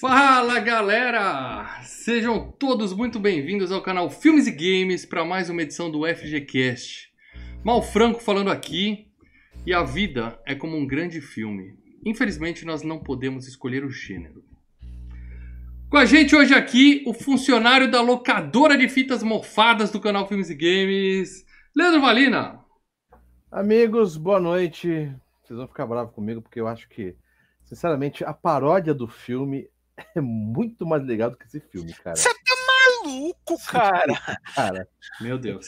Fala galera! Sejam todos muito bem-vindos ao canal Filmes e Games para mais uma edição do FGCast. Mal Franco falando aqui, e a vida é como um grande filme. Infelizmente nós não podemos escolher o gênero. Com a gente hoje aqui, o funcionário da locadora de fitas mofadas do canal Filmes e Games, Leandro Valina. Amigos, boa noite. Vocês vão ficar bravos comigo porque eu acho que, sinceramente, a paródia do filme é muito mais legal do que esse filme, cara. Você tá maluco, cara? Cara, Meu Deus.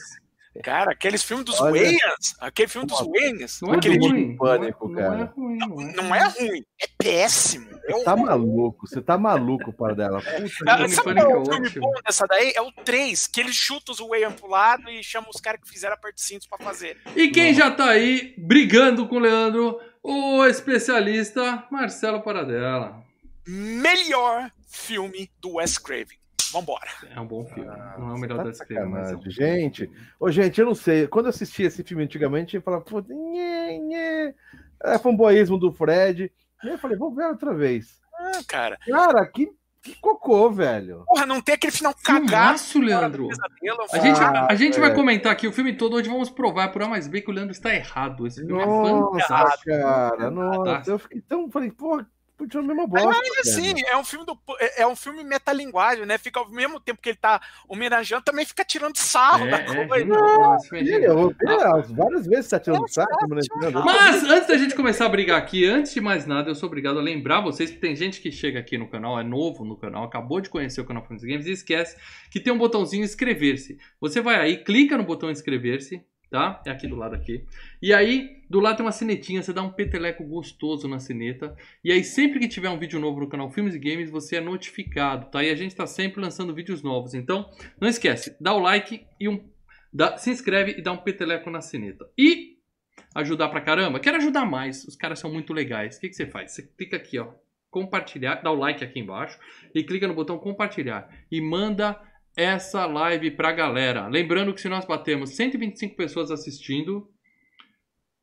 Cara, aqueles filmes dos Olha. Wayans, aquele filme dos Wayans, Não é aquele ruim. pânico, não é, não é cara. ruim, não é. não é ruim, é péssimo. É um... tá maluco, você tá maluco para dela. Puta Ah, Filme sabe Pânico qual é é o filme ótimo. bom dessa daí? É o 3, que ele chuta os Wayan pro lado e chama os caras que fizeram a parte de cintos pra fazer. E quem já tá aí brigando com o Leandro, o especialista Marcelo Paradela. Melhor filme do Wes Craven. Vambora. É um bom filme. não é o melhor Tá de escreva, mas é um-. Gente, ô, gente, eu não sei. Quando eu assistia esse filme antigamente, eu falava, pô, nhê, nhê. É fanboísmo do Fred. E aí eu falei, vou ver outra vez. Ah, cara. Cara, que, que cocô, velho. Porra, não tem aquele final cagado. Filmaço, Leandro. Pesadelo, A gente, Ah, a gente vai é. comentar aqui o filme todo, hoje vamos provar por A mais B que o Leandro está errado. Esse filme é Nossa, fantástico. cara, nossa. Eu fiquei tão. Falei, porra, continua a mesma bosta. Mas assim, é um filme do é é um filme metalinguagem, né? Fica ao mesmo tempo que ele tá homenageando, também fica tirando sarro É, da é, coisa. não, é genial. eu- é, várias vezes você tá tirando saco, mas não Mas antes da gente começar a brigar aqui, antes de mais nada, eu sou obrigado a lembrar vocês que tem gente que chega aqui no canal, é novo no canal, acabou de conhecer o canal e Games e esquece que tem um botãozinho inscrever-se. Você vai aí, clica no botão inscrever-se, tá? É aqui do lado aqui. E aí, do lado tem uma sinetinha, você dá um peteleco gostoso na sineta. E aí, sempre que tiver um vídeo novo no canal Filmes e Games, você é notificado, tá? E a gente tá sempre lançando vídeos novos. Então, não esquece, dá o like e um. dá- se inscreve e dá um peteleco na sineta. E ajudar pra caramba? Quero ajudar mais. Os caras são muito legais. O que, que você faz? Você clica aqui, ó. Compartilhar, dá o like aqui embaixo e clica no botão compartilhar e manda essa live pra galera. Lembrando que se nós batemos 125 pessoas assistindo,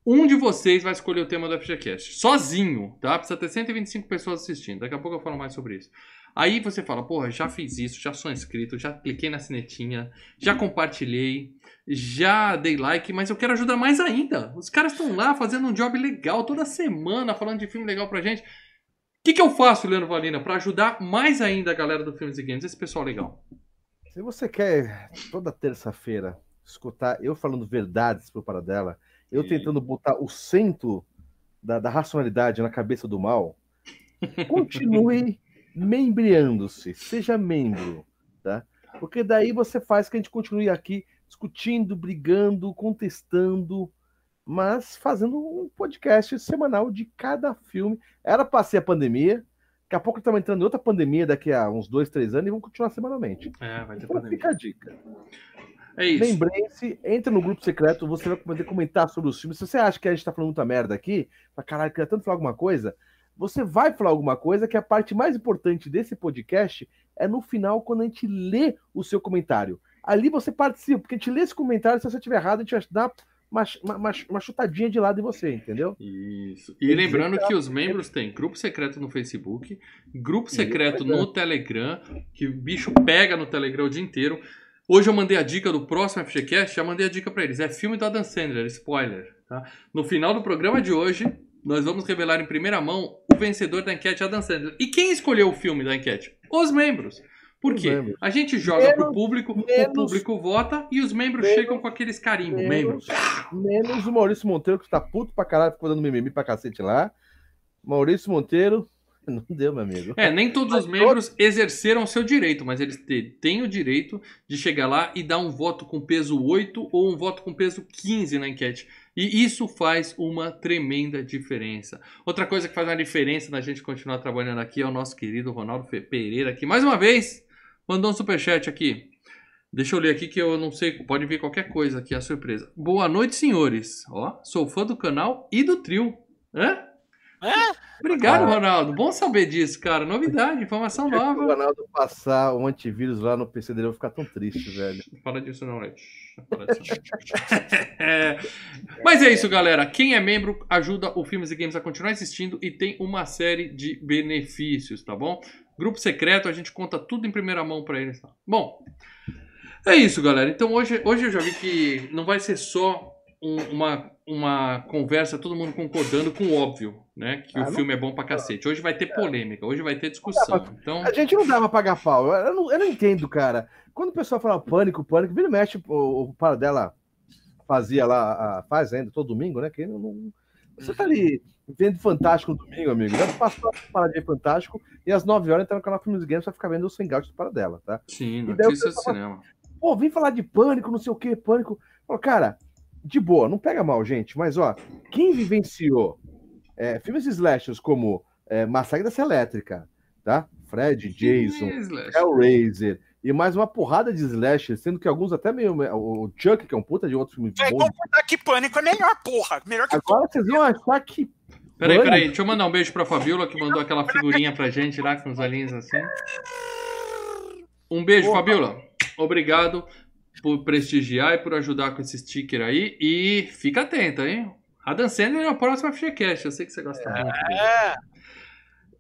um de vocês vai escolher o tema do FGCast. Sozinho, tá? Precisa ter 125 pessoas assistindo. Daqui a pouco eu falo mais sobre isso. Aí você fala, porra, já fiz isso, já sou inscrito, já cliquei na sinetinha, já compartilhei, já dei like, mas eu quero ajudar mais ainda. Os caras estão lá fazendo um job legal toda semana, falando de filme legal pra gente. O que, que eu faço, Leandro Valina, pra ajudar mais ainda a galera do Filmes e Games, esse pessoal legal? Se você quer toda terça-feira escutar eu falando verdades pro Paradela, eu E- tentando botar o centro da, da racionalidade na cabeça do mal, continue membreando-se, seja membro, tá? Porque daí você faz que a gente continue aqui discutindo, brigando, contestando, mas fazendo um podcast semanal de cada filme. Era pra ser a pandemia, daqui a pouco estamos entrando em outra pandemia daqui a uns dois, três anos e vamos continuar semanalmente. É, vai ter Então pandemia. fica a dica. É isso. Lembrem-se, entre no grupo secreto, você vai poder comentar sobre os filmes. Se você acha que a gente tá falando muita merda aqui, pra caralho, queria tanto falar alguma coisa, você vai falar alguma coisa que a parte mais importante desse podcast é no final, quando a gente lê o seu comentário. Ali você participa, porque a gente lê esse comentário, se você estiver errado, a gente vai dar uma, uma, uma, chutadinha de lado em você, entendeu? Isso. E lembrando que os membros têm grupo secreto no Facebook, grupo secreto no Telegram, que o bicho pega no Telegram o dia inteiro. Hoje eu mandei a dica do próximo FGCast, já mandei a dica pra eles. É filme do Adam Sandler, spoiler. Tá? No final do programa de hoje, nós vamos revelar em primeira mão o vencedor da enquete Adam Sandler. E quem escolheu o filme da enquete? Os membros. Por quê? membros. A gente joga pro Menos- público, o menos- público vota e os membros menos- chegam com aqueles carimbos. Membros. Menos, o Maurício Monteiro, que tá puto pra caralho, ficou dando mimimi pra cacete lá. Maurício Monteiro, não deu, meu amigo. É, nem todos os membros exerceram o seu direito, mas eles têm o direito de chegar lá e dar um voto com peso 8 ou um voto com peso 15 na enquete. E isso faz uma tremenda diferença. Outra coisa que faz uma diferença na gente continuar trabalhando aqui é o nosso querido Ronaldo Pereira, que mais uma vez mandou um superchat aqui. Deixa eu ler aqui que eu não sei, pode vir qualquer coisa aqui, a surpresa. Boa noite, senhores. Ó, sou fã do canal e do trio. Hã? É? Obrigado, Ah. Ronaldo. Bom saber disso, cara. Novidade, informação Se o nova. Ronaldo passar o antivírus lá no PC dele, eu vou ficar tão triste, velho. Fala disso não, Leite. Fala disso não. É, Mas é isso, galera. Quem é membro ajuda o Filmes e Games a continuar existindo e tem uma série de benefícios, tá bom? Grupo secreto, a gente conta tudo em primeira mão pra eles. Tá? Bom, é isso, galera. Então hoje, hoje eu já vi que não vai ser só um- uma, uma conversa, todo mundo concordando com o óbvio, né? Que Ah, o filme é bom pra cacete. Hoje vai ter polêmica, hoje vai ter discussão. Então, A gente não dá pra pagar pau. Eu, eu não, eu não entendo, cara. Quando o pessoal fala pânico, pânico, vira e mexe, o, o para dela fazia lá, a- faz ainda todo domingo, né? Que não, não- você tá ali vendo Fantástico no domingo, amigo. Já passou a parar de ver Fantástico e às 9 horas entra no canal Filmes Games pra ficar vendo o Sengout do para dela, tá? sim, E daí o notícias do pessoal cinema. Pô, vem falar de pânico, não sei o que, pânico. Fala, cara, de boa, não pega mal, gente, mas ó, quem vivenciou é, filmes slashers como é, Massacre da Elétrica, tá? Fred, Jason. Hellraiser e mais uma porrada de slashers, sendo que alguns até meio. O Chuck, que é um puta de outro filme bom. concordar que pânico é melhor, porra. Melhor que Agora vocês vão achar que. Peraí, Pânico? peraí, deixa eu mandar um beijo pra Fabiola que mandou aquela figurinha pra gente lá com os olhinhos assim. Um beijo, Porra. Fabiola. Obrigado por prestigiar e por ajudar com esse sticker aí. E fica atenta, hein? A Dan Sandler é a próxima FGCast, eu sei que você gosta muito. dele.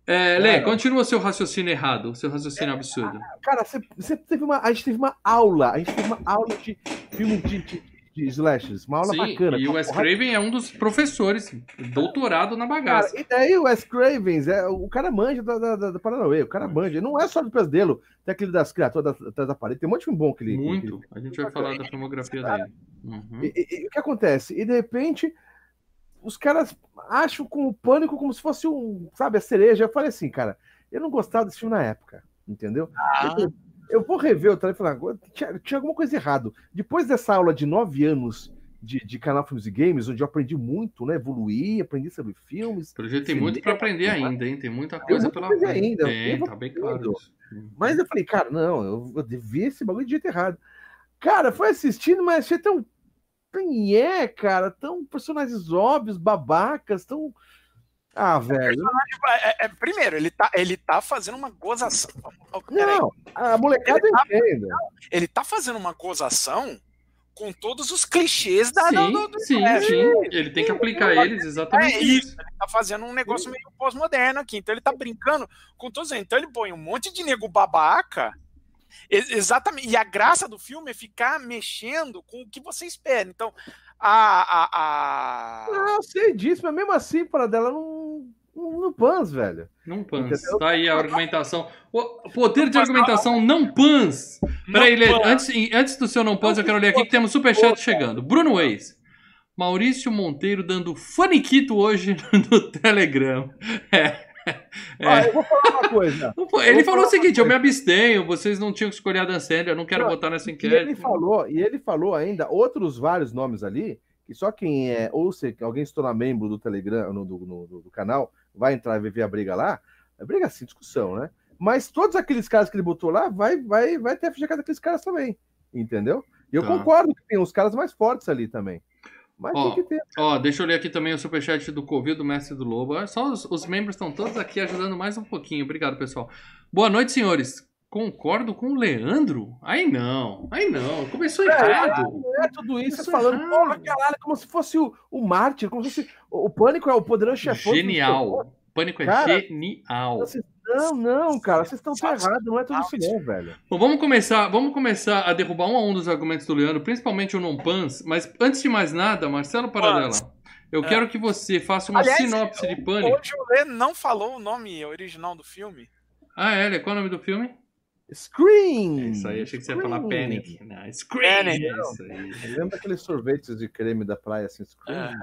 É. É, Lê, É. continua o seu raciocínio errado, o seu raciocínio absurdo. Cara, você, você teve uma, a gente teve uma aula. A gente teve uma aula de filme de, de, de slashers. Uma aula Sim, bacana. e o com uma Wes Craven é um dos professores, doutorado na Cara, bagaça. e daí o Wes Cravens, é, o cara manja da, da, da, da Paranauê, o cara manja. Não é só do pesadelo, tem aquele das criaturas da- atrás da parede, tem um monte de filme bom que ele. que ele- Muito. A gente vai falar da filmografia dele. Uhum. E, e- e o que acontece? E de repente, os caras acham com o pânico como se fosse um, sabe, a cereja. Eu falei assim, cara, eu não gostava desse filme na época, entendeu? Ah, Eu, eu vou rever o trailer e falar, agora tinha, tinha alguma coisa errado. Depois dessa aula de nove anos de, de canal Filmes e Games, onde eu aprendi muito, né? Evoluí, aprendi sobre filmes. Pelo jeito tem Cinema, muito pra aprender ainda, hein? Tem muita coisa muito pela frente. ainda, Tem, tá bem claro. Mas eu falei, cara, não, eu, eu devia esse bagulho de jeito errado. Cara, foi assistindo, mas achei tão. Tão é, cara, tão personagens óbvios, babacas, tão. Ah, velho. é, é, primeiro, ele tá, ele tá fazendo uma gozação. Não, a molecada entenda. Ele tá fazendo uma gozação com todos os clichês da. sim, do- do- sim, é, sim. Ele tem que aplicar eles exatamente É isso. isso, ele tá fazendo um negócio meio pós-moderno aqui. Então ele tá brincando com todos eles. Então ele põe um monte de nego babaca. Exatamente. E a graça do filme é ficar mexendo com o que você espera. Então, a. a, a... Ah, eu sei disso, mas mesmo assim, para dela não. não, não pans, velho. Não pans. Entendeu? Tá aí a argumentação. O poder de argumentação não pans. Peraí, Lê, Não, antes, antes do seu não pans, eu quero ler aqui que temos superchat chegando. Bruno Reis. Maurício Monteiro dando faniquito hoje no Telegram. É. É. eu vou falar uma coisa. Ele Eu falou o seguinte: eu me abstenho, vocês não tinham que escolher a Dan Sandler, eu não quero Não, votar nessa E enquete. ele falou, e ele falou ainda outros vários nomes ali, que só quem é, ou se alguém se tornar membro do Telegram, no, do, no- do canal, vai entrar e ver a briga lá. É briga assim, discussão, né? Mas todos aqueles caras que ele botou lá, vai, vai, vai ter a FGK daqueles caras também. Entendeu? E eu Tá. concordo que tem uns caras mais fortes ali também. Mas Ó, tem que ter. Ó, deixa eu ler aqui também o superchat do Covid, do Mestre do Lobo. Olha Só os, os membros estão todos aqui ajudando mais um pouquinho. Obrigado, pessoal. Boa noite, senhores. Concordo com o Leandro? Aí não, aí não. Começou errado. Não é tudo isso é falando, errado. porra, caralho, como se fosse o, o mártir, como se fosse. O, o pânico é o poderoso chefão. Genial. Pânico é Cara, genial. Vocês- Não, não, cara, vocês estão errados, não é tudo isso, não, velho. Bom, vamos começar, vamos começar a derrubar um a um dos argumentos do Leandro, principalmente o non pans. Mas antes de mais nada, Marcelo Paradela, eu É. quero que você faça uma Aliás, sinopse de Pânico. Hoje o Lê não falou o nome original do filme. Ah, é? Qual é o nome do filme? Scream! Isso aí, achei que você ia falar. Panic. Não, Scream. Panic. Isso aí. Lembra aqueles sorvetes de creme da praia assim? Scream?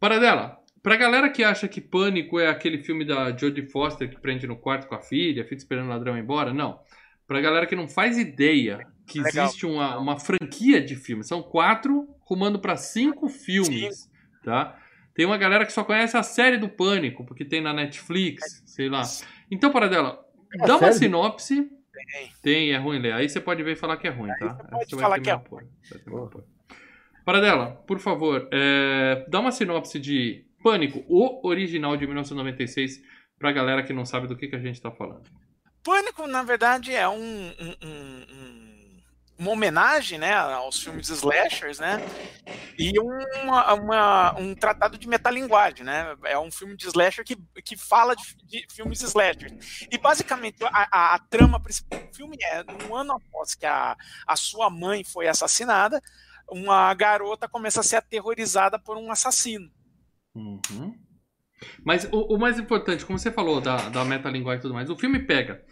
Paradela, pra galera que acha que Pânico é aquele filme da Jodie Foster que prende no quarto com a filha, fica esperando o ladrão ir embora, não. Pra galera que não faz ideia que Legal. existe uma, uma franquia de filmes, são quatro rumando pra cinco filmes, tá? Tem uma galera que só conhece a série do Pânico, porque tem na Netflix, sei lá. Então, Paradela, dá uma sinopse. Tem. Tem, é ruim ler. Aí você pode ver e falar que é ruim, tá? você pode falar que é meu apoio. Paradela, por favor, é, dá uma sinopse de Pânico, o original de 1996, pra galera que não sabe do que, que a gente tá falando. Pânico, na verdade, é um, um- um- um- uma homenagem né, aos filmes slashers, né? E uma, uma, um tratado de metalinguagem, né? É um filme de slasher que, que fala de, de filmes slashers. E basicamente a, a, a, trama principal do filme é um ano após que a, a sua mãe foi assassinada, uma garota começa a ser aterrorizada por um assassino. Uhum. Mas o, o, mais importante, como você falou da, da metalinguagem e tudo mais, o filme pega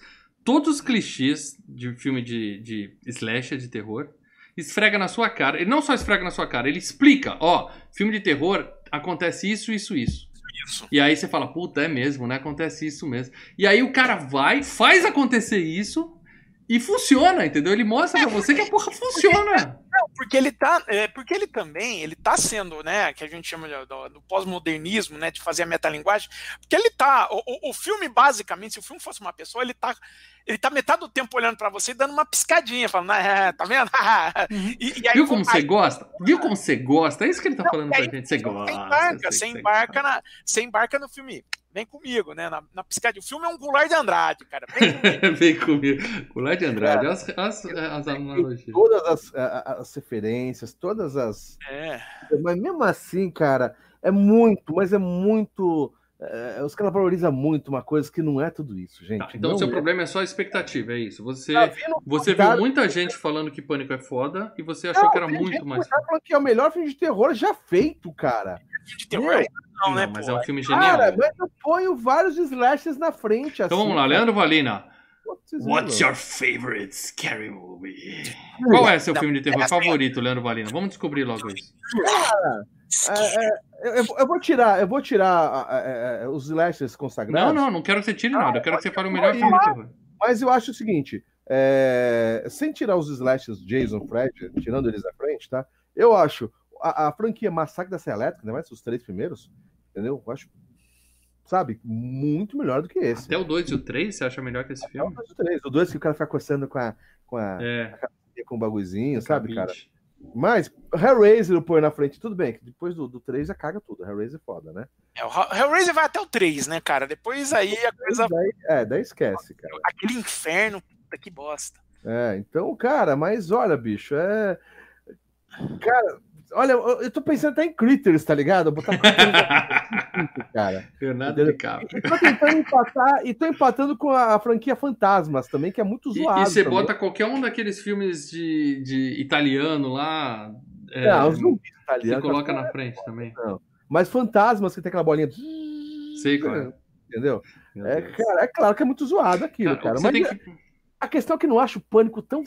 todos os clichês de filme de, de slasher, de terror, esfrega na sua cara. Ele não só esfrega na sua cara, ele explica, ó, filme de terror acontece isso, isso, isso. Isso. E aí você fala, puta, é mesmo, né? Acontece isso mesmo. E aí o cara vai, faz acontecer isso e funciona, entendeu? Ele mostra pra você que a porra funciona. Não, porque ele tá. É, porque ele também, ele tá sendo, né, que a gente chama de, do, do pós-modernismo, né? De fazer a metalinguagem. Porque ele tá. O, o, filme, basicamente, se o filme fosse uma pessoa, ele tá. Ele tá metade do tempo olhando para você e dando uma piscadinha, falando, ah, tá vendo? Uhum. e, e aí, Viu como você gosta? Viu como você gosta? É isso que ele tá não, falando pra gente. Você gosta. Você embarca, você embarca, na, você embarca no filme vem comigo, né? Na, na piscadinha. O filme é um Goulart de Andrade, cara. Vem comigo. vem comigo. Goulart de Andrade, é. as, as, as analogias. Todas as, as, referências, todas as. É. Mas mesmo assim, cara, é muito, mas é muito. É, os caras valorizam muito uma coisa que não é tudo isso, gente. Tá, então o seu é. problema é só a expectativa, é isso. Você, tá você viu muita gente falando que Pânico é foda e você achou não, que era muito mais. falando que é o melhor filme de terror já feito, cara. De terror não, né? Mas pô? é um filme genial. Cara, mas eu ponho vários slashes na frente. Então vamos lá, Leandro Valina. What's your favorite scary movie? Qual é seu filme de terror favorito, Leandro Valina? Vamos descobrir logo isso. Cara, é, é, eu, eu, vou tirar, eu vou tirar é, é, os slashers consagrados. Não, não, não quero que você tire nada. Eu quero que você fale o melhor filme de terror. Mas eu acho o seguinte, é, sem tirar os slashers Jason, Fred, tirando eles da frente, tá? Eu acho a, a franquia Massacre da Serra Elétrica, né, os três primeiros, entendeu? Eu acho, sabe, muito melhor do que esse. Até o 2 e o 3 você acha melhor que esse filme? Até o 2 e o 3. O 2 que o cara fica coçando com a, com a, é. a com o bagulhozinho, sabe, cara? Mas Hellraiser põe na frente, tudo bem, que depois do, do 3 já caga tudo. Hellraiser é foda, né? É, o Hellraiser vai até o 3, né, cara? Depois aí a coisa. Daí, é, daí esquece, cara. Aquele inferno, puta que bosta. É, então, cara, mas olha, bicho, é. Cara, Olha, eu tô pensando até em Critters, tá ligado? Botar cara. Leonardo DiCaprio. Tô tentando empatar, e tô empatando com a, franquia Fantasmas também, que é muito zoado. E, e você também. bota qualquer um daqueles filmes de, de italiano lá. É, não, os zumbis italianos. Você coloca na frente também. Não. Mas Fantasmas, que tem aquela bolinha. Sei, cara. Entendeu? É, cara, é claro que é muito zoado aquilo, cara. cara. Mas que... a questão é que não acho o pânico tão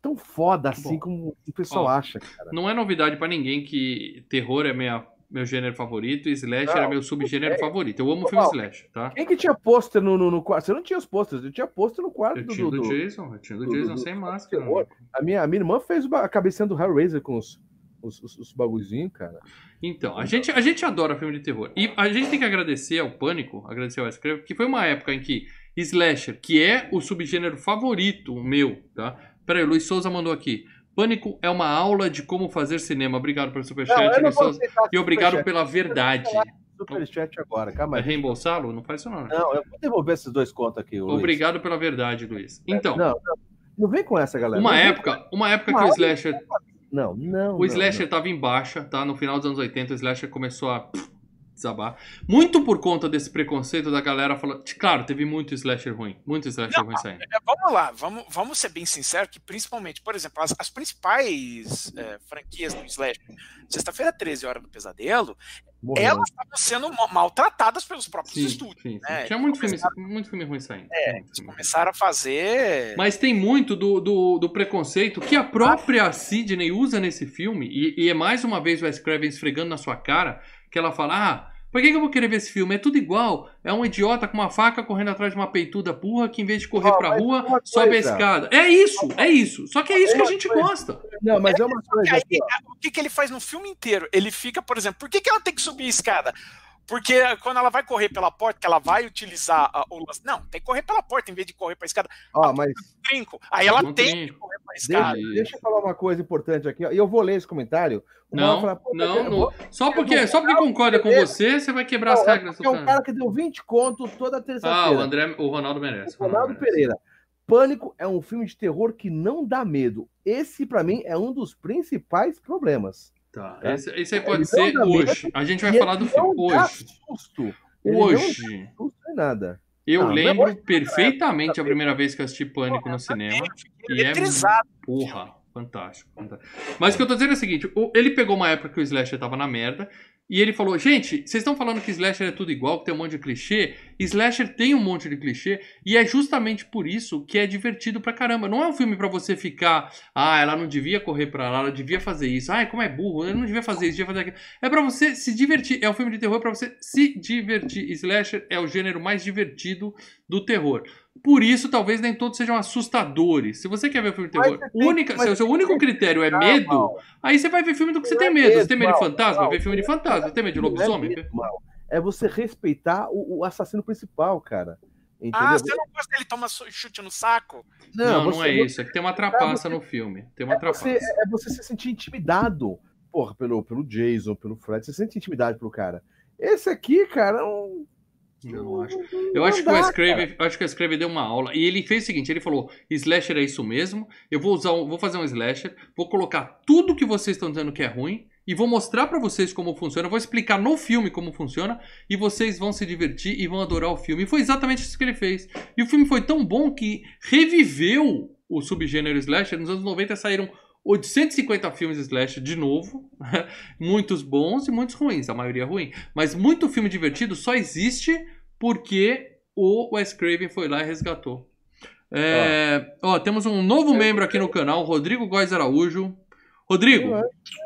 tão foda assim Bom, como o pessoal ó, acha, cara. Não é novidade para ninguém que terror é minha, meu gênero favorito e slasher não, é meu subgênero é. favorito. Eu amo o filme slasher, tá? Quem que tinha pôster no, no, no, quarto? Você não tinha os pôsteres, eu tinha pôster no quarto eu do, tinha do, do Jason, eu tinha do, do Jason do, sem máscara. A minha, a minha irmã fez a cabecinha do Hellraiser com os, os, os, os bagulhozinhos, cara. Então, a gente, a gente adora filme de terror. E a gente tem que agradecer ao Pânico, agradecer ao Escrever, que foi uma época em que Slasher, que é o subgênero favorito meu, tá? Peraí, o Luiz Souza mandou aqui. Pânico é uma aula de como fazer cinema. Obrigado pelo superchat, Luiz Souza. E obrigado pela verdade. Superchat agora, calma aí. É reembolsá-lo? Não faz isso não. Né? Não, eu vou devolver esses dois contos aqui, Luiz. Obrigado pela verdade, Luiz. Então. Não, não, não vem com essa, galera. Uma época, uma época uma que o Slasher. Não, não. O Slasher estava em baixa, tá? No final dos anos 80, o Slasher começou a desabar. Muito por conta desse preconceito da galera falando. Claro, teve muito slasher ruim. Muito slasher Não, ruim saindo. É, vamos lá, vamos, vamos ser bem sinceros que principalmente, por exemplo, as, as principais é, franquias do slasher, Sexta-feira 13, Hora do Pesadelo, Morreu. elas estavam sendo maltratadas pelos próprios sim, estúdios. Sim, sim. Né? Tinha muito, começaram... filme, muito filme ruim saindo. É, eles começaram a fazer. Mas tem muito do, do, do preconceito que a própria Sidney usa nesse filme, e, e é mais uma vez o Wes Craven esfregando na sua cara que ela fala: ah, por que, que, eu vou querer ver esse filme? É tudo igual. É um idiota com uma faca correndo atrás de uma peituda burra que, em vez de correr oh, pra rua, sobe a escada. É isso, é isso. Só que é isso que a gente coisa. gosta. Não, mas é uma coisa. Aí, o que, que ele faz no filme inteiro? Ele fica, por exemplo, por que, que ela tem que subir a escada? Porque quando ela vai correr pela porta, que ela vai utilizar a, o lance. Não, tem que correr pela porta em vez de correr para a escada. Ó, mas... Trinco. Aí ela tem trinco. que correr para a escada. Deixa, deixa, eu falar uma coisa importante aqui. E eu vou ler esse comentário. Não, fala, não, não. Vou... Só porque, só porque concorda com você, você vai quebrar não, as regras. É um cara que deu 20 contos toda terça-feira. Ah, o André, o Ronaldo merece. O Ronaldo, Ronaldo Pereira. Pânico é um filme de terror que não dá medo. Esse, pra mim, é um dos principais problemas. Tá. É. Esse, esse aí pode Ele ser medo, hoje. A gente vai falar do filme hoje. susto. Ele Hoje. Não dá susto nada. Eu Não, não é lembro perfeitamente a primeira vez que eu assisti Pânico no cinema. E é eletrizado. Porra, fantástico, fantástico. Mas o que eu tô dizendo é o seguinte: ele pegou uma época que o Slasher tava na merda. E ele falou, gente, vocês estão falando que Slasher é tudo igual, que tem um monte de clichê. Slasher tem um monte de clichê. E é justamente por isso que é divertido pra caramba. Não é um filme pra você ficar, ah, ela não devia correr pra lá, ela devia fazer isso. Ah, como é burro, ela não devia fazer isso, devia fazer aquilo. É pra você se divertir. É um filme de terror pra você se divertir. Slasher é o gênero mais divertido do terror. Por isso, talvez nem todos sejam assustadores. Se você quer ver filme de terror, você única, mas se o seu você único que critério é Ah, medo, mal. aí você vai ver filme do que você Não tem é medo. Você tem medo de fantasma? mal. Vê filme de fantasma. Você tem medo de Não é lobisomem? É você respeitar o, o assassino principal, cara. Entendeu? Ah, você não gosta dele tomar so- chute no saco? Não, não, você- é isso. É que tem uma trapaça você- no filme. Tem uma É você, trapaça. é você se sentir intimidado, porra, pelo, pelo Jason, pelo Fred. Você sente intimidade pelo cara. Esse aqui, cara, é um. Eu não acho. Eu acho que o eu acho que o Wes Craven deu uma aula e ele fez o seguinte, ele falou: "Slasher é isso mesmo. Eu vou usar, vou fazer um slasher, vou colocar tudo que vocês estão dizendo que é ruim e vou mostrar pra vocês como funciona, eu vou explicar no filme como funciona e vocês vão se divertir e vão adorar o filme". E foi exatamente isso que ele fez. E o filme foi tão bom que reviveu o subgênero slasher. Nos anos 90 saíram 850 filmes slasher de novo, muitos bons e muitos ruins, a maioria ruim. Mas muito filme divertido só existe porque o Wes Craven foi lá e resgatou. É, ó, temos um novo membro aqui no canal, Rodrigo Góes Araújo. Rodrigo,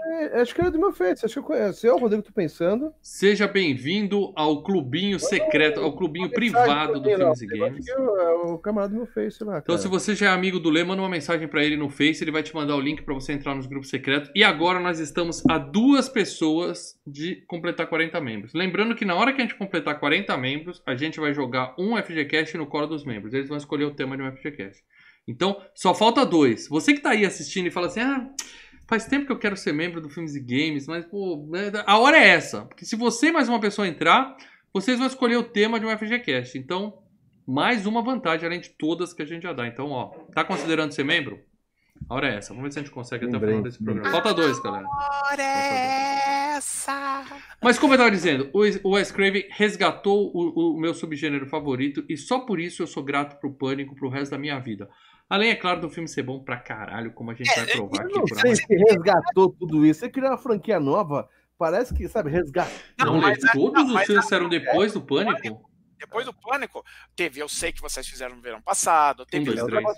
É, acho que era do meu Face, acho que eu conheço. Eu, Rodrigo, tô pensando. seja bem-vindo ao clubinho secreto, ao clubinho privado do Filmes e Games. É o, camarada do meu Face lá. Então, se você já é amigo do Lê, manda uma mensagem pra ele no Face, ele vai te mandar o link pra você entrar nos grupos secretos. E agora nós estamos a duas pessoas de completar 40 membros. Lembrando que na hora que a gente completar 40 membros, a gente vai jogar um FGCast no colo dos membros. Eles vão escolher o tema de um FGCast. Então, só falta dois. Você que tá aí assistindo e fala assim: "Ah, faz tempo que eu quero ser membro do Filmes e Games, mas pô, né, a hora é essa". Porque se você e mais uma pessoa entrar, vocês vão escolher o tema de um FGCast. Então, mais uma vantagem, além de todas que a gente já dá. Então, ó, tá considerando ser membro? A hora é essa. Vamos ver se a gente consegue até o final desse programa. Falta dois, galera. Ora é essa. Mas como eu tava dizendo, o Wes- o Wes Craven resgatou o, o meu subgênero favorito e só por isso eu sou grato pro Pânico pro resto da minha vida. Além, é claro, do filme ser bom pra caralho, como a gente vai provar Eu aqui não por sei se resgatou tudo isso. Você criou uma franquia nova. Parece que, sabe, resgatou. Não, Não, mas mas- todos não, os filmes saíram depois do Pânico? Depois do Pânico, teve Eu Sei Que Vocês Fizeram no Verão Passado, teve Um, dois,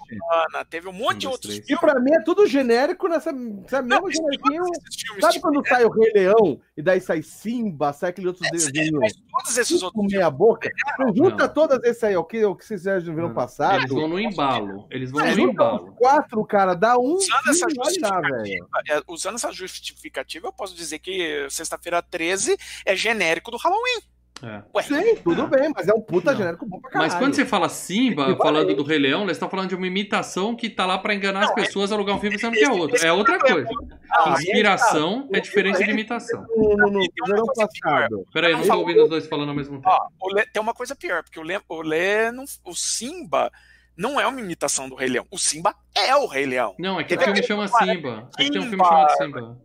teve um monte Um, de dois, outros três. E filmes. pra mim é tudo genérico nessa, nessa Não, mesma filmes Sabe quando sai o Rei Leão e daí sai Simba, sai aquele outro É, desenho mas todos esses com outros meia boca? Então, junta Não. todas esses aí, o que, o que vocês fizeram no verão Não, passado. Eles vão no embalo. Eles vão É, no embalo. quatro, cara, dá um. Usando essa lá, justificativa, é, usando essa justificativa, eu posso dizer que sexta-feira 13 é genérico do Halloween. É. Ué, Sim, tudo bem, mas é um puta Não. genérico bom pra caralho. Mas quando você fala Simba, Equivalente. falando do Rei Leão, eles estão falando de uma imitação que tá lá pra enganar as Não, pessoas a alugar um filme sendo que é outro. esse É outra coisa. não, aí- Inspiração é tá. diferente de imitação. no, no, passado. Peraí, eu não tô ouvindo os dois falando ao mesmo tempo. ó, o Lê- tem uma coisa pior, porque o Lê, o, Lê não- o Simba não é uma imitação do Rei Leão. O Simba é o Rei Leão. Não, é que o filme aquele chama Simba. É que tem um filme chamado Simba.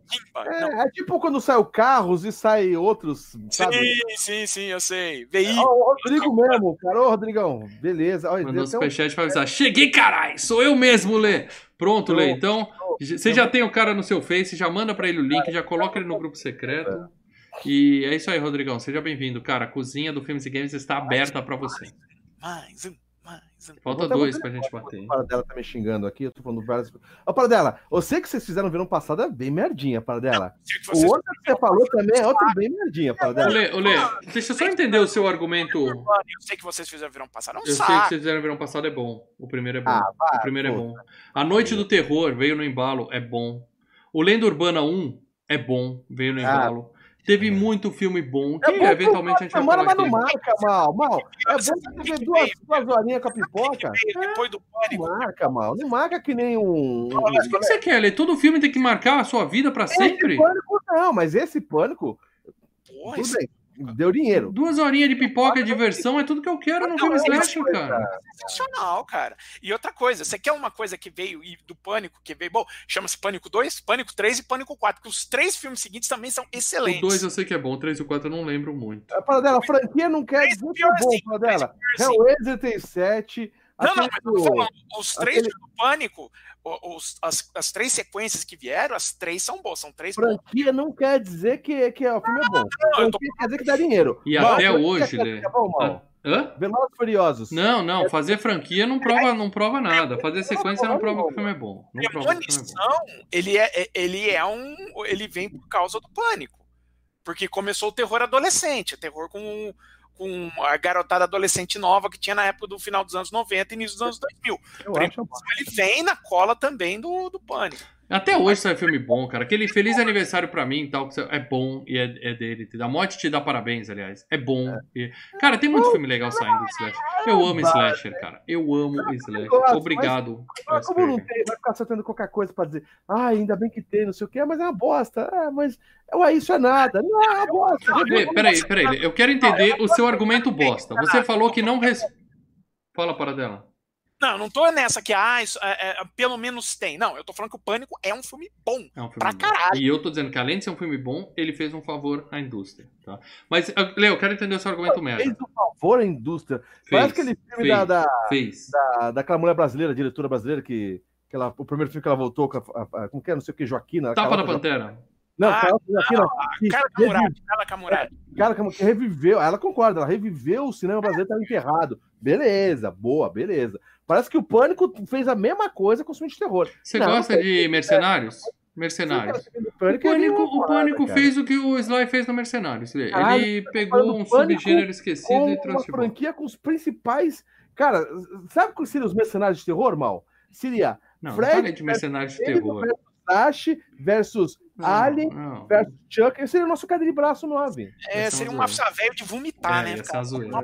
É, é tipo quando sai o Carros e sai outros, sabe? Sim, sim, sim, eu sei. Veículo. Ó, o Rodrigo mesmo, cara. Ô, Rodrigão, beleza. Olha, Mandou um- superchat pra avisar. Cheguei, carai! Sou eu mesmo, Lê! Pronto, Lê. Então, você já tem o cara no seu Face, já manda pra ele o link, já coloca ele no grupo secreto. E é isso aí, Rodrigão. Seja bem-vindo, cara. A cozinha do Filmes e Games está aberta pra você. Mais um, mais um. Falta dois pra gente bater. A Paradela tá me xingando aqui, eu tô falando várias coisas. Ô, Paradela, eu sei que vocês fizeram no verão passado é bem merdinha, Paradela. Se O vocês- outro que você falou também é outro bem merdinha, Ô, Paradela. Lê, ô, Lê, deixa eu só entender o seu argumento. Eu sei que vocês fizeram verão passado. É um Eu sei que saco. vocês fizeram no verão passado é bom. O primeiro é bom. Ah, vai, o primeiro é pô. bom. A Noite do Terror veio no embalo, é bom. O Lenda Urbana 1 é bom, veio no Ah. Teve muito filme bom, que É bom eventualmente a gente vai Semana, falar mas não aqui. marca, mal, mal. É bom Você ver duas, duas horinhas com a pipoca. Depois do pânico. Não marca, mal. Não marca que nem um. Mas o que você quer, Lê? Todo filme tem que marcar a sua vida pra sempre? Esse pânico não, mas esse pânico. Porra, Tudo esse- bem. Deu dinheiro. Duas horinhas de pipoca diversão é tudo que eu quero no Não, filme é slasher, cara. Sensacional, cara. E outra coisa, você quer uma coisa que veio e do Pânico, que veio, bom, chama-se Pânico 2, Pânico 3 e Pânico 4, porque os três filmes seguintes também são O excelentes. 2 eu sei que é bom, o 3 e o 4 eu não lembro muito. A Paradela, a franquia não quer dizer que é bom, piorzinho, Paradela. três Hellraiser tem sete. Não, não, mas eu tô do- falando, os três aquele- do Pânico, os- as, as três sequências que vieram, as três são boas, são três. Franquia não quer dizer que, que o filme é bom. Não, eu tô quer dizer que dá dinheiro. E Mal, até hoje, que É bom, mal. Hã? Velozes e Furiosos. Não, não, fazer franquia não prova, não prova nada. Fazer sequência não prova que o filme é bom. Não prova que o filme é ele é, é- ele é um. Ele vem por causa do pânico. Porque começou o terror adolescente, o terror com, com a garotada adolescente nova que tinha na época do final dos anos 90 e início dos anos 2000. Eu acho Ele vem na cola também do, do pânico. Até hoje sai filme bom, cara. Aquele Feliz Aniversário pra mim e tal, que é bom e é, é dele. A morte te dá parabéns, aliás. É bom. E- Cara, tem muito filme legal saindo de slasher. Eu amo slasher, cara. Eu amo slasher. Obrigado. Mas como não tem, vai ficar soltando qualquer coisa pra dizer, ah, ainda bem que tem, não sei o quê, mas é uma bosta. É, mas ué, isso é nada. Não, é uma bosta. Lê, Peraí, peraí. Eu quero entender o seu argumento bosta. Você falou que não res... Fala para dela. Não, não tô nessa que, ah, isso, é, é, pelo menos tem. Não, eu tô falando que o Pânico é um filme bom. É um filme Pra bom. caralho. E eu tô dizendo que além de ser um filme bom, ele fez um favor à indústria, tá? Mas, ah, Leo, eu quero entender o seu argumento merda. Fez um favor à indústria. Fez, Parece aquele filme fez, da, da, fez. da- daquela mulher brasileira, diretora brasileira, que, que ela, o primeiro filme que ela voltou com a, a, a- como que é, não sei o que, Joaquina. Tapa outra- Pantera. Não, Ah, Cara Camurati, cara Camurati. cara, que reviveu, ela concorda, ela reviveu o cinema brasileiro, estava enterrado. Beleza, boa, beleza. Parece que o Pânico fez a mesma coisa com o filme de terror. Você Não, gosta não de Mercenários? Mercenários. O O Pânico, é Pânico, uma o parada, Pânico cara. fez o que o Sly fez no Mercenários. Caralho, Ele falando pegou um subgênero esquecido com e uma transformou. franquia com os principais. Cara, sabe quais seriam os mercenários de terror, mal? Seria Não, não Fred falei de Mercenários de terror. versus Ash versus Não, Alien não. versus Chuck. Esse seria o nosso cadeira de braço 9. É, é seria uma um afsa velho de vomitar, É, né? essa cara? Uma.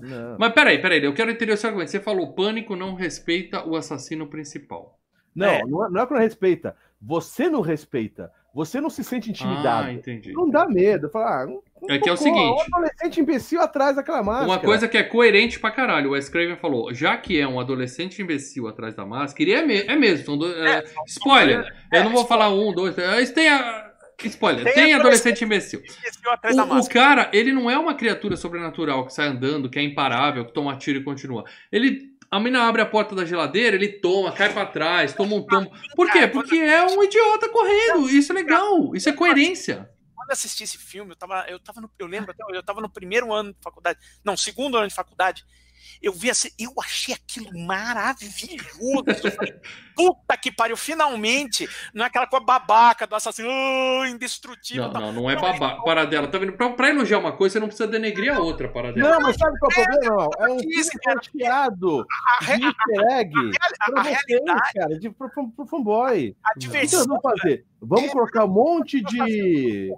Não. Mas peraí, peraí, eu quero entender o seu argumento. Você falou Pânico não respeita o assassino principal. Não, É. não, é, não é que não respeita. Você não respeita. Você não se sente intimidado. Ah, entendi. não dá medo. Fala, ah, É que é o seguinte. Um adolescente imbecil atrás daquela máscara. Uma coisa que é coerente pra caralho. O Wes Craven falou, já que é um adolescente imbecil atrás da máscara, e é, me- é mesmo. Dois, é, spoiler. eu não vou falar um, dois, três. Tem a, spoiler. Tem Tem, adolescente adolescente imbecil. Da O, o cara, ele não é uma criatura sobrenatural que sai andando, que é imparável, que toma tiro e continua. Ele. A mina abre a porta da geladeira, ele toma, cai pra trás, toma um tombo. Por quê? Porque é um idiota correndo. Isso é legal. Isso é coerência. Quando eu assisti esse filme, eu tava, eu tava no, eu lembro até, eu tava no primeiro ano de faculdade, não, segundo ano de faculdade. Eu vi assim, eu achei aquilo maravilhoso. Eu falei, Puta que pariu, finalmente, não é aquela coisa babaca do assassino, oh, indestrutível. Não, tal. não, não é babá. Paradela. Tá vendo? Pra, pra elogiar uma coisa, você não precisa denegrir a outra, paradela. Não, mas sabe qual é o problema? Mal? É um filme re- de easter egg a, pra a vocês, cara, de, pro, pro, pro fanboy. a O que diversão nós vamos fazer? Vamos colocar um monte de,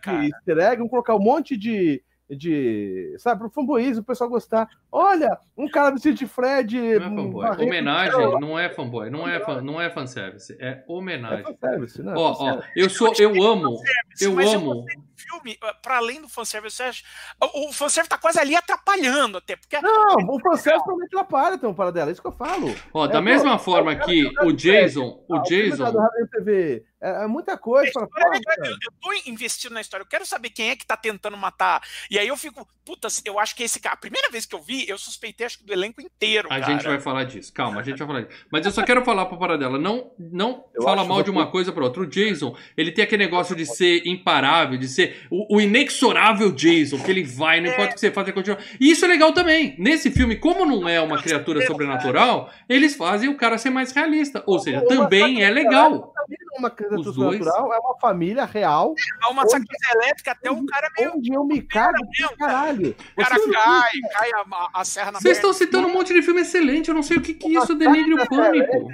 cara. de easter egg, vamos colocar um monte de, de sabe, pro fanboyismo, o pessoal gostar. Olha, um cara vestido de Fred. Não é fanboy. varrendo Homenagem não é fanboy. Não é, fan, não é fanservice. É É homenagem. fanservice, né? Ó, ó, eu sou. Eu amo. Eu amo. Filme, ah, pra além do fanservice, você acha, o, o fanservice tá quase ali atrapalhando até, porque Não, o fanservice também atrapalha, então, para dela. É isso que eu falo. Ó, da É, mesma pô, que o Jason. O Jason. TV é, é muita coisa. A Fala, história pô, é cara. eu, eu tô investindo na história, eu quero saber quem é que tá tentando matar. E aí eu fico, puta, eu acho que esse cara, a primeira vez que eu vi, eu suspeitei acho que do elenco inteiro, A cara. gente vai falar disso. Calma, a gente vai falar disso. Mas eu só quero falar pra Paradela. Não, não Eu fala mal de uma coisa pra outra. O Jason, ele tem aquele negócio de ser imparável, de ser o, o inexorável Jason, que ele vai, não importa o que você faz, ele continua. E isso é legal também. Nesse filme, como não é uma criatura sobrenatural, eles fazem o cara ser mais realista. Ou seja, Uma também é legal. É uma criatura Os dois. natural, é uma família real, Dá uma sacola elétrica até o cara meio. onde eu me cago caralho. O cara cai, cai a, a serra na Vocês estão citando um monte de filme excelente. Eu não sei o que, que isso denigre o pânico.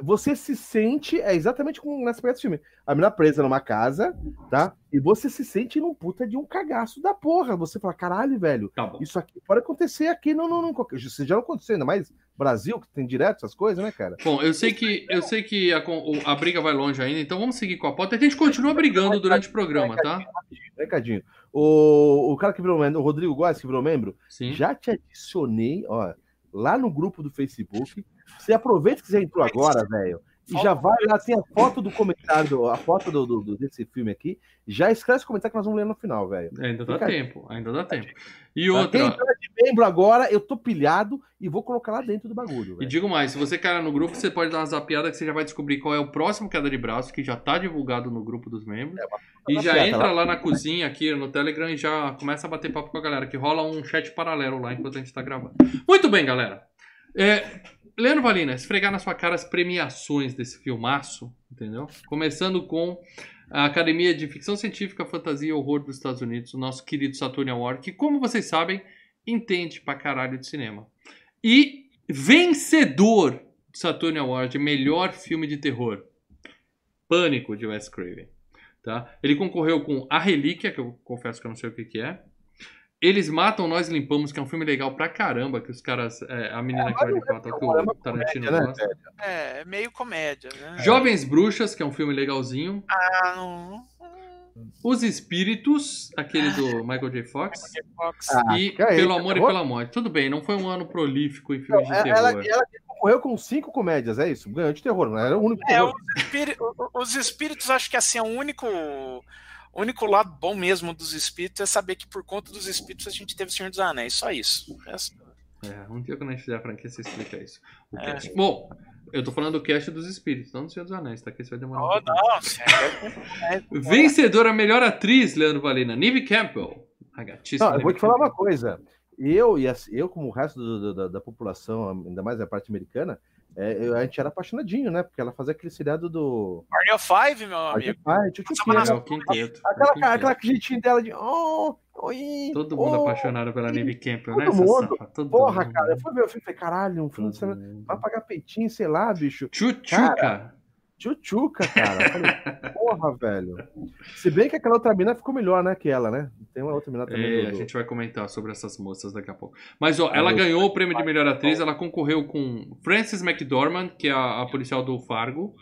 Você se sente, é exatamente como nessa pegada do filme. A menina presa numa casa, tá? E você se sente num puta de um cagaço da porra. Você fala, caralho, velho, Tá isso aqui pode acontecer aqui no, no qualquer- Isso já não aconteceu, ainda mais Brasil, que tem direto essas coisas, né, cara? Bom, eu sei que, eu sei que a, a briga vai longe ainda, então vamos seguir com a pauta. A gente continua brigando durante o programa, tá? Recadinho. O, o cara que virou membro, o Rodrigo Góes, que virou membro, Sim. já te adicionei, ó, lá no grupo do Facebook. Você aproveita que você entrou agora, velho. E já vai lá, tem a foto do comentário, a foto do, do- desse filme aqui. Já escreve esse comentário que nós vamos ler no final, velho. Ainda dá Fica aí. tempo, ainda dá tempo. E Pra Quem outra, entrar de membro agora, eu tô pilhado e vou colocar lá dentro do bagulho, e velho. digo mais, se você cair no grupo, você pode dar uma zapiada que você já vai descobrir qual é o próximo queda de braço, que já tá divulgado no grupo dos membros. E já entra lá. lá na cozinha aqui no Telegram e já começa a bater papo com a galera, que rola um chat paralelo lá enquanto a gente tá gravando. Muito bem, galera. É, Leandro Valina, esfregar na sua cara as premiações desse filmaço, entendeu? Começando com a Academia de Ficção Científica, Fantasia e Horror dos Estados Unidos, o nosso querido Saturn Award, que, como vocês sabem, entende pra caralho de cinema. E vencedor do Saturn Award, melhor filme de terror, Pânico, de Wes Craven. Tá? Ele concorreu com A Relíquia, que eu confesso que eu não sei o que, que é. Eles Matam, Nós Limpamos, que é um filme legal pra caramba, que os caras. é, a menina que vai que é uma o Tarantino comédia, né, gosta. velho? É, meio comédia, né? Jovens Bruxas, que é um filme legalzinho. Ah, não. Os Espíritos, aquele do Michael J. Fox. Fox. Ah, e Pelo Amor e terror? pela Morte. Tudo bem, não foi um ano prolífico em filmes de Ela, terror. ela concorreu com cinco comédias, é isso? Ganhou de terror, não era o único É, os, espíri- os espíritos, acho que assim, é o único, o único lado bom mesmo dos espíritos é saber que por conta dos espíritos a gente teve o Senhor dos Anéis, só isso. É, um dia quando a gente fizer a franquia, você explica isso. O É. cast. Bom, eu tô falando do cast dos Espíritos, não do Senhor dos Anéis, tá? Que isso vai demorar um Oh, pouquinho. não. Vencedora melhor atriz, Leandro Valina, Neve Campbell. A gatíssima Não, eu vou te falar uma coisa. Eu, e as- eu como o resto do- do- da, da população, ainda mais a parte americana, é, eu- a gente era apaixonadinho, né? Porque ela fazia aquele seriado do. Of Five, meu amigo. Tchutchuquinha, Passava É é Aquela, aquela jeitinho dela de. Oh, oi, Todo mundo oh, apaixonado pela Neve Campbell, todo né? mundo. Todo Porra, mundo. cara. Eu fui ver o filme e falei, caralho, um filme. Vai pagar peitinho, sei lá, bicho. Tchutchuca. Tchutchuca, cara. Falei, porra, velho. Se bem que aquela outra mina ficou melhor, né, que ela, né? Tem uma outra mina também. É, do- a gente vai comentar sobre essas moças daqui a pouco. Mas, ó, Ah, ela eu- ganhou o prêmio de melhor atriz, ela concorreu com Frances McDormand, que é a, a policial do Fargo.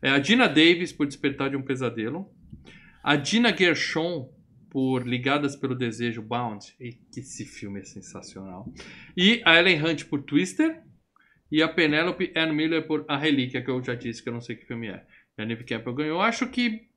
É, a Gina Davis, por Despertar de um Pesadelo. A Gina Gershon, por Ligadas pelo Desejo Bound. E que esse filme é sensacional. E a Ellen Hunt por Twister. E a Penelope Ann Miller por A Relíquia, que eu já disse que eu não sei que filme é. E a Neve Campbell ganhou. Acho que,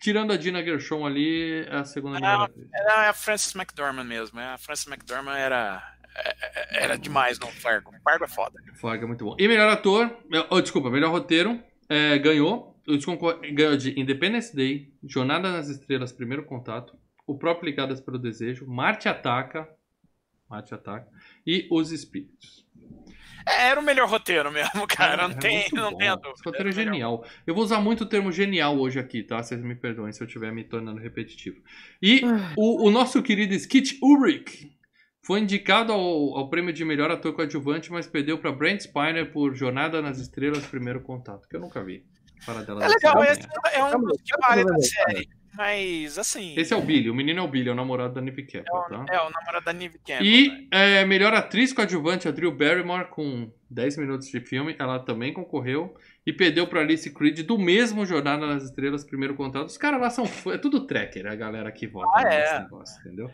tirando a Gina Gershon ali, é a segunda melhor. Era a Frances McDormand mesmo. A Frances McDormand era, é- era demais no Fargo. Fargo é foda. Fargo é muito bom. E melhor ator, oh, desculpa, melhor roteiro, é, ganhou. Ganhou de Independence Day, Jornada nas Estrelas, Primeiro Contato, O próprio Ligadas pelo Desejo, Marte Ataca, Marte Ataca e Os Espíritos. É, Era o melhor roteiro mesmo, cara. É, não é tem, não bom. tem a dúvida. Esse roteiro é o melhor. genial. Eu vou usar muito o termo genial hoje aqui, tá? Vocês me perdoem se eu estiver me tornando repetitivo. E o, o nosso querido Skit Ulrich foi indicado ao, ao prêmio de melhor ator coadjuvante, mas perdeu para Brent Spiner por Jornada nas Estrelas Primeiro Contato, que eu nunca vi. Fala dela É legal, esse é um dos que vale da série. Mas, assim. Esse é o Billy, o menino é o Billy, é o namorado da Neve é, Campbell, o, tá? é o namorado da Neve Campbell. né? E é, melhor atriz coadjuvante, a Drew Barrymore, com 10 minutos de filme, ela também concorreu e perdeu para Alice Creed do mesmo Jornada nas Estrelas, primeiro contato. Os caras lá são é tudo tracker, a galera que vota Ah, nesse é. negócio, entendeu?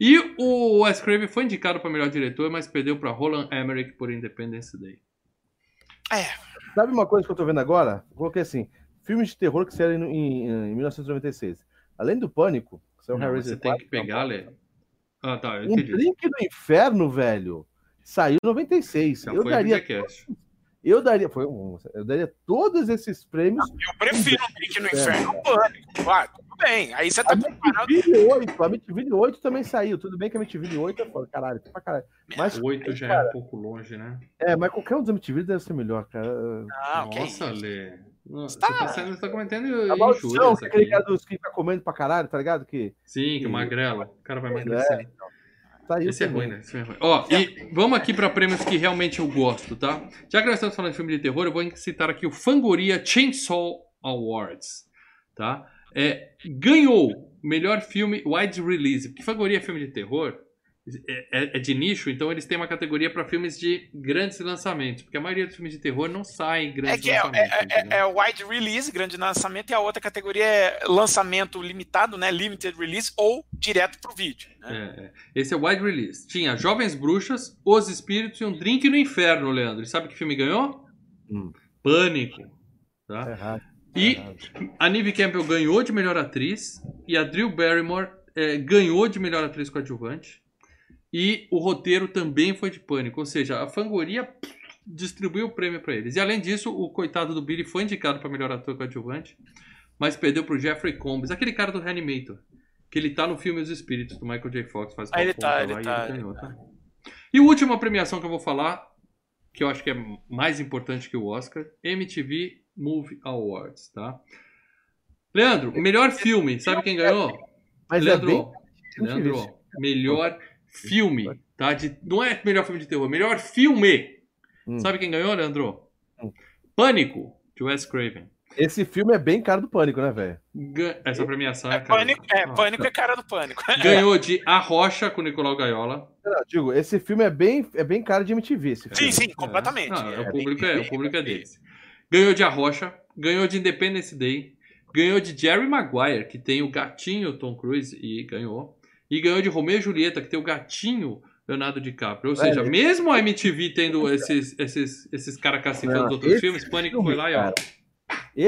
E o Wes Craven foi indicado para melhor diretor, mas perdeu para Roland Emmerich por Independence Day. Sabe uma coisa que eu tô vendo agora? Eu coloquei assim: filmes de terror que saíram em, em 1996. Além do Pânico, que saiu Não, Hellraiser você tem 4, que pegar, Lê. Ah, tá, eu Um entendi. Drink do Inferno, velho, saiu em 96. Já eu daria, eu daria, foi um, eu daria todos esses prêmios. Eu prefiro um Drink no É. Inferno ao Pânico. Ah, tudo bem. Aí você tá A comparando. 8, a Amityville 8 também saiu. Tudo bem que a Amityville 8 é foda, caralho, pra caralho. Mas, Oito já é um pouco longe, né? é, mas qualquer um dos Amityville deve ser melhor, cara. Que Nossa, isso. Lê. Nossa, Tá. Tá, tá cometendo A maldição, que aquele cara dos que tá comendo pra caralho, tá ligado? Que Sim, que magrelo. O cara vai É, emagrecendo. Saiu Esse é também. ruim, né? Esse é ruim. Ó, e vamos aqui pra prêmios que realmente eu gosto, tá? Já que nós estamos falando de filme de terror, eu vou citar aqui o Fangoria Chainsaw Awards, tá? É, ganhou melhor filme wide release, porque Fangoria é filme de terror, é, é- é de nicho, então eles têm uma categoria pra filmes de grandes lançamentos, porque a maioria dos filmes de terror não saem em É grandes que é, lançamentos. é, é, é o wide release, grande lançamento, e a outra categoria é lançamento limitado, né? Limited release ou direto pro vídeo. Né? É, é. Esse é o wide release. Tinha Jovens Bruxas, Os Espíritos e Um Drink no Inferno, Leandro. E sabe que filme ganhou? Hum. Pânico. Tá? Errado. E errado. a Neve Campbell ganhou de melhor atriz e a Drew Barrymore ganhou de melhor atriz coadjuvante. E o roteiro também foi de pânico, ou seja, a Fangoria distribuiu o prêmio para eles. E além disso, o coitado do Billy foi indicado para melhor ator coadjuvante, mas perdeu pro Jeffrey Combs, aquele cara do Reanimator, que ele tá no filme Os Espíritos do Michael J. Fox, faz Ah, ele tá, lá ele e tá, ele ele ganhou, tá. tá? E a última premiação que eu vou falar, que eu acho que é mais importante que o Oscar, MTV Movie Awards, tá? Leandro, melhor filme, sabe quem ganhou? Mas Leandro, é bem. Leandro, melhor filme, tá? De, não é melhor filme de terror, melhor filme. Hum. Sabe quem ganhou, Leandro? Hum. Pânico, de Wes Craven. Esse filme é bem cara do pânico, né, velho? Gan- Essa premiação é, É, cara. pânico, é, pânico é cara do pânico. Ganhou de A Rocha com Nicolau Gaiola. Não, digo, esse filme é bem, é bem cara de MTV. Esse filme. Sim, sim, completamente. Não, é, É o público é, o público é deles. Ganhou de A Rocha, ganhou de Independence Day, ganhou de Jerry Maguire, que tem o gatinho Tom Cruise e ganhou. E ganhou de Romeo e Julieta, que tem o gatinho Leonardo DiCaprio. Ou seja, Velho, mesmo a MTV tendo esses, esses, esses caras cacifando os outros esse filmes, Pânico filme, foi lá e ó.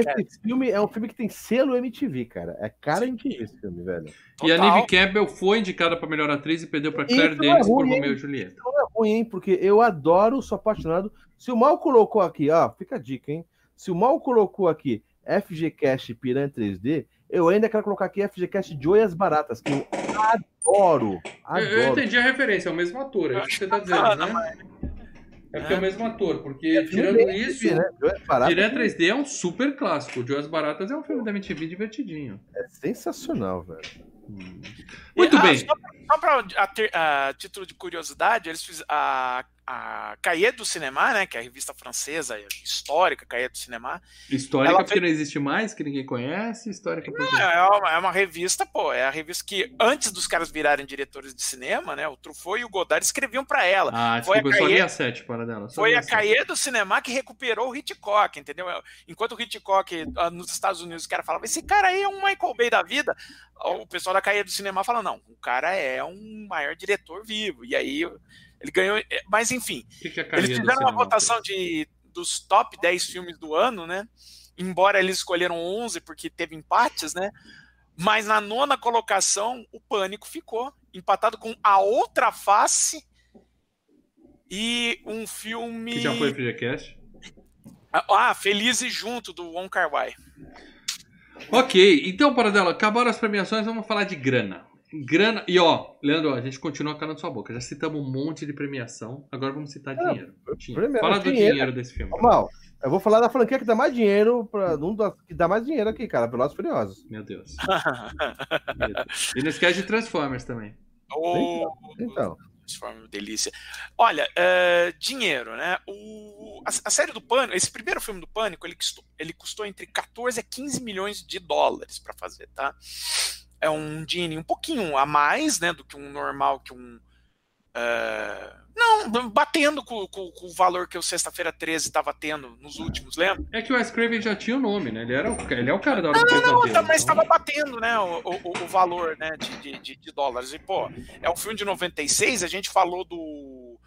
cara, Esse filme é um filme que tem selo MTV, cara. É cara MTV esse filme, velho. E a. Neve Campbell foi indicada para melhor atriz e perdeu para Isso Claire não é Danes por ruim, hein? Romeo e Julieta. Não é ruim, hein? Porque eu adoro, sou apaixonado. Se o Mal colocou aqui, ó, fica a dica, hein? Se o Mal colocou aqui FGCast Piranha 3D, eu ainda quero colocar aqui FGCast Joias Baratas, que eu adoro. Eu, eu Adoro. entendi a referência, é o mesmo ator, é isso que você tá dizendo, né? É porque é o mesmo ator, porque É tirando isso, né? Direto 3D é um super clássico. Joias Baratas é um filme da MTV divertidinho. é sensacional, velho. Muito E, ah, bem. Só, só pra a a título de curiosidade, eles fizeram a, a Cahiers do Cinema, né? Que é a revista francesa histórica, Cahiers do Cinema. Histórica porque não existe mais, que ninguém conhece. Histórica porque... É uma, é uma revista, pô, é a revista que antes dos caras virarem diretores de cinema, né? O Truffaut e o Godard escreviam pra ela. Ah, Foi a desculpa, só Cahiers- li a 7 para dela. só Foi a. Cahiers do Cinema que recuperou o Hitchcock, entendeu? Enquanto o Hitchcock ah, nos Estados Unidos, os caras falavam, esse cara aí é um Michael Bay da vida. O pessoal da Cahiers do Cinema fala, não, o cara é um maior diretor vivo. E aí ele ganhou. Mas enfim, que, que é eles fizeram uma cinema? votação de, dos top 10 filmes do ano, né? Embora eles escolheram 11 porque teve empates, né? Mas na nona colocação, o Pânico ficou empatado com A Outra Face e um filme. Que já foi FGCast. Ah, Feliz Junto, do Wong Kar Wai. Ok, então, Paradela, acabaram as premiações, vamos falar de grana. Grana. E ó, Leandro, a gente continua calando sua boca. Já citamos um monte de premiação, agora vamos citar dinheiro. Dinheiro. primeiro, Fala do dinheiro. dinheiro desse filme. Mal, eu vou falar da franquia que dá mais dinheiro, pra, um que dá mais dinheiro aqui, cara, Velozes e Furiosos. Meu Deus. Meu Deus. E não esquece de Transformers também. O Então, Transforma delícia. Olha, é, dinheiro, né? O, a, a série do Pânico, esse primeiro filme do Pânico, ele custou, ele custou entre 14 a 15 milhões de dólares para fazer, tá? É um dinheirinho um pouquinho a mais, né, do que um normal, que um. É, não, batendo com, com- com o valor que o Sexta-feira 13 estava tendo nos últimos, lembra? É que o Wes Craven já tinha o nome, né? Ele, era o, ele é o cara da hora pesadelo. Não, tá, mas estava batendo, né, o, o- o valor, né, de, de- de- de dólares. E, pô, é um filme de 96, a gente falou do,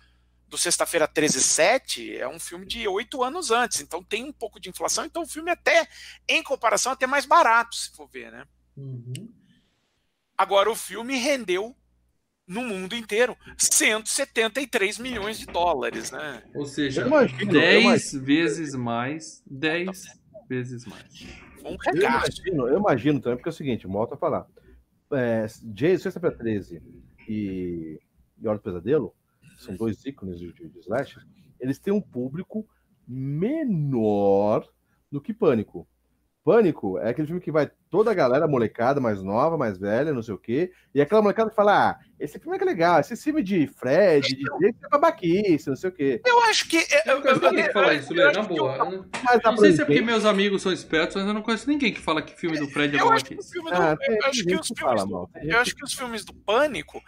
do Sexta-feira 13 7, é um filme de oito anos antes, então tem um pouco de inflação, então o filme até, em comparação, até mais barato, se for ver, né. Uhum. Agora, o filme rendeu no mundo inteiro 173 milhões de dólares, né. Ou seja, imagino, eu 10 vezes mais. 10 vezes mais. Um eu imagino, eu imagino também, porque é o seguinte, volto a falar. É, Jason, Sexta-feira 13 e, e Hora do Pesadelo, são dois ícones de, de, de slasher, eles têm um público menor do que Pânico. Pânico é aquele filme que vai toda a galera, molecada mais nova, mais velha, não sei o quê, e aquela molecada fala: ah, esse filme é que é legal, esse filme de Fred, de jeito é babaquice, não sei o quê. Eu acho que. Eu, Eu não conheço falar isso, Lê, na boa. Eu não- sei se é porque meus amigos são espertos, mas eu não conheço ninguém que fala que filme do Fred é babaquice. Ah, eu gente gente acho que os filmes do Pânico,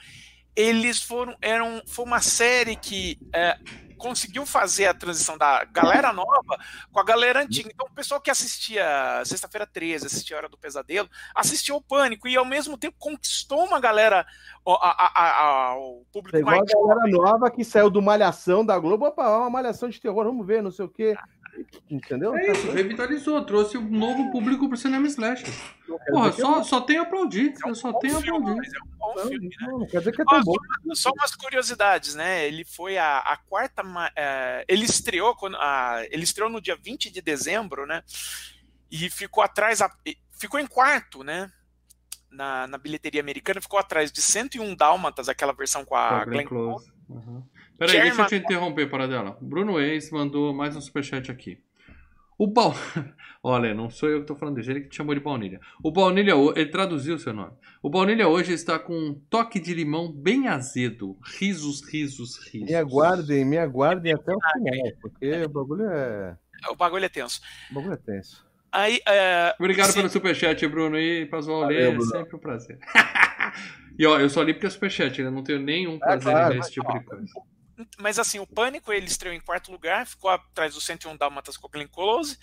eles foram. Eram, foi uma série que é, conseguiu fazer a transição da galera nova com a galera antiga. Então, o pessoal que assistia Sexta-feira 13, assistia Hora do Pesadelo, assistia o Pânico e ao mesmo tempo conquistou uma galera, a, a, a, o público Pegou a mais galera nova que saiu do Malhação da Globo, opa, uma malhação de terror, vamos ver, não sei o quê. Entendeu? É isso, revitalizou, trouxe um novo público pro cinema slasher. Porra, só, só tenho a aplaudir. Eu só bom tenho a aplaudir. é um bom filme, né? Não, não quer dizer que é tão Ó, bom. Só umas curiosidades, né? Ele foi a, a quarta. é, ele estreou quando, a- ele estreou no dia 20 de dezembro, né? E ficou atrás. a- ficou em quarto, né? Na, na bilheteria americana, ficou atrás de 101 Dálmatas, aquela versão com a Tá, Glenn Glenn Close. Close. Uhum. Peraí, Jerry deixa eu te interromper, para dela. Bruno Ex mandou mais um superchat aqui. O Baul... Olha, não sou eu que tô falando dele, ele que te chamou de baunilha. O baunilha, ele traduziu o seu nome. O baunilha hoje está com um toque de limão bem azedo. Risos, risos, risos. Me aguardem, me aguardem até o final, porque o bagulho é, O bagulho é tenso. o bagulho é tenso. Aí, é, Obrigado se- pelo superchat, Bruno. E Lê, Valeu, é sempre um prazer. e ó, eu só li porque é superchat, né? Não tenho nenhum prazer claro, em ver esse tipo de coisa. Mas assim, o Pânico ele estreou em quarto lugar, ficou atrás do 101 Dálmatas com a Glenn Close.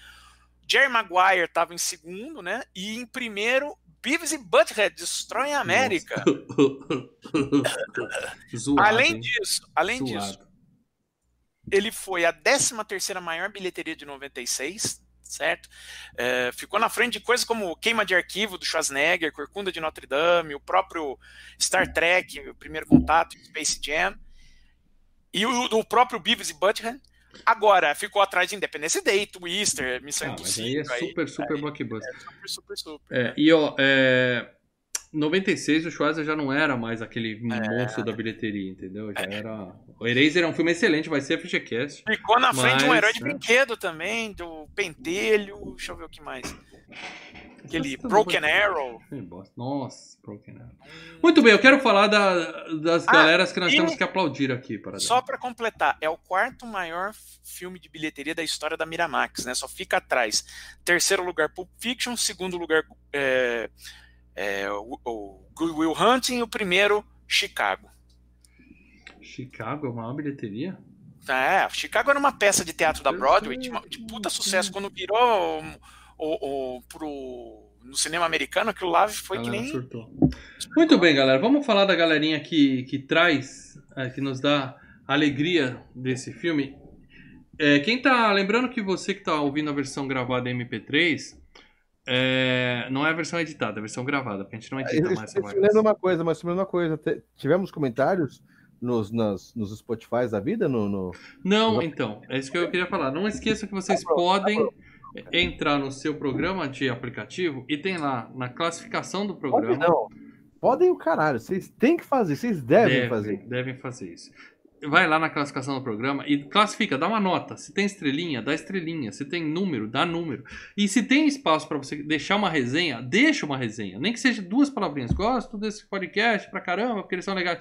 Jerry Maguire estava em segundo, né? E em primeiro, Beavis e Butthead destroem a América. Zoado, além hein? disso, além Zoado. disso, ele foi a 13 terceira maior bilheteria de 96, certo? É, ficou na frente de coisas como Queima de Arquivo do Schwarzenegger, Corcunda de Notre Dame, o próprio Star Trek, o Primeiro Contato, Space Jam, e o, o próprio Beavis e Butthead. Agora, ficou atrás de Independence Day, Twister, Missão Ah, mas aí é Impossível. aí, super, super blockbuster. super, super, super. É, e ó, é, 96 o Schwarzer já não era mais aquele monstro da bilheteria, entendeu? Já era. O Eraser é um filme excelente, vai ser a FGCast. Ficou na frente de um Mas, herói de né? brinquedo também, do Pentelho, deixa eu ver o que mais. Aquele Nossa, Broken. Arrow. Nossa, Broken Arrow. Muito bem, eu quero falar da- das Ah, galeras que nós temos que aplaudir aqui. Para Só para completar, é o quarto maior filme de bilheteria da história da Miramax, né? Só fica atrás. Terceiro lugar, Pulp Fiction. Segundo lugar, é, é, o, o Good Will Hunting. E o primeiro, Chicago. Chicago é a maior bilheteria? É, Chicago era uma peça de teatro da Broadway de, de puta sucesso. Quando virou o, o, pro, no cinema americano, aquilo lá foi que nem... surtou. Muito bem, galera. Vamos falar da galerinha que, que traz, é, que nos dá alegria desse filme. É, quem tá. Lembrando que você que tá ouvindo a versão gravada em MP3, é, não é a versão editada, é a versão gravada, porque a gente não edita mais essa Isso me lembra bagaça. uma coisa, mas me lembra uma coisa. te- Tivemos comentários nos, nas, nos Spotify da vida? No, no... Não, então, é isso que eu queria falar. Não esqueça que vocês podem entrar no seu programa de aplicativo e tem lá na classificação do programa. não. Podem o caralho. Vocês têm que fazer, vocês devem, fazer. Devem fazer isso. Vai lá na classificação do programa e classifica, dá uma nota. Se tem estrelinha, dá estrelinha. Se tem número, dá número. E se tem espaço para você deixar uma resenha, deixa uma resenha. Nem que seja duas palavrinhas. Gosto desse podcast pra caramba, porque eles são legais.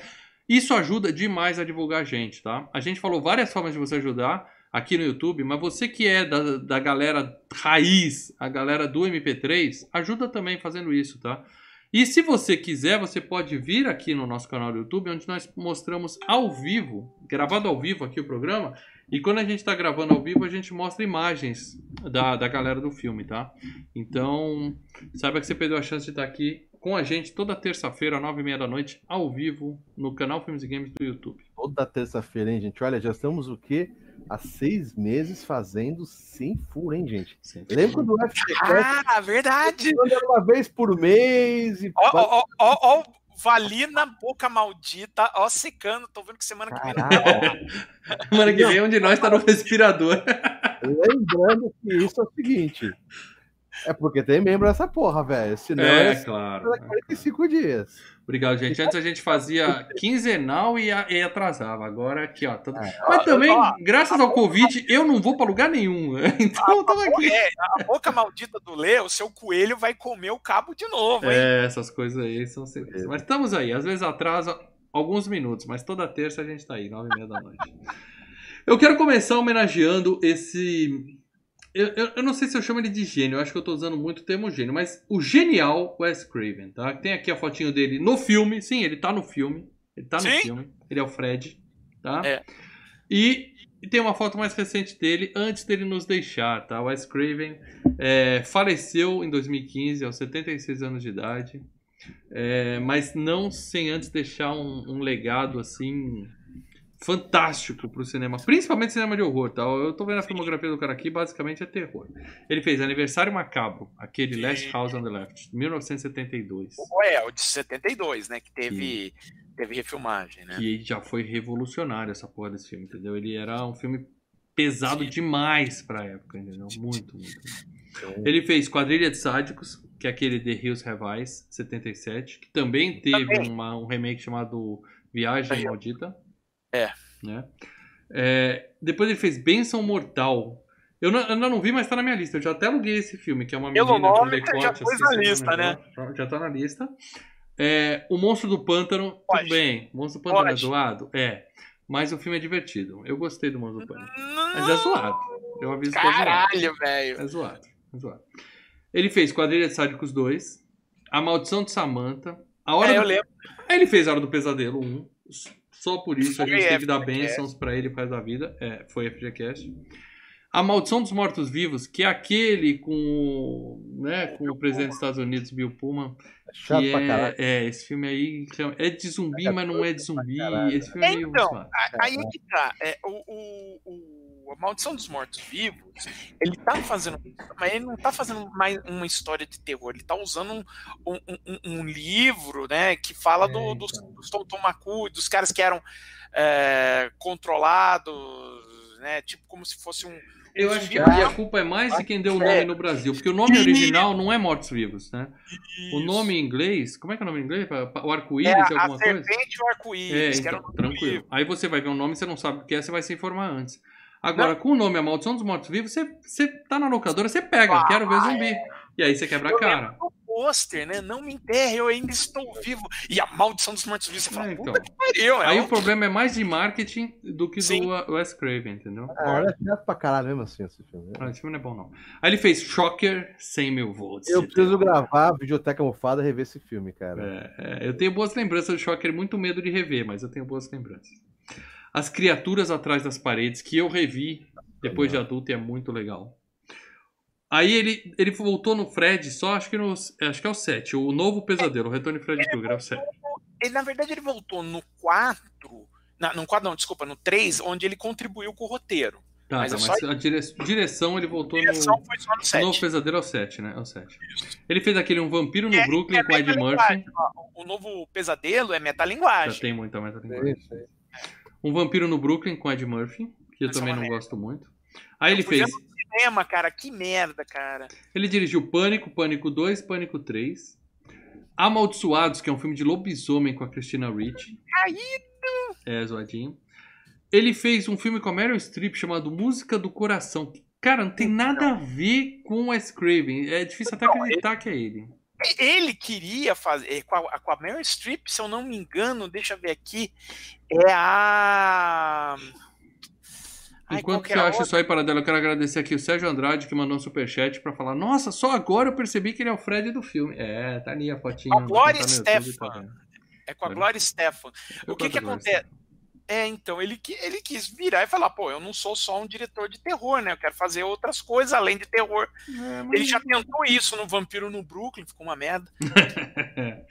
Isso ajuda demais a divulgar a gente, tá? A gente falou várias formas de você ajudar aqui no YouTube, mas você que é da, da galera raiz, a galera do MP3, ajuda também fazendo isso, tá? E se você quiser, você pode vir aqui no nosso canal do YouTube, onde nós mostramos ao vivo, gravado ao vivo aqui o programa. E quando a gente está gravando ao vivo, a gente mostra imagens da, da galera do filme, tá? Então, saiba que você perdeu a chance de estar aqui com a gente toda terça-feira, nove e meia da noite, ao vivo, no canal Filmes e Games do YouTube. Toda terça-feira, hein, gente? Olha, já estamos o quê? Há seis meses fazendo sem furo, hein, gente? Sempre. Lembra quando o FGCast Ah, verdade! uma vez por mês e. Ó, ó, ó, ó, Valina Boca Maldita, ó, secando. Tô vendo que semana que vem. Semana que vem, um de nós tá no respirador. Lembrando que isso é o seguinte: É porque tem membro nessa porra, velho. Senão É, é, claro. é 45 dias. Obrigado, gente. Antes a gente fazia quinzenal e, a- e atrasava. Agora aqui, ó. tudo- É. Mas também, ó, graças ao Covid, eu não vou pra lugar nenhum. Então eu tava aqui. É, a boca maldita do Lê, o seu coelho vai comer o cabo de novo, hein? É, essas coisas aí são sempre. Mas estamos aí. Às vezes atrasa alguns minutos, mas toda terça a gente tá aí, nove e meia da noite. Eu quero começar homenageando esse. Eu, eu, eu não sei se eu chamo ele de gênio, eu acho que eu tô usando muito o termo gênio, mas o genial Wes Craven, tá? Tem aqui a fotinho dele no filme, sim, ele tá no filme. Ele tá no filme. Ele é o Fred, tá? É. E, tem uma foto mais recente dele, antes dele nos deixar, tá? O Wes Craven é, faleceu em 2015, aos 76 anos de idade. É, mas não sem antes deixar um, um legado assim fantástico pro cinema, principalmente cinema de horror, tá? Eu tô vendo a filmografia do cara aqui, basicamente é terror. Ele fez Aniversário Macabro, aquele Sim. Last House on the Left, 1972, Ou é, o de 72, né? Que teve, teve refilmagem, né? que já foi revolucionário essa porra desse filme, entendeu? Ele era um filme pesado Sim. demais pra época, entendeu? Muito, muito. Então, Ele fez Quadrilha de Sádicos, que é aquele The Hills Have Eyes, 77, que também teve Também. uma- um remake chamado Viagem. Maldita. É. Né? É, depois ele fez Benção Mortal. Eu não- ainda não vi, mas tá na minha lista. Eu já até aluguei esse filme, que é uma menina nome, decote. já pôs na lista, né? Já tá na lista. É, o Monstro do Pântano, Pode. tudo bem. O Monstro do Pântano Pode. é zoado? É. Mas o filme é divertido. Eu gostei do Monstro do Pântano. Mas é zoado. Eu aviso que é zoado. Caralho, velho. É zoado, é zoado. Ele fez Quadrilha de Sádicos 2, A Maldição de Samantha, A Hora É, do... eu lembro. Aí ele fez A Hora do Pesadelo 1, só por isso a gente tem que dar bênçãos pra ele por resto da vida. É, foi FGCast. A Maldição dos Mortos Vivos, que é aquele com, o- né, com o presidente dos Estados Unidos, Bill Pullman. chato Que pra caralho. é, é, esse filme aí é de zumbi, mas não é de zumbi. Esse filme é meio Então, zoado. Aí é que tá. É, o, o, o- a Maldição dos Mortos-Vivos, ele tá fazendo. Mas ele não tá fazendo mais uma história de terror. Ele tá usando um, um, um- um livro, né? Que fala É, do, dos, então. dos Tomacu, dos caras que eram é, controlados, né? Tipo como se fosse um. Eu acho que a culpa é mais de quem deu o nome é. no Brasil, porque o nome original não é Mortos Vivos, né? O nome em inglês, como é que é o nome em inglês? O arco-íris, é a, alguma a coisa? serpente e o É, arco-íris, que era o então, nome do tranquilo. Aí você vai ver um nome, você não sabe o que é, você vai se informar antes. Agora, com o nome A Maldição dos Mortos Vivos, você, você tá na locadora, você pega, Ah, quero ver zumbi. E aí você quebra a Eu cara. do pôster, né? Não me enterre, eu ainda estou vivo. E a maldição dos mortos-vivos, você fala, É, então. puta que pariu, é Aí o problema é mais de marketing do que Sim. do Wes Craven, entendeu? Ah, é chato pra caralho mesmo assim esse filme. Ah, esse filme não é bom, não. Aí ele fez Shocker 100 mil volts. Eu preciso gravar a videoteca mofada e rever esse filme, cara. É, é, eu tenho boas lembranças do Shocker, muito medo de rever, mas eu tenho boas lembranças. As Criaturas Atrás das Paredes, que eu revi depois de adulto e é muito legal. Aí ele, ele voltou no Fred, só acho que, no, acho que é o 7, o Novo Pesadelo, o Retorno de Fred Krueger, é o 7. Ele, na verdade, ele voltou no 4. Na, no 4, não, desculpa, no 3, onde ele contribuiu com o roteiro. Tá, Mas tá, é mas só- a dire- direção ele voltou A direção no. foi só no O 7. Novo Pesadelo é o 7, né? É o 7. Ele fez aquele Um Vampiro no É, Brooklyn é com Ed Murphy. metalinguagem, ó. O novo pesadelo é Já metalinguagem. tem muita meta É isso aí. Um Vampiro no Brooklyn com Ed Murphy, que eu Essa é também não merda. gosto muito. Aí ele Eu ver fez. cinema, cara, que merda, cara. Ele dirigiu Pânico, Pânico 2, Pânico 3. Amaldiçoados, que é um filme de lobisomem com a Christina Ricci. Aí, É, zoadinho. Ele fez um filme com a Meryl Streep chamado Música do Coração. Cara, não tem nada a ver com o Wes Craven. É difícil até acreditar que é ele. Ele queria fazer com a, com a Meryl Streep, se eu não me engano, deixa eu ver aqui, é a. Ai, Enquanto que você a acha isso aí, Paradela, eu quero agradecer aqui o Sérgio Andrade, que mandou um superchat pra falar Nossa, só agora eu percebi que ele é o Fred do filme. É, tá ali a fotinha. A Gloria quem tá Estefan. tá vendo. É com a Olha. Gloria Stefan. O que que acontece? É, então, ele, ele quis virar e falar, pô, eu não sou só um diretor de terror, né? Eu quero fazer outras coisas além de terror. É, mas- Ele já tentou isso no Vampiro no Brooklyn, ficou uma merda. É.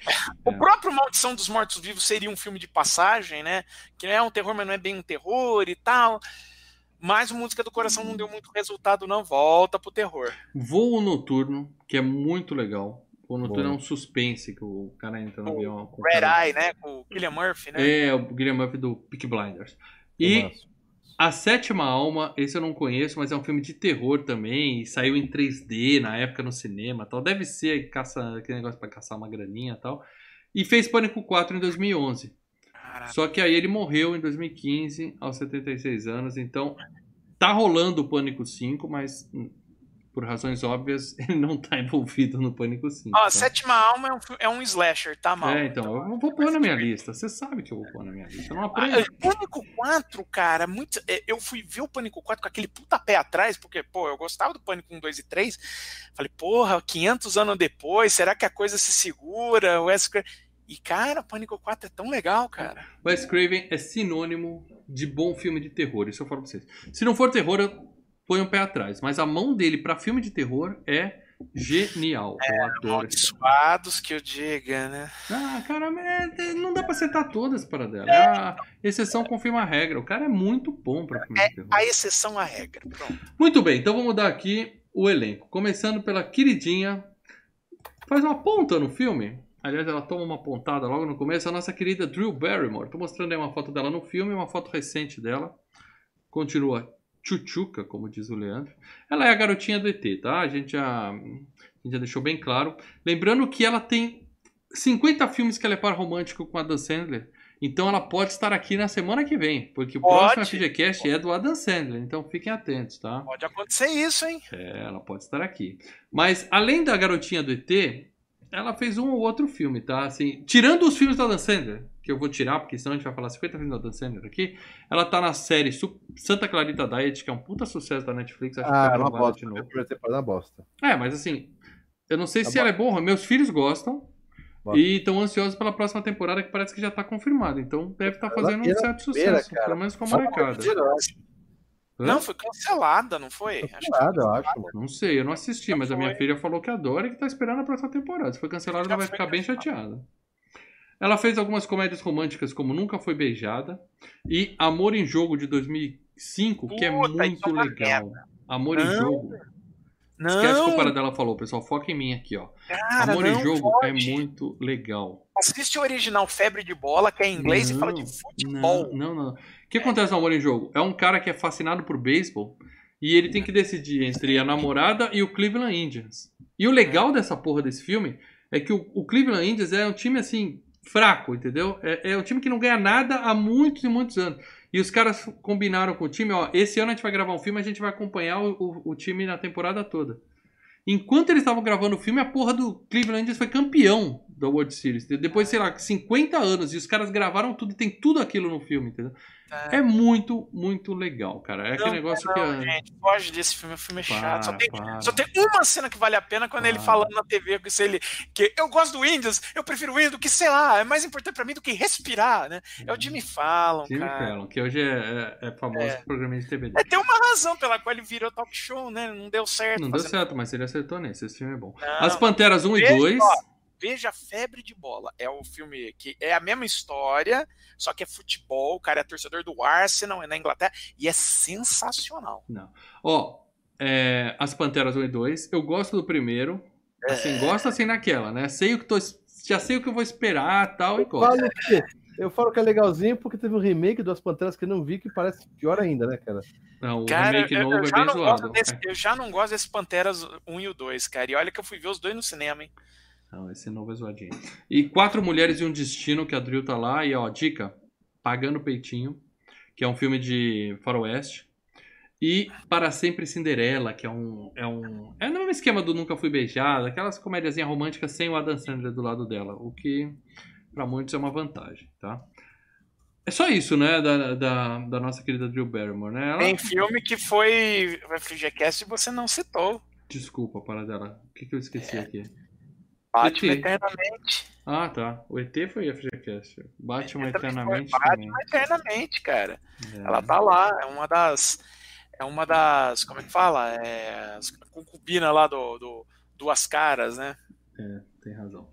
O próprio Maldição dos Mortos-Vivos seria um filme de passagem, né? Que não é um terror, mas não é bem um terror e tal. Mas o Música do Coração não deu muito resultado, não. Volta pro terror. Voo Noturno, que é muito legal. Noturno Bom. é um suspense que o cara entra no O avião. com o Red cara- Eye, né? Com o Killian Murphy, né? É, o Guilherme Murphy do Peak Blinders. E. A Sétima Alma, esse eu não conheço, mas é um filme de terror também. e Saiu em 3D na época no cinema tal. Deve ser caça, aquele negócio pra caçar uma graninha e tal. E fez Pânico 4 em 2011. Caraca. Só que aí ele morreu em 2015, aos 76 anos. Então, tá rolando o Pânico 5, mas por razões óbvias, ele não tá envolvido no Pânico 5. Ó, tá? Sétima Alma é um, é um slasher, tá mal. É, então, eu vou pôr na minha lista. Você sabe que eu vou pôr na minha lista. Eu não aprendo. Ah, Pânico 4, cara, muito. é, Eu fui ver o Pânico 4 com aquele puta pé atrás, porque, pô, eu gostava do Pânico 1, 2 e 3. Falei, porra, 500 anos depois, será que a coisa se segura? O Wes Craven- E, cara, Pânico 4 é tão legal, cara. Wes Craven é sinônimo de bom filme de terror. Isso eu falo pra vocês. Se não for terror, eu ponho um pé atrás. Mas a mão dele pra filme de terror é genial. eu adoro esse Amaldiçoados que eu diga, né? Ah, cara, mas é- não dá pra acertar todas para dela. A exceção confirma a regra. O cara é muito bom pra filme de terror. A exceção à regra. Pronto. Muito bem, então vamos dar aqui o elenco. Começando pela queridinha. Faz uma ponta no filme. Aliás, ela toma uma pontada logo no começo. A nossa querida Drew Barrymore. Tô mostrando aí uma foto dela no filme, uma foto recente dela. Continua tchutchuca, como diz o Leandro. Ela é a garotinha do ET, tá? A gente já, a gente já deixou bem claro. Lembrando que ela tem 50 filmes que ela é par romântico com a Dan Sandler. Então ela pode estar aqui na semana que vem, porque o Pode. próximo FGCast é do Adam Sandler. Então fiquem atentos, tá? Pode acontecer isso, hein? É, ela pode estar aqui. Mas além da garotinha do ET, ela fez um ou outro filme, tá? Assim, tirando os filmes da Dan Sandler, que eu vou tirar, porque senão a gente vai falar 50 filmes da Dan Sandler aqui. Ela tá na série Santa Clarita Diet, que é um puta sucesso da Netflix. Acho que Ah, foi uma aprovada bosta. de novo. temporada é uma bosta. É, mas assim, eu não sei Tá se bom. ela é boa. Meus filhos gostam. Bosta. E estão ansiosos pela próxima temporada, que parece que já tá confirmada. Então deve estar Ela fazendo um certo primeira, sucesso, cara. pelo menos com a molecada. Não, foi cancelada, não foi? Que- Nada, eu acho. Não sei, eu não assisti, mas a minha foi. filha falou que adora e que tá esperando a próxima temporada. Se for cancelada, ela vai foi ficar bem chateada. Ela fez algumas comédias românticas como Nunca Foi Beijada e Amor em Jogo de 2005, que é Puta, muito legal. Amor em Não. Esquece o que o Não, Paradela falou, pessoal. Foca em mim aqui, ó. cara, Amor não em Jogo pode. é muito legal. Assiste o original Febre de Bola, que é em inglês, e fala de Não, futebol. Não, não, não. O que acontece no Amor em Jogo? É um cara que é fascinado por beisebol e ele tem que decidir entre a namorada e o Cleveland Indians. E o legal dessa porra desse filme é que o, o Cleveland Indians é um time assim, fraco, entendeu? É, é um time que não ganha nada há muitos e muitos anos. E os caras combinaram com o time, ó, esse ano a gente vai gravar um filme, a gente vai acompanhar o, o- o time na temporada toda. Enquanto eles estavam gravando o filme, a porra do Cleveland foi campeão da World Series. Depois, sei lá, 50 anos e os caras gravaram tudo e tem tudo aquilo no filme, entendeu? Tá. É muito, muito legal, cara. É aquele Não, negócio não, que. a- gente, foge desse filme, o filme é chato. Só Para, tem, para. só tem uma cena que vale a pena quando ele Para. falando na TV que se ele que eu gosto do Indians, eu prefiro o Indians do que, sei lá, é mais importante pra mim do que respirar, né? É o Jimmy Fallon, Jimmy cara. Fallon, que hoje é, é- é famoso É. programa de TV. É, tem uma razão pela qual ele virou talk show, né? Não deu certo. Não deu certo, mas ele acertou nesse. Esse filme é bom. As Panteras 1 e Veja, 2. ó. Veja Febre de Bola. É o filme que é a mesma história, só que é futebol. O cara é torcedor do Arsenal, é na Inglaterra, e é sensacional. Não. Ó, é, As Panteras 1 e 2. Eu gosto do primeiro. É. Assim, gosto assim naquela, né? Sei o que tô. Já sei o que eu vou esperar tal e Eu gosto. que, eu falo que é legalzinho porque teve um remake das Panteras que eu não vi que parece pior ainda, né, cara? Não, o Cara, remake eu, novo eu é já bem não zoado. gosto desse, É. eu já não gosto desse Panteras 1 e o 2, cara. E olha que eu fui ver os dois no cinema, hein? Não, esse novo é zoadinho. E Quatro Mulheres e um Destino, que a Drill tá lá. E ó, dica: Pagando Peitinho, que é um filme de faroeste. E Para Sempre Cinderela, que é um. É um. É no mesmo esquema do Nunca Fui Beijada, aquelas comédiazinhas românticas sem o Adam Sandler do lado dela. O que, pra muitos, é uma vantagem, tá? É só isso, né? Da, da, da nossa querida Drew Barrymore, né? Ela... Tem filme que foi FGCast e você não citou. Desculpa, para dela. O que, que eu esqueci aqui? Batman ET. Eternamente. Ah, tá. O ET foi FGCast. Batman Eternamente foi também. Batman Eternamente, cara. É. Ela tá lá, é uma das. É uma das. Como é que fala? É, concubina lá do, do Duas Caras, né? É, tem razão.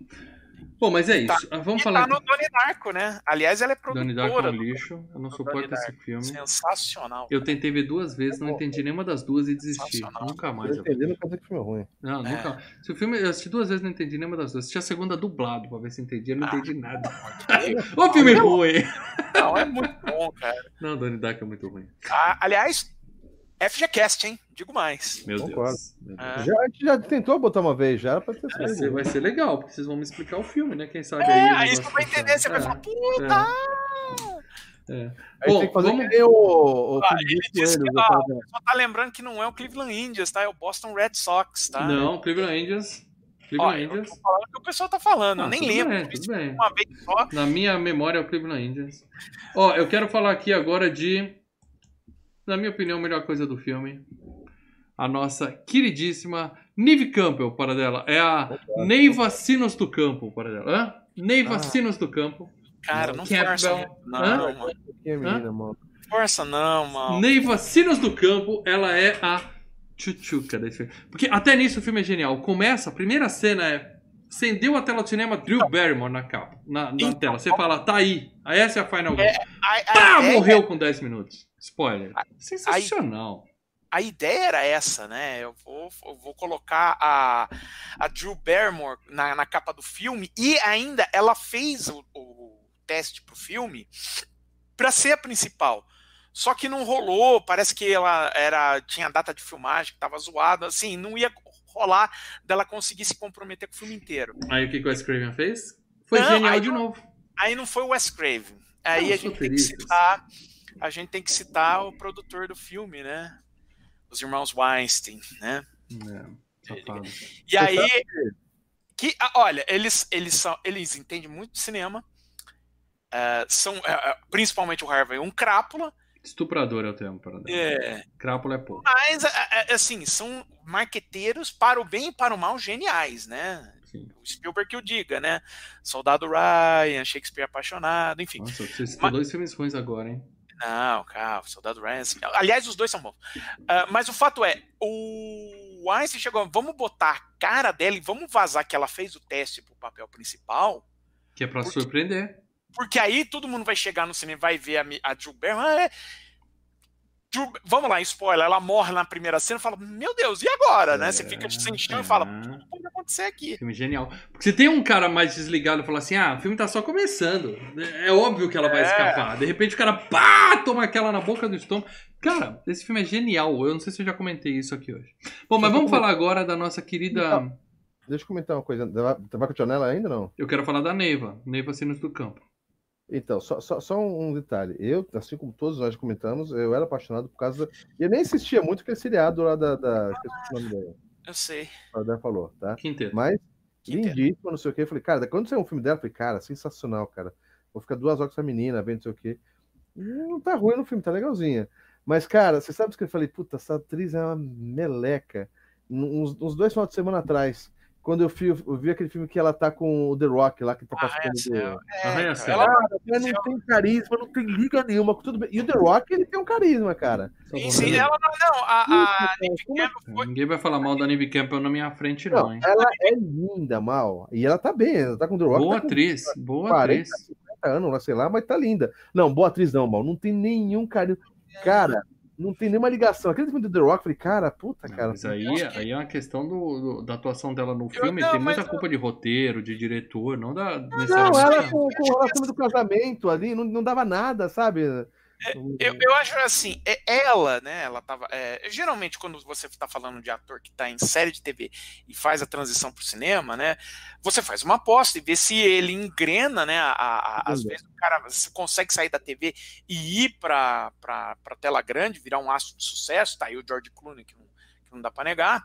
Bom, mas é Tá. isso. Ah, Vamos E falar tá no Donnie Darko, né? Aliás, ela é Donnie Darko é produtora. um lixo. Eu não suporto esse filme. Sensacional. Eu tentei ver duas vezes, não entendi nenhuma das duas e desisti. Nunca Não mais. eu ver. não quer dizer que o filme é ruim. Não, É. nunca. Se o filme eu assisti duas vezes, não entendi nenhuma das duas. Assisti a segunda dublado pra ver se entendia, não Ah. entendi nada. Ô filme ruim! Não, é muito bom, cara. Não, Donnie Darko é muito ruim. Ah, aliás, FGCast, hein? Digo mais. Meu Concordo. Deus. Meu Deus. É. Já, a gente já tentou botar uma vez, já era pra ter Vai ser, vai ser legal, porque vocês vão me explicar o filme, né? Quem sabe É, aí. aí você vai entender, você vai É, falar, puta! é. Aí Bom, tem que fazer vamos- que nem o, o Ah, ele disse que, o ó, cara- Só tá lembrando que não é o Cleveland Indians, tá? É o Boston Red Sox, tá? Não, Cleveland Indians. Ó, Cleveland eu Indians. tô falando o que o pessoal tá falando, eu Ah, nem tudo lembro. eu tudo bem. Uma vez só. Na minha memória é o Cleveland Indians. Ó, eu quero falar aqui agora de, na minha opinião, a melhor coisa do filme. A nossa queridíssima Nive Campbell, para dela. É a Neiva Sinos do Campo, para dela. Hã? Neiva Ah. Sinos do Campo. Cara, não Campbell. força muito. Não, Hã? mano. Que é menina, mano. Força não, mano. Neiva Sinos do Campo, ela é a tchutchuca desse filme. Porque até nisso o filme é genial. Começa, a primeira cena é. Acendeu a tela do cinema, Drew Barrymore na capa, na, na Então, tela. Você fala, tá aí. Essa é a final É, girl. A, a Pá, ideia, morreu com 10 minutos. Spoiler. A- Sensacional. a ideia era essa, né? Eu vou, eu vou colocar a, a Drew Barrymore na, na capa do filme e ainda ela fez o, o teste pro filme pra ser a principal. Só que não rolou, parece que ela era tinha data de filmagem que tava zoada, assim, não ia rolar dela conseguir se comprometer com o filme inteiro. Aí o que, que o Wes Craven fez? Foi Não, genial de não- novo. Aí não foi o Wes Craven. Aí Não, a gente tem que citar, a gente tem que citar o produtor do filme, né? Os irmãos Weinstein, né? É. E aí que ah, olha, eles eles são eles entendem muito de cinema. eh, são eh, principalmente o Harvey um crápula, Estuprador é o termo para dar. é, Crápula é pouco. mas eh, eh, assim são marqueteiros para o bem e para o mal geniais, né? Sim. O Spielberg que o diga, né? Soldado Ryan, Shakespeare apaixonado, enfim. Nossa, você citou Mas- dois filmes ruins agora, hein? Não, calma, Soldado Ryan. assim, Aliás, os dois são bons. Ah, mas o fato é, o Einstein chegou, vamos botar a cara dela e vamos vazar que ela fez o teste pro papel principal, Que é pra Porque- surpreender. Porque aí todo mundo vai chegar no cinema e vai ver a, a Drew Barrymore. ah, é, Drew- vamos lá, spoiler, ela morre na primeira cena e fala, meu Deus, e agora, né? Você fica sem chão e fala, É. o que pode acontecer aqui? Filme genial. Porque se tem um cara mais desligado e falar assim, ah, o filme tá só começando. É óbvio que ela vai É. escapar. De repente o cara, pá, toma aquela na boca do estômago. Cara, esse filme é genial. Eu não sei se eu já comentei isso aqui hoje. Bom, mas vamos falar agora da nossa querida. Então. Deixa eu comentar uma coisa. Vai continuar nela ainda ou não? Eu quero falar da Neiva. Neiva Sinos do Campo. Então, só, só, só um detalhe. Eu, assim como todos nós comentamos, eu era apaixonado por causa. da- Eu nem assistia muito aquele seriado lá da. da... dela. Eu sei. A Débora falou, tá? Quinteto. Mas, lindíssimo, não sei o quê. Eu falei, cara, quando saiu um filme dela, eu falei, cara, sensacional, cara. Vou ficar duas horas com essa menina, vendo não sei o quê. E Não tá ruim no filme, tá legalzinha. Mas, cara, você sabe o que eu falei? Puta, essa atriz é uma meleca. Uns, uns dois finais de semana atrás, quando eu, fui, eu vi aquele filme que ela tá com o The Rock lá, que tá participando do. Arranha-céu. É, Arranha-céu. ela- mas não tem carisma, não tem liga nenhuma, tudo bem. E o The Rock, ele tem um carisma, cara. Sim, ela não, não, a, a Como é Campbell foi- Ninguém vai falar mal da Neve Campbell na minha frente, não, Não, hein? ela é linda, mal. E ela tá bem, ela tá com o The Rock. Boa tá com atriz. Boa 40, atriz. 50 anos, lá, sei lá, mas tá linda. Não, boa atriz não, mal. Não tem nenhum carinho. Cara, não tem nenhuma ligação. Aquele filme do The Rock, eu falei, cara, puta, Não, cara. mas aí, aí é uma questão do, do- da atuação dela no filme. não, tem muita eu- culpa de roteiro, de diretor, não da Não, ela com, com o relacionamento do casamento ali, não, não dava nada, sabe? Eu, eu acho assim, é- ela, né? Ela tava. é, geralmente, quando você está falando de ator que está em série de TV e faz a transição para o cinema, né? Você faz uma aposta e vê se ele engrena, né? a- a- às Entendi. vezes o cara consegue sair da TV e ir para a tela grande, virar um astro de sucesso, tá aí o George Clooney, que não, que não dá para negar.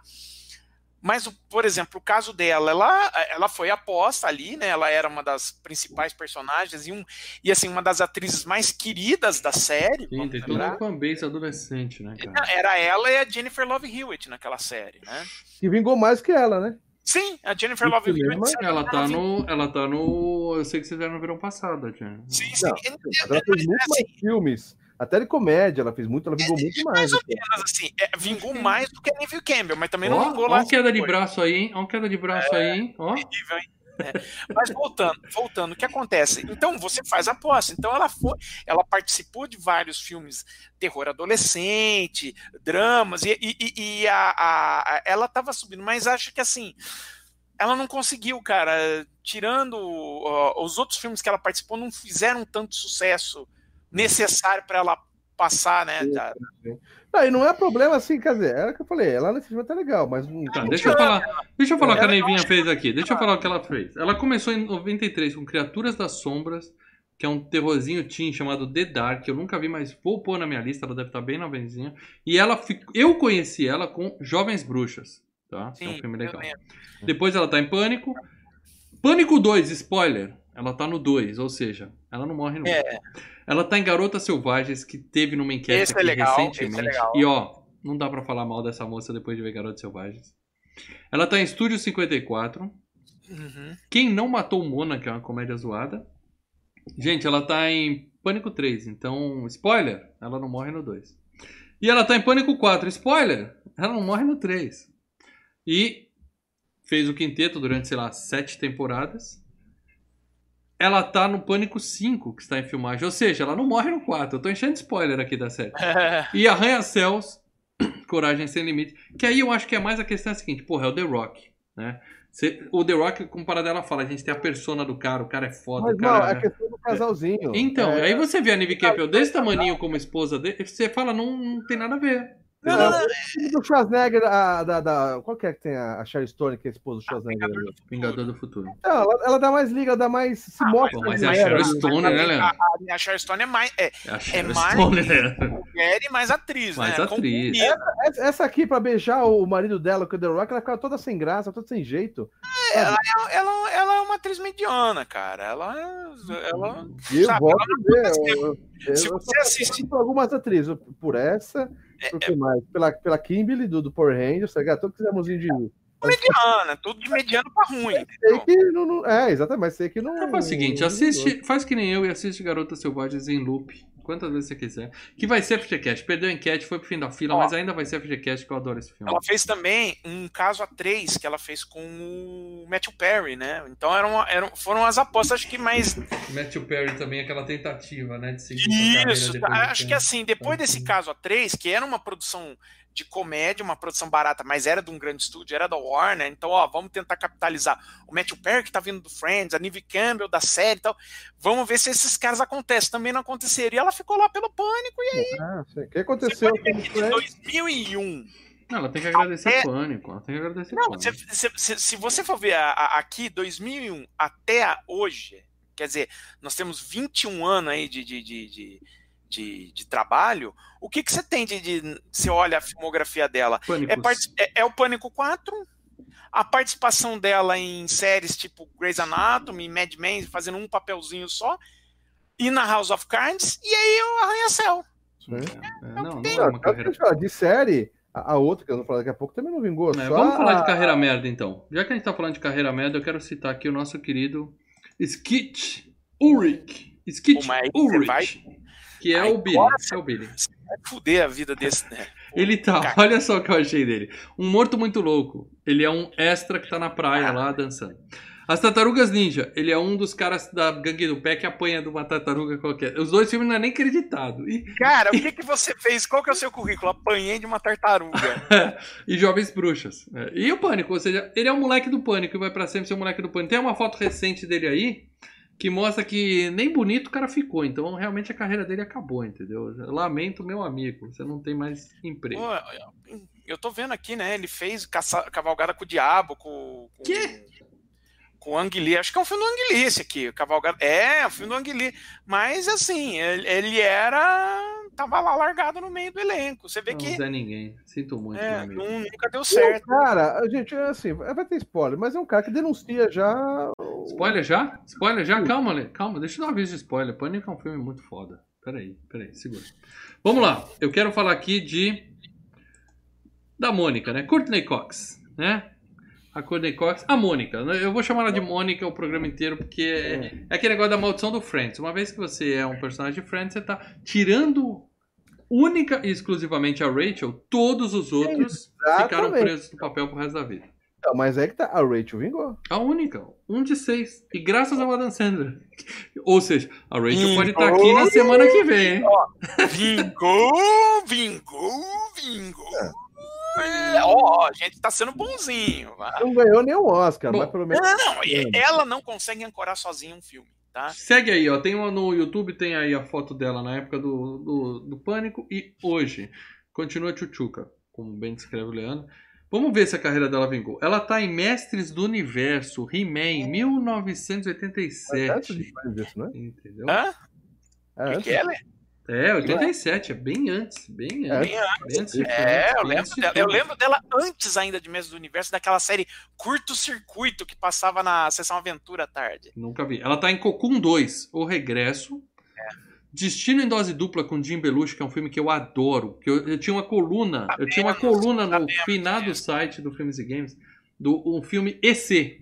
Mas, por exemplo, o caso dela, ela, ela foi aposta ali, né? Ela era uma das principais personagens e, um, e assim, uma das atrizes mais queridas da série. Sim, tem um fanbase adolescente, né, cara? Era ela e a Jennifer Love Hewitt naquela série, né? Que vingou mais que ela, né? Sim, a Jennifer No Love Hewitt. Ela tá no. Ela tá no. Eu sei que vocês eram no verão passado, Tia. Sim, sim. Não, ela fez muito mais filmes. Até de comédia, ela fez muito, ela vingou muito mais. Mais ou menos assim, é, vingou mais do que a Neville Campbell, mas também não Ó, vingou ó lá. uma queda de braço aí, hein? Ó uma queda de braço aí, hein? Ó. terrível, hein? É. Mas voltando, voltando, o que acontece? Então você faz a aposta. Então ela foi, ela participou de vários filmes terror adolescente, dramas e, e, e a, a, ela estava subindo, mas acho que assim ela não conseguiu, cara. Tirando uh, os outros filmes que ela participou, não fizeram tanto sucesso necessário para ela passar, né? Da... Não, e não é problema assim, quer dizer, era o que eu falei, ela nesse filme tá legal, mas. Tá, deixa eu falar, deixa eu falar o que a Neivinha fez aqui. Deixa eu falar o que ela fez. Ela começou em 93 com Criaturas das Sombras, que é um terrorzinho teen chamado The Dark. Eu nunca vi, mas vou pôr na minha lista, ela deve estar bem na venzinha. E ela eu conheci ela com Jovens Bruxas, tá? Sim, é um filme legal. Depois ela tá em Pânico. Pânico 2, spoiler. Ela tá no 2, ou seja, ela não morre nunca. É. Ela tá em Garotas Selvagens, que teve numa enquete esse é aqui é legal, recentemente. É legal. E ó, não dá para falar mal dessa moça depois de ver Garotas Selvagens. Ela tá em Estúdio 54. Uhum. Quem não matou Mona, que é uma comédia zoada. Gente, ela tá em Pânico 3, então, spoiler, ela não morre no 2. E ela tá em Pânico 4, spoiler, ela não morre no 3. E fez o quinteto durante, sei lá, sete temporadas ela tá no Pânico 5, que está em filmagem. Ou seja, ela não morre no 4. Eu tô enchendo spoiler aqui da série. e Arranha-Céus, Coragem Sem Limite. Que aí eu acho que é mais a questão é a seguinte: porra, é o The Rock, né? o The Rock, comparado ela fala, a gente tem a persona do cara, o cara é foda. Mas cara, não, é a questão do casalzinho. Então, é... aí você vê a Nive Campbell desse tamaninho como esposa dele, você fala, não, não tem nada a ver. Não, não, não. do Schwarzenegger, a, da, da, qual que é que tem a, a Sherry Stone, que é a esposa do Schwarzenegger? Vingador do, Vingador do Futuro. Não, ela, ela, dá mais liga, ela dá mais. Se ah, mostra. Mas, mas a Sherry Stone, né, Leandro? A, a, a Sherry Stone é mais. É, é mais Stone, né? mulher e mais atriz, mais né? atriz. Essa, essa, aqui, pra beijar o marido dela o The Rock, ela fica toda sem graça, toda sem jeito. É, ela, é, ela, ela é uma atriz mediana, cara. Ela. ela eu sabe, ela ver. Eu, eu, se você assiste. Algumas atrizes, por essa. É, que mais? Pela, pela Kimberly do, do Power Rangers, tá ligado? Todo que fizemos de. Mediana, tudo de mediano pra ruim. Sei que não, não, é, exatamente, mas sei que não. Faz o seguinte, assiste, faz que nem eu e assiste Garotas Selvagens em loop quantas vezes você quiser. Que vai ser FGCast. Perdeu a enquete, foi pro fim da fila, Ó, mas ainda vai ser FGCast, que eu adoro esse filme. Ela fez também um caso a três que ela fez com o Matthew Perry, né? Então eram, eram, foram as apostas, acho que mais. Matthew Perry também, aquela tentativa, né? De seguir Isso, acho que assim, depois desse caso a três, que era uma produção de comédia, uma produção barata, mas era de um grande estúdio, era da Warner, então, ó, vamos tentar capitalizar. O Matthew Perry, que tá vindo do Friends, a Neve Campbell, da série e tal, vamos ver se esses caras acontecem, também não aconteceria, ela ficou lá pelo pânico, e aí... Ah, o que aconteceu? Em 2001... Não, ela tem que agradecer até... pânico, ela tem que agradecer não, pânico. Se, se, se, você for ver a, a, aqui, 2001 até hoje, quer dizer, nós temos 21 anos aí de, de, de, de de, de trabalho, o que, que você tem de, de. Você olha a filmografia dela? É, é, é, o Pânico 4, a participação dela em séries tipo Grey's Anatomy, Mad Men, fazendo um papelzinho só, e na House of Cards, e aí o Arranha-Céu. É, é, não, não é uma carreira. De série, a, outra que eu vou falar daqui a pouco também não vingou. É, vamos falar de carreira merda então. Já que a gente tá falando de carreira merda, eu quero citar aqui o nosso querido Skit Ulrich. Skit Ulrich. Que é o Billy. É o Billy. Vai fuder a vida desse, né? Ele tá, olha só o que eu achei dele. Um morto muito louco. Ele é um extra que tá na praia ah. lá dançando. As Tartarugas Ninja, ele é um dos caras da gangue do pé que apanha de uma tartaruga qualquer. Os dois filmes não é nem acreditado. E... Cara, o que, que você fez? Qual que é o seu currículo? Apanhei de uma tartaruga. e Jovens Bruxas. É, e o Pânico, ou seja, ele é um moleque do Pânico e vai para sempre ser um moleque do Pânico. Tem uma foto recente dele aí, que mostra que nem bonito o cara ficou. Então, realmente a carreira dele acabou, entendeu? Eu lamento, meu amigo, você não tem mais emprego. Pô, eu tô vendo aqui, né? Ele fez caça... Cavalgada com o Diabo, com. com... Que? Com o Ang Lee. Acho que é um filme do Ang Lee esse aqui. Cavalgada. É, é um filme do Ang Lee. Mas, assim, ele, ele era tava lá largado no meio do elenco. Você vê não, que. Não é ninguém. Sinto muito. É, não, nunca deu certo. cara, a gente, assim, vai ter spoiler, mas é um cara que denuncia já. Spoiler já? Spoiler já? Calma, Lê. Calma, deixa eu dar uma vez de spoiler. Pânico é um filme muito foda. Peraí, peraí, segura. Vamos lá. Eu quero falar aqui de. Da Mônica, né? Courtney Cox, né? A Courtney Cox. A Mônica. Eu vou chamar ela de Mônica o programa inteiro, porque é, é aquele negócio da maldição do Friends. Uma vez que você é um personagem de Friends, você tá tirando única e exclusivamente a Rachel, todos os outros Exatamente. ficaram presos no papel pro resto da vida. Não, mas é que tá. A Rachel vingou. A única. Um de seis. E graças ao Adam Sandler. Ou seja, a Rachel Vingou. pode estar aqui na semana que vem, hein? Vingou, vingou, vingou. É, Ó, a gente tá sendo bonzinho. Não ganhou nem o Oscar, Bom, mas pelo menos. Não, não, e- ela não consegue ancorar sozinha um filme, tá? Segue aí, ó. Tem uma no YouTube, tem aí a foto dela na época do, do, do Pânico e hoje. Continua Chuchuca, como bem descreve o Leandro. Vamos ver se a carreira dela vingou. Ela tá em Mestres do Universo, He-Man, Mas 1987. antes de fazer isso, né? Entendeu? Hã? É, O que que é? É, 87, é bem antes, bem É. antes. Bem antes. Antes É, eu lembro, dela, eu lembro dela antes ainda de Mestre do Universo, daquela série Curto Circuito que passava na sessão Aventura à tarde. Nunca vi. Ela tá em Cocoon 2, O Regresso. Destino em Dose Dupla com Jim Belushi, que é um filme que eu adoro. Que eu, eu tinha uma coluna, eu tinha uma coluna no finado site do Filmes e Games, do um filme EC.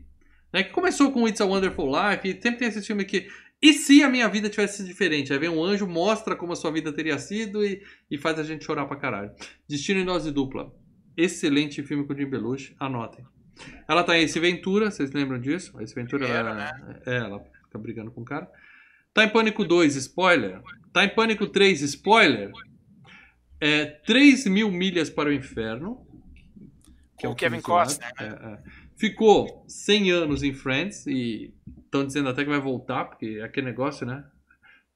Né, que começou com It's a Wonderful Life, e sempre tem esse filme que. E se a minha vida tivesse sido diferente? Aí vem um anjo, mostra como a sua vida teria sido e, e faz a gente chorar pra caralho. Destino em Dose Dupla. Excelente filme com Jim Belushi, anotem. Ela tá em Ace Ventura, vocês lembram disso? Ace Ventura, Primeiro, ela, é, ela fica brigando com o cara. Tá em Pânico 2, spoiler. Tá em Pânico 3, spoiler. É 3 mil milhas para o inferno. que é Com um o Kevin Costner, isolado. É, é. Ficou 100 anos em Friends e estão dizendo até que vai voltar, porque é aquele negócio, né?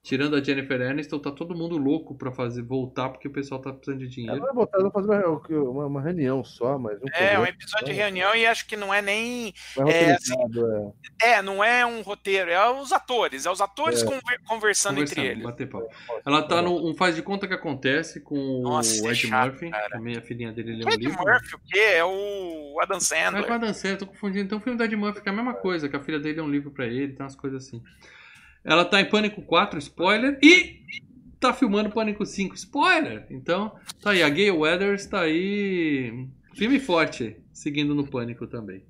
Tirando a Jennifer Aniston, tá todo mundo louco pra fazer voltar, porque o pessoal tá precisando de Ela dinheiro. vai botar, ela vai fazer uma, uma, uma reunião só, mas um É, um episódio de reunião e acho que não é nem. é, roteirizado, é. É, não é um roteiro, é os atores. É os atores É. conver- conversando, entre Conversando, eles. bater papo. Ela tá no um faz de conta que acontece com Nossa, o é Ed chato, Murphy, cara. também a filhinha dele lê um Ed livro. Murphy, o quê? É o Adam É Sandler. com a Dan Sandler, tô confundindo. Então o filme do Ed Murphy que é a mesma coisa, que a filha dele é um livro pra ele, tem umas coisas assim. Ela tá em Pânico 4, spoiler, e tá filmando Pânico 5, spoiler. Então, tá aí, a Gay Weathers tá aí firme e forte, seguindo no Pânico também.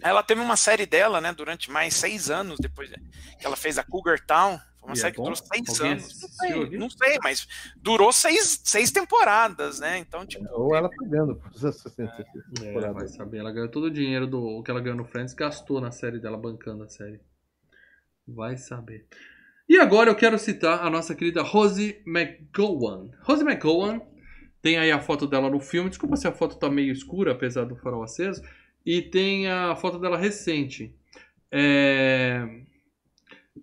Ela teve uma série dela, né, durante mais seis anos depois que ela fez a Cougar Town. Foi uma E é série que bom? durou seis Alguém anos. Não sei, não sei, mas durou seis, seis temporadas, né? Então, tipo, Ou ela pegando. por essa- essa- essa É, temporada. vai saber, ela ganhou todo o dinheiro do o que ela ganhou no Friends, gastou na série dela, bancando a série. Vai saber. E agora eu quero citar a nossa querida Rosie McGowan. Rosie McGowan tem aí a foto dela no filme. Desculpa se a foto tá meio escura, apesar do farol aceso. E tem a foto dela recente. É,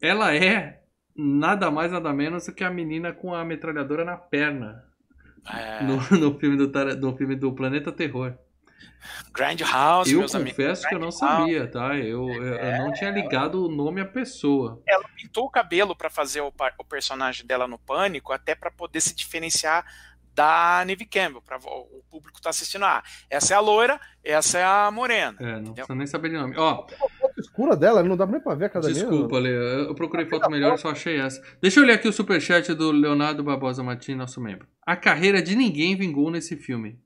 Ela é nada mais, nada menos do que a menina com a metralhadora na perna. é, No, no filme do, no filme do Planeta Terror. Grindhouse, Eu meus amigos. confesso que eu não sabia, tá? Eu, eu, eu não tinha ligado o nome à pessoa. Ela pintou o cabelo pra fazer o, o personagem dela no Pânico, até pra poder se diferenciar da Neve Campbell. Pra, o público tá assistindo. Ah, essa é a loira, essa é a morena. É, não precisa nem saber de nome. Ó, foto escura dela, não dá nem pra ver a cada desculpa, Lê, eu procurei foto melhor, só achei essa. Deixa eu ler aqui o superchat do Leonardo Barbosa Martins, nosso membro. A carreira de ninguém vingou nesse filme.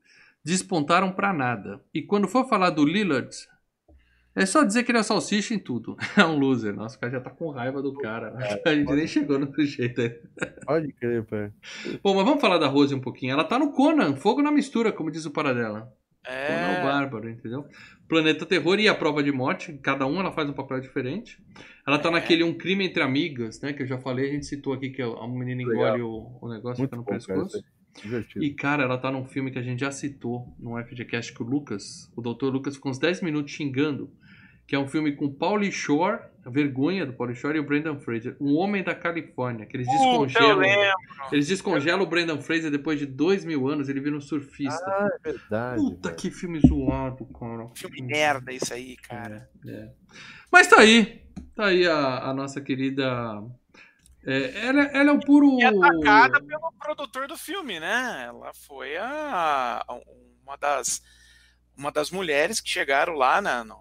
Despontaram pra nada. E quando for falar do Lillard, é só dizer que ele é salsicha em tudo. É um loser. Nossa, o cara já tá com raiva do cara. A gente nem chegou no jeito aí. Pode crer, pai. Bom, mas vamos falar da Rose um pouquinho. Ela tá no Conan, fogo na mistura, como diz o Paradela. Conan é o É, Bárbaro, entendeu? Planeta Terror e a Prova de Morte, cada um ela faz um papel diferente. Ela tá É. naquele Um Crime Entre Amigas, né? Que eu já falei, a gente citou aqui que a menina engole o, o negócio, Muito fica no bom, cara. pescoço. isso aí. Divertido. E, cara, ela tá num filme que a gente já citou no FGCast que o Lucas, o Dr. Lucas, ficou uns 10 minutos xingando, que é um filme com Pauly Shore, a vergonha do Pauly Shore e o Brendan Fraser, um homem da Califórnia, que eles eu descongelam. Eles descongelam o Brendan Fraser depois de dois mil anos, ele vira um surfista. Ah, é verdade. Puta velho. que filme zoado, cara. Filme merda isso aí, cara. É, é. Mas tá aí. Tá aí a, a nossa querida. É, ela, ela é o puro. E atacada pelo produtor do filme, né? Ela foi a, a- uma das uma das mulheres que chegaram lá na, no-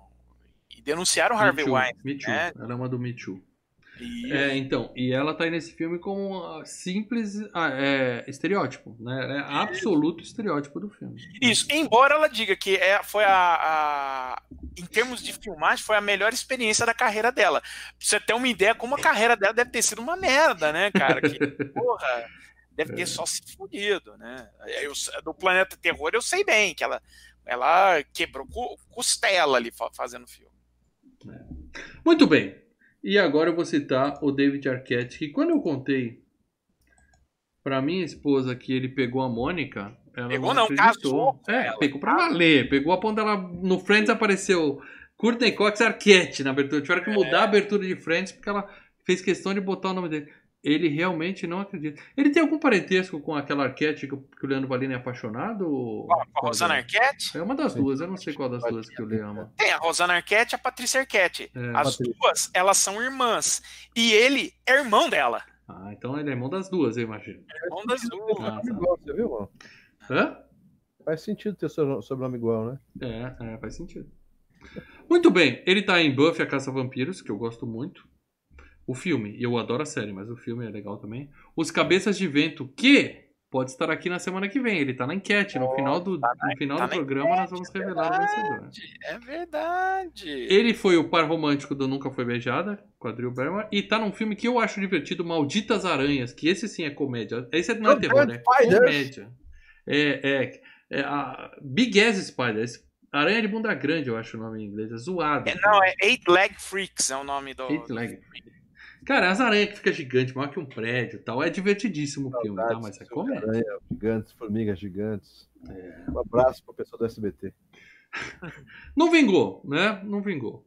e denunciaram Me Harvey Weinstein. Né? Ela é uma do Me Too. É, então, e ela tá aí nesse filme como ah, simples ah, é, estereótipo, né? É absoluto estereótipo do filme. Isso, embora ela diga que é, foi a, a- Em termos de filmagem, foi a melhor experiência da carreira dela. Pra você ter uma ideia como a carreira dela deve ter sido uma merda, né, cara? Que, porra, deve ter só se fudido, né? Eu, do Planeta Terror eu sei bem que ela. ela quebrou co- costela ali fa- fazendo o filme. Muito bem. E agora eu vou citar o David Arquette, que quando eu contei pra minha esposa que ele pegou a Mônica, ela Pegou não, casou É, ela. pegou pra valer. Pegou a ponta ela no Friends apareceu Courtney Cox Arquette na abertura. Tiveram que mudar a abertura de Friends porque ela fez questão de botar o nome dele. Ele realmente não acredita. Ele tem algum parentesco com aquela Arquette que, o- que o Leandro Valini é apaixonado? ou- Com a- com a Rosana Arquette? É uma das duas, eu não sei qual das duas que o Leo ama. Tem a Rosana Arquette e a Patrícia Arquette. É. As Patrícia. duas, elas são irmãs. E ele é irmão dela. Ah, então ele é irmão das duas, eu imagino. Irmão das duas. Ah, tá. Viu, mano? Hã? Faz sentido ter sobre- sobrenome igual, né? É, é, faz sentido. Muito bem, ele tá em Buffy a Caça a Vampiros, que eu gosto muito. O filme, eu adoro a série, mas o filme é legal também. Os Cabeças de Vento, que pode estar aqui na semana que vem. Ele tá na enquete. No final do, no final tá do na programa nós vamos revelar o vencedor. É verdade. Ele foi o par romântico do Nunca Foi Beijada, com a Drew Barrymore, e tá num filme que eu acho divertido, Malditas Aranhas, que esse sim é comédia. Esse não é Oh, terror, né? Comédia. É, é, é a Big Ass Spider. Aranha de bunda grande, eu acho o nome em inglês. É zoado. É, não, é Eight Leg Freaks é o nome do. Eight Leg. Cara, as aranhas que ficam gigantes, maior que um prédio e tal. É divertidíssimo o filme, tá? Mas é comédia. Aranha, gigantes, formigas gigantes. Um abraço pro pessoal do SBT. Não vingou, né? Não vingou.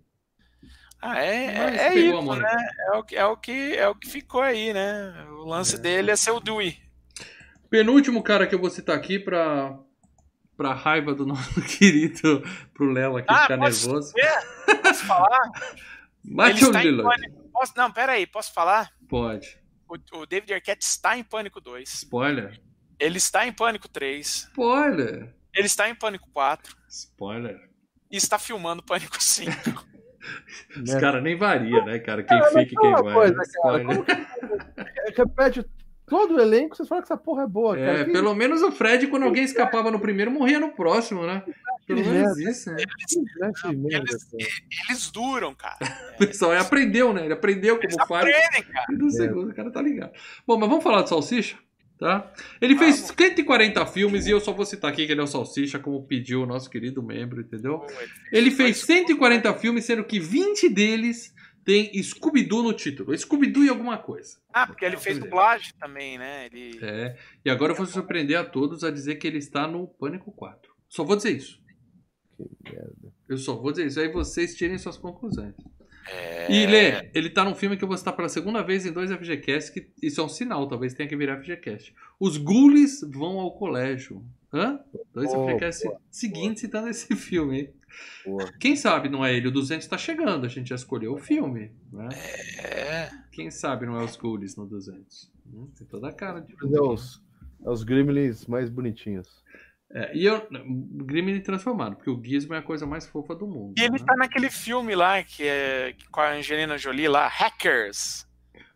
Ah, é, Mas é, é isso, né? É o, que, é, o que, é o que ficou aí, né? O lance dele é ser o Dewey. Penúltimo cara que eu vou citar aqui pra, pra raiva do nosso querido, pro Léo aqui Ah, ficar posso nervoso. ver? Posso falar? Em Lillard. Posso, não, pera aí, posso falar? Pode. O, o David Arquette está em Pânico 2. Spoiler. Ele está em Pânico 3. Spoiler. Ele está em Pânico 4. Spoiler. E está filmando Pânico 5. Os Né? caras nem varia, né, cara? Quem Cara, fica e quem vai. uma coisa, cara, Spoiler. como que- Repete todo o elenco, vocês falam que essa porra é boa, cara. É, Que- pelo menos o Fred, quando alguém escapava no primeiro, morria no próximo, né? Pelo menos merda. isso, né? né, Eles, cara. eles duram, cara. O pessoal aprendeu, né? Ele aprendeu Eles como faz. aprendem, cara. E no segundo, o cara tá ligado. Bom, mas vamos falar de Salsicha? Tá? Ele fez Vamos. 140 filmes e eu só vou citar aqui que ele é o Salsicha, como pediu o nosso querido membro, entendeu? Ele fez 140 filmes, sendo que 20 deles tem Scooby-Doo no título. Scooby-Doo e alguma coisa. Ah, porque ele fez dublagem também, né? Ele... É. E agora eu vou surpreender a todos a dizer que ele está no Pânico 4. Só vou dizer isso. Que merda. Eu só vou dizer isso. Aí vocês tirem suas conclusões. É... E Lê, ele tá num filme que eu vou citar pela segunda vez em dois FGCast, que isso é um sinal, talvez tenha que virar FGCast. Os Ghoulies vão ao colégio. Hã? Dois Boa, FGCast seguintes citando esse filme, hein? Boa. Quem sabe não é ele, o 200 tá chegando, a gente já escolheu o filme, né? É... Quem sabe não é os Ghoulies no 200? Hum, Tem toda a cara de... É os, é os Gremlins mais bonitinhos. É, e eu, Gremlin transformado, porque o Gizmo é a coisa mais fofa do mundo. E ele né? tá naquele filme lá, que é com a Angelina Jolie lá, Hackers.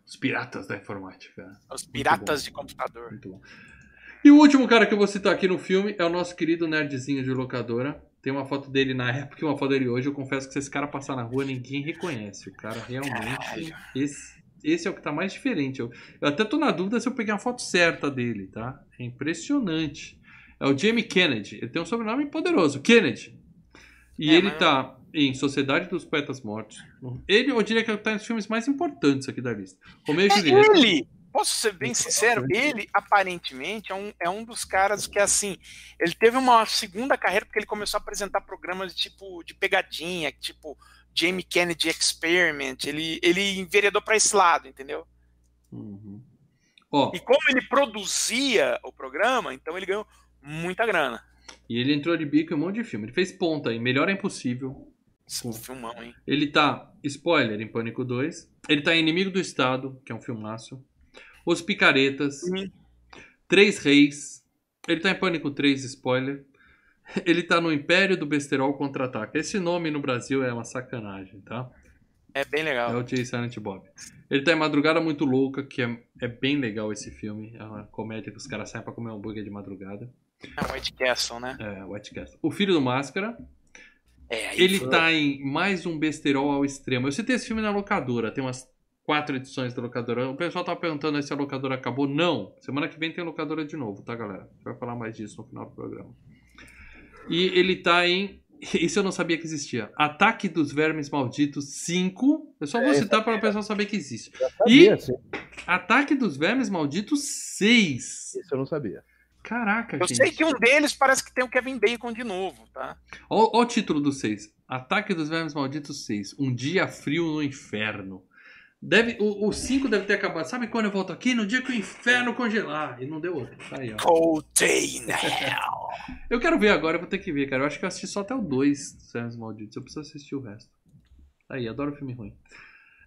Os piratas da informática. Os piratas de computador. Muito bom. E o último cara que eu vou citar aqui no filme é o nosso querido nerdzinho de locadora. Tem uma foto dele na época e uma foto dele hoje. Eu confesso que se esse cara passar na rua, ninguém reconhece. O cara realmente. Esse, esse é o que tá mais diferente. Eu, eu até tô na dúvida se eu peguei a foto certa dele, tá? É impressionante. É o Jamie Kennedy. Ele tem um sobrenome poderoso, Kennedy. E É, ele mas- tá em Sociedade dos Poetas Mortos. Ele, eu diria que tá nos filmes mais importantes aqui da lista. Romeu e É Julieta. ele! Posso ser bem sincero? Ele, aparentemente, é um, é um dos caras que, assim, ele teve uma segunda carreira porque ele começou a apresentar programas de tipo de pegadinha, tipo Jamie Kennedy Experiment. Ele, ele enveredou pra esse lado, entendeu? Uhum. Ó, E como ele produzia o programa, então ele ganhou muita grana. E ele entrou de bico em um monte de filme. Ele fez ponta em Melhor é Impossível. Esse filmão, hein? Ele tá, spoiler, em Pânico 2. Ele tá em Inimigo do Estado, que é um filmaço. Os Picaretas. Sim. Três Reis. Ele tá em Pânico 3, spoiler. Ele tá no Império do Besterol Contra-Ataca. Esse nome no Brasil é uma sacanagem, tá? É bem É legal. o Jay Silent Bob. Ele tá em Madrugada Muito Louca, que é, é bem legal esse filme. É uma comédia que os caras saem pra comer hambúrguer de madrugada. É o White Castle, né? É, White Castle. O Filho do Máscara. É, aí Ele foi- tá em mais um besterol ao extremo. Eu citei esse filme na locadora, tem umas quatro edições da locadora. O pessoal tá perguntando aí se a locadora acabou. Não. Semana que vem tem locadora de novo, tá, galera? A gente vai falar mais disso no final do programa. E ele tá em. Isso eu não sabia que existia. Ataque dos Vermes Malditos 5. Eu só vou É, citar para o pessoal saber que existe. Sabia, assim. Ataque dos Vermes Malditos 6. Isso eu não sabia. Caraca, Eu gente. sei que um deles parece que tem o Kevin Bacon de novo, tá? Olha o título do 6. Ataque dos Vermes Malditos 6. Um dia frio no inferno. Deve, o 5 deve ter acabado. Sabe quando eu volto aqui? No dia que o inferno congelar. E não deu outro. Tá aí, ó. Cold in Hell. Eu quero ver agora, eu vou ter que ver, cara. Eu acho que eu assisti só até o 2 dos Vermes Malditos. Eu preciso assistir o resto. Tá aí, adoro filme ruim.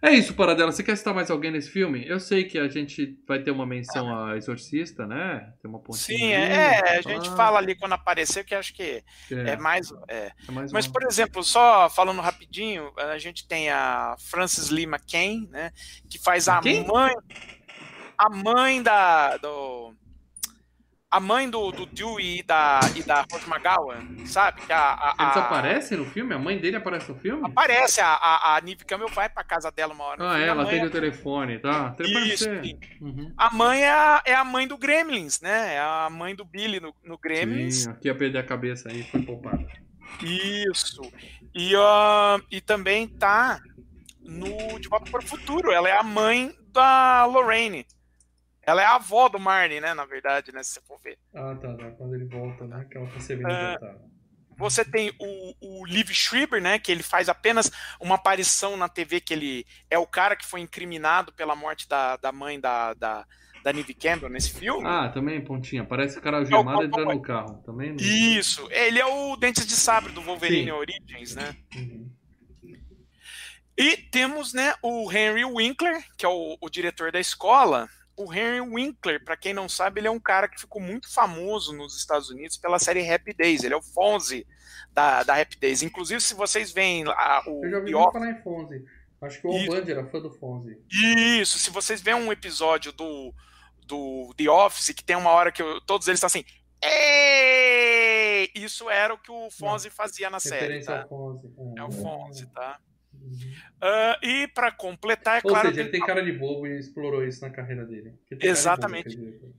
É isso, Paradela. Você quer citar mais alguém nesse filme? Eu sei que a gente vai ter uma menção a Exorcista, né? Tem uma pontinha. Sim, ali, é, a gente ah, fala ali quando aparecer, que acho que É, é mais. é. é mais Mas, uma. por exemplo, só falando rapidinho, a gente tem a Frances Lee McCain, né? Que faz a Quem? mãe. A mãe da. Do, a mãe do, do Dewey e da, e da Rose McGowan, sabe? Que a, a, Eles a- aparecem no filme? A mãe dele aparece no filme? Aparece, a, a, a Nive Campbell vai pra casa dela uma hora. Ah, é, ela atende é- o telefone, tá? Isso. Uhum. A mãe é a, é a mãe do Gremlins, né? É a mãe do Billy no, no Gremlins. Sim, aqui ia perder a cabeça aí, foi poupada. Isso. E, ah, e também tá no De Volta para o Futuro. Ela é a mãe da Lorraine. Ela é a avó do Marnie, né? Na verdade, né? Se você for ver. Ah, tá, tá. Quando ele volta, né? Que ela servindo É. jantar. Você tem o, o Liv Schreiber, né? Que ele faz apenas uma aparição na TV, que ele é o cara que foi incriminado pela morte da, da mãe da, da, da Neve Campbell nesse filme. Ah, também, pontinha. Parece o cara algemado Não, entrando não, no carro. Também não. Isso. Ele é o Dentes de Sabre do Wolverine Sim. Origins, né? Uhum. E temos, né, o Henry Winkler, que é o, o diretor da escola. O Henry Winkler, para quem não sabe, ele é um cara que ficou muito famoso nos Estados Unidos pela série Happy Days. Ele é o Fonzie da, da Happy Days. Inclusive, se vocês veem a, o Eu já ouvi falar em Fonzie. Acho que o. Band era fã do Fonzie. isso, se vocês veem um episódio do, do The Office que tem uma hora que eu- todos eles estão assim, Ei! Isso era o que o Fonzie fazia na série, tá? Fonzie. É o Fonzie, tá? Ah, e para completar, é Ou claro, seja, ele tem cara de bobo e explorou isso na carreira dele. Cara de Exatamente. bobo.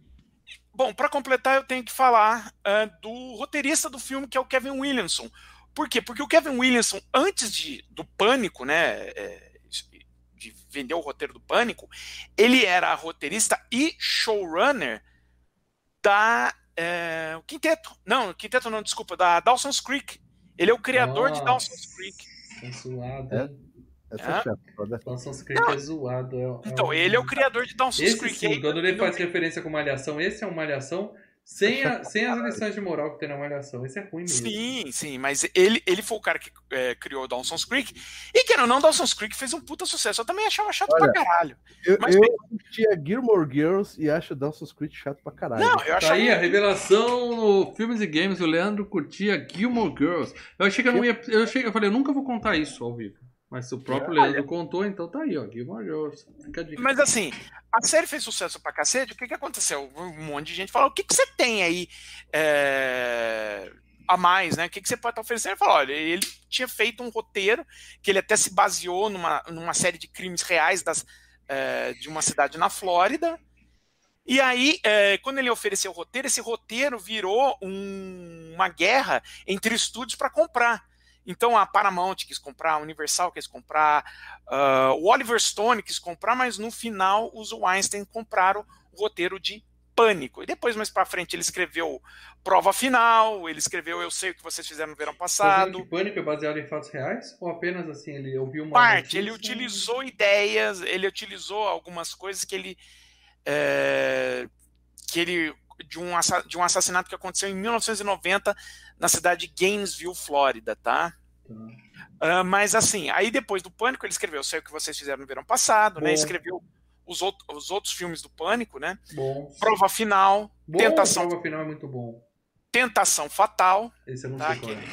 Bom, para completar, eu tenho que falar ah, do roteirista do filme, que é o Kevin Williamson. Por quê? Porque o Kevin Williamson, antes de, do Pânico, né, é, de vender o roteiro do Pânico, ele era roteirista e showrunner da é, o Quinteto. Não, Quinteto não, desculpa, da Dawson's Creek. Ele é o criador de Nossa. Dawson's Creek. É zoado. É? Essa Ah. é chata. Dawson's Creek é zoado. é- é Então, um- ele é o criador de Dawson's Esse Creek. sim, quando ele faz referência com Malhação, esse é uma Malhação sem, a- sem as lições de moral que tem na Malhação. Esse é ruim mesmo. Sim, sim, mas ele, ele foi o cara que é, criou Dawson's Creek. E que ou não, Dawson's Creek fez um puta sucesso. Eu também achava chato Olha, pra caralho. Eu, Mas eu assistia Gilmore Girls e acho Dawson's Creek chato pra caralho. Não, eu Tá achava. aí a revelação no Filmes e Games, o Leandro curtia Gilmore Girls. Eu achei que eu não ia. Eu, achei, eu falei, eu nunca vou contar isso ao vivo. Mas se o próprio Leandro contou, então tá aí, ó. Gilmore Girls. Fica a dica. Mas assim, a série fez sucesso pra cacete. O que, que aconteceu? Um monte de gente falou: o que, que você tem aí é, a mais, né? O que, que você pode estar oferecendo? Ele falou: olha, ele tinha feito um roteiro que ele até se baseou numa, numa série de crimes reais das, é, de uma cidade na Flórida. E aí, é, quando ele ofereceu o roteiro, esse roteiro virou um- uma guerra entre estúdios para comprar. Então a Paramount quis comprar, a Universal quis comprar, ah, o Oliver Stone quis comprar, mas no final os Weinstein compraram o roteiro de Pânico. E depois, mais para frente, ele escreveu Prova Final, ele escreveu Eu Sei o que vocês fizeram no verão passado. Pânico é baseado em fatos reais? Ou apenas assim, ele ouviu uma. Parte, notícia ele utilizou ideias, ele utilizou algumas coisas que ele. é, que ele. De um, de um assassinato que aconteceu em 1990 na cidade de Gainesville, Flórida, tá? Ah, mas assim, aí depois do Pânico, ele escreveu Sei o que vocês fizeram no verão passado, né? Bom. Escreveu os, out- os outros filmes do Pânico, né? Bom. Prova Final, Bom, Tentação, prova final é muito bom. Tentação Fatal, Esse eu não Tá, sei qual é.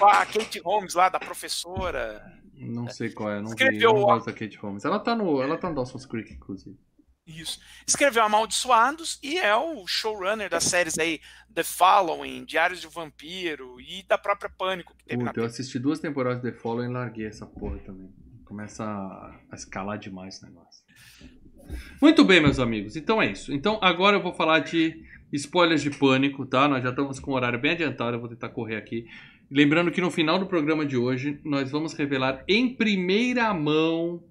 com a Kate Holmes lá, da professora. Não sei qual é, não vi. Escreveu Eu não gosto da Kate Holmes. Ela tá no, ela tá no Dawson's Creek, inclusive. Isso. Escreveu Amaldiçoados e é o showrunner das séries aí The Following, Diários de um Vampiro e da própria Pânico que teve na Puta, eu assisti duas temporadas de The Follow e larguei essa porra também. Começa a, a escalar demais esse negócio. Muito bem, meus amigos. Então é isso. Então agora eu vou falar de spoilers de pânico, tá? Nós já estamos com o horário bem adiantado, eu vou tentar correr aqui. Lembrando que no final do programa de hoje nós vamos revelar em primeira mão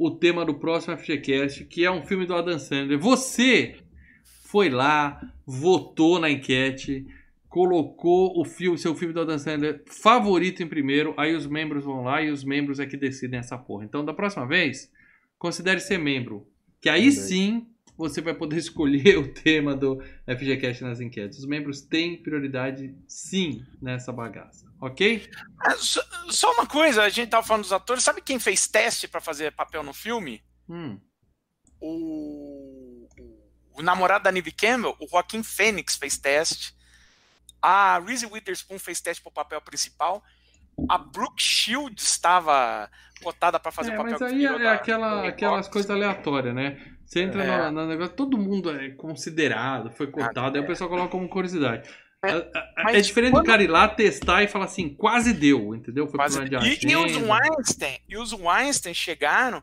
o tema do próximo FGCast, que é um filme do Adam Sandler. Você foi lá, votou na enquete, colocou o filme, seu filme do Adam Sandler favorito em primeiro, aí os membros vão lá e os membros é que decidem essa porra. Então, da próxima vez, considere ser membro, que aí sim você vai poder escolher o tema do FGCast nas enquetes. Os membros têm prioridade sim nessa bagaça, ok? Ah, Só, só uma coisa, a gente tava falando dos atores, sabe quem fez teste pra fazer papel no filme? Hum. O, o namorado da Neve Campbell, o Joaquim Fênix fez teste. A Reese Witherspoon fez teste pro papel principal. A Brooke Shields estava cotada pra fazer É, o papel mas aí é da- aquela, aquelas coisas aleatórias, né? Você entra É. no, no negócio, todo mundo é considerado, foi cotado, aí o pessoal coloca como curiosidade. É, É, é- mas é diferente quando- do cara ir lá testar e falar assim, quase deu, entendeu? Foi Quase- de E, e os. Weinstein, e os Weinstein chegaram.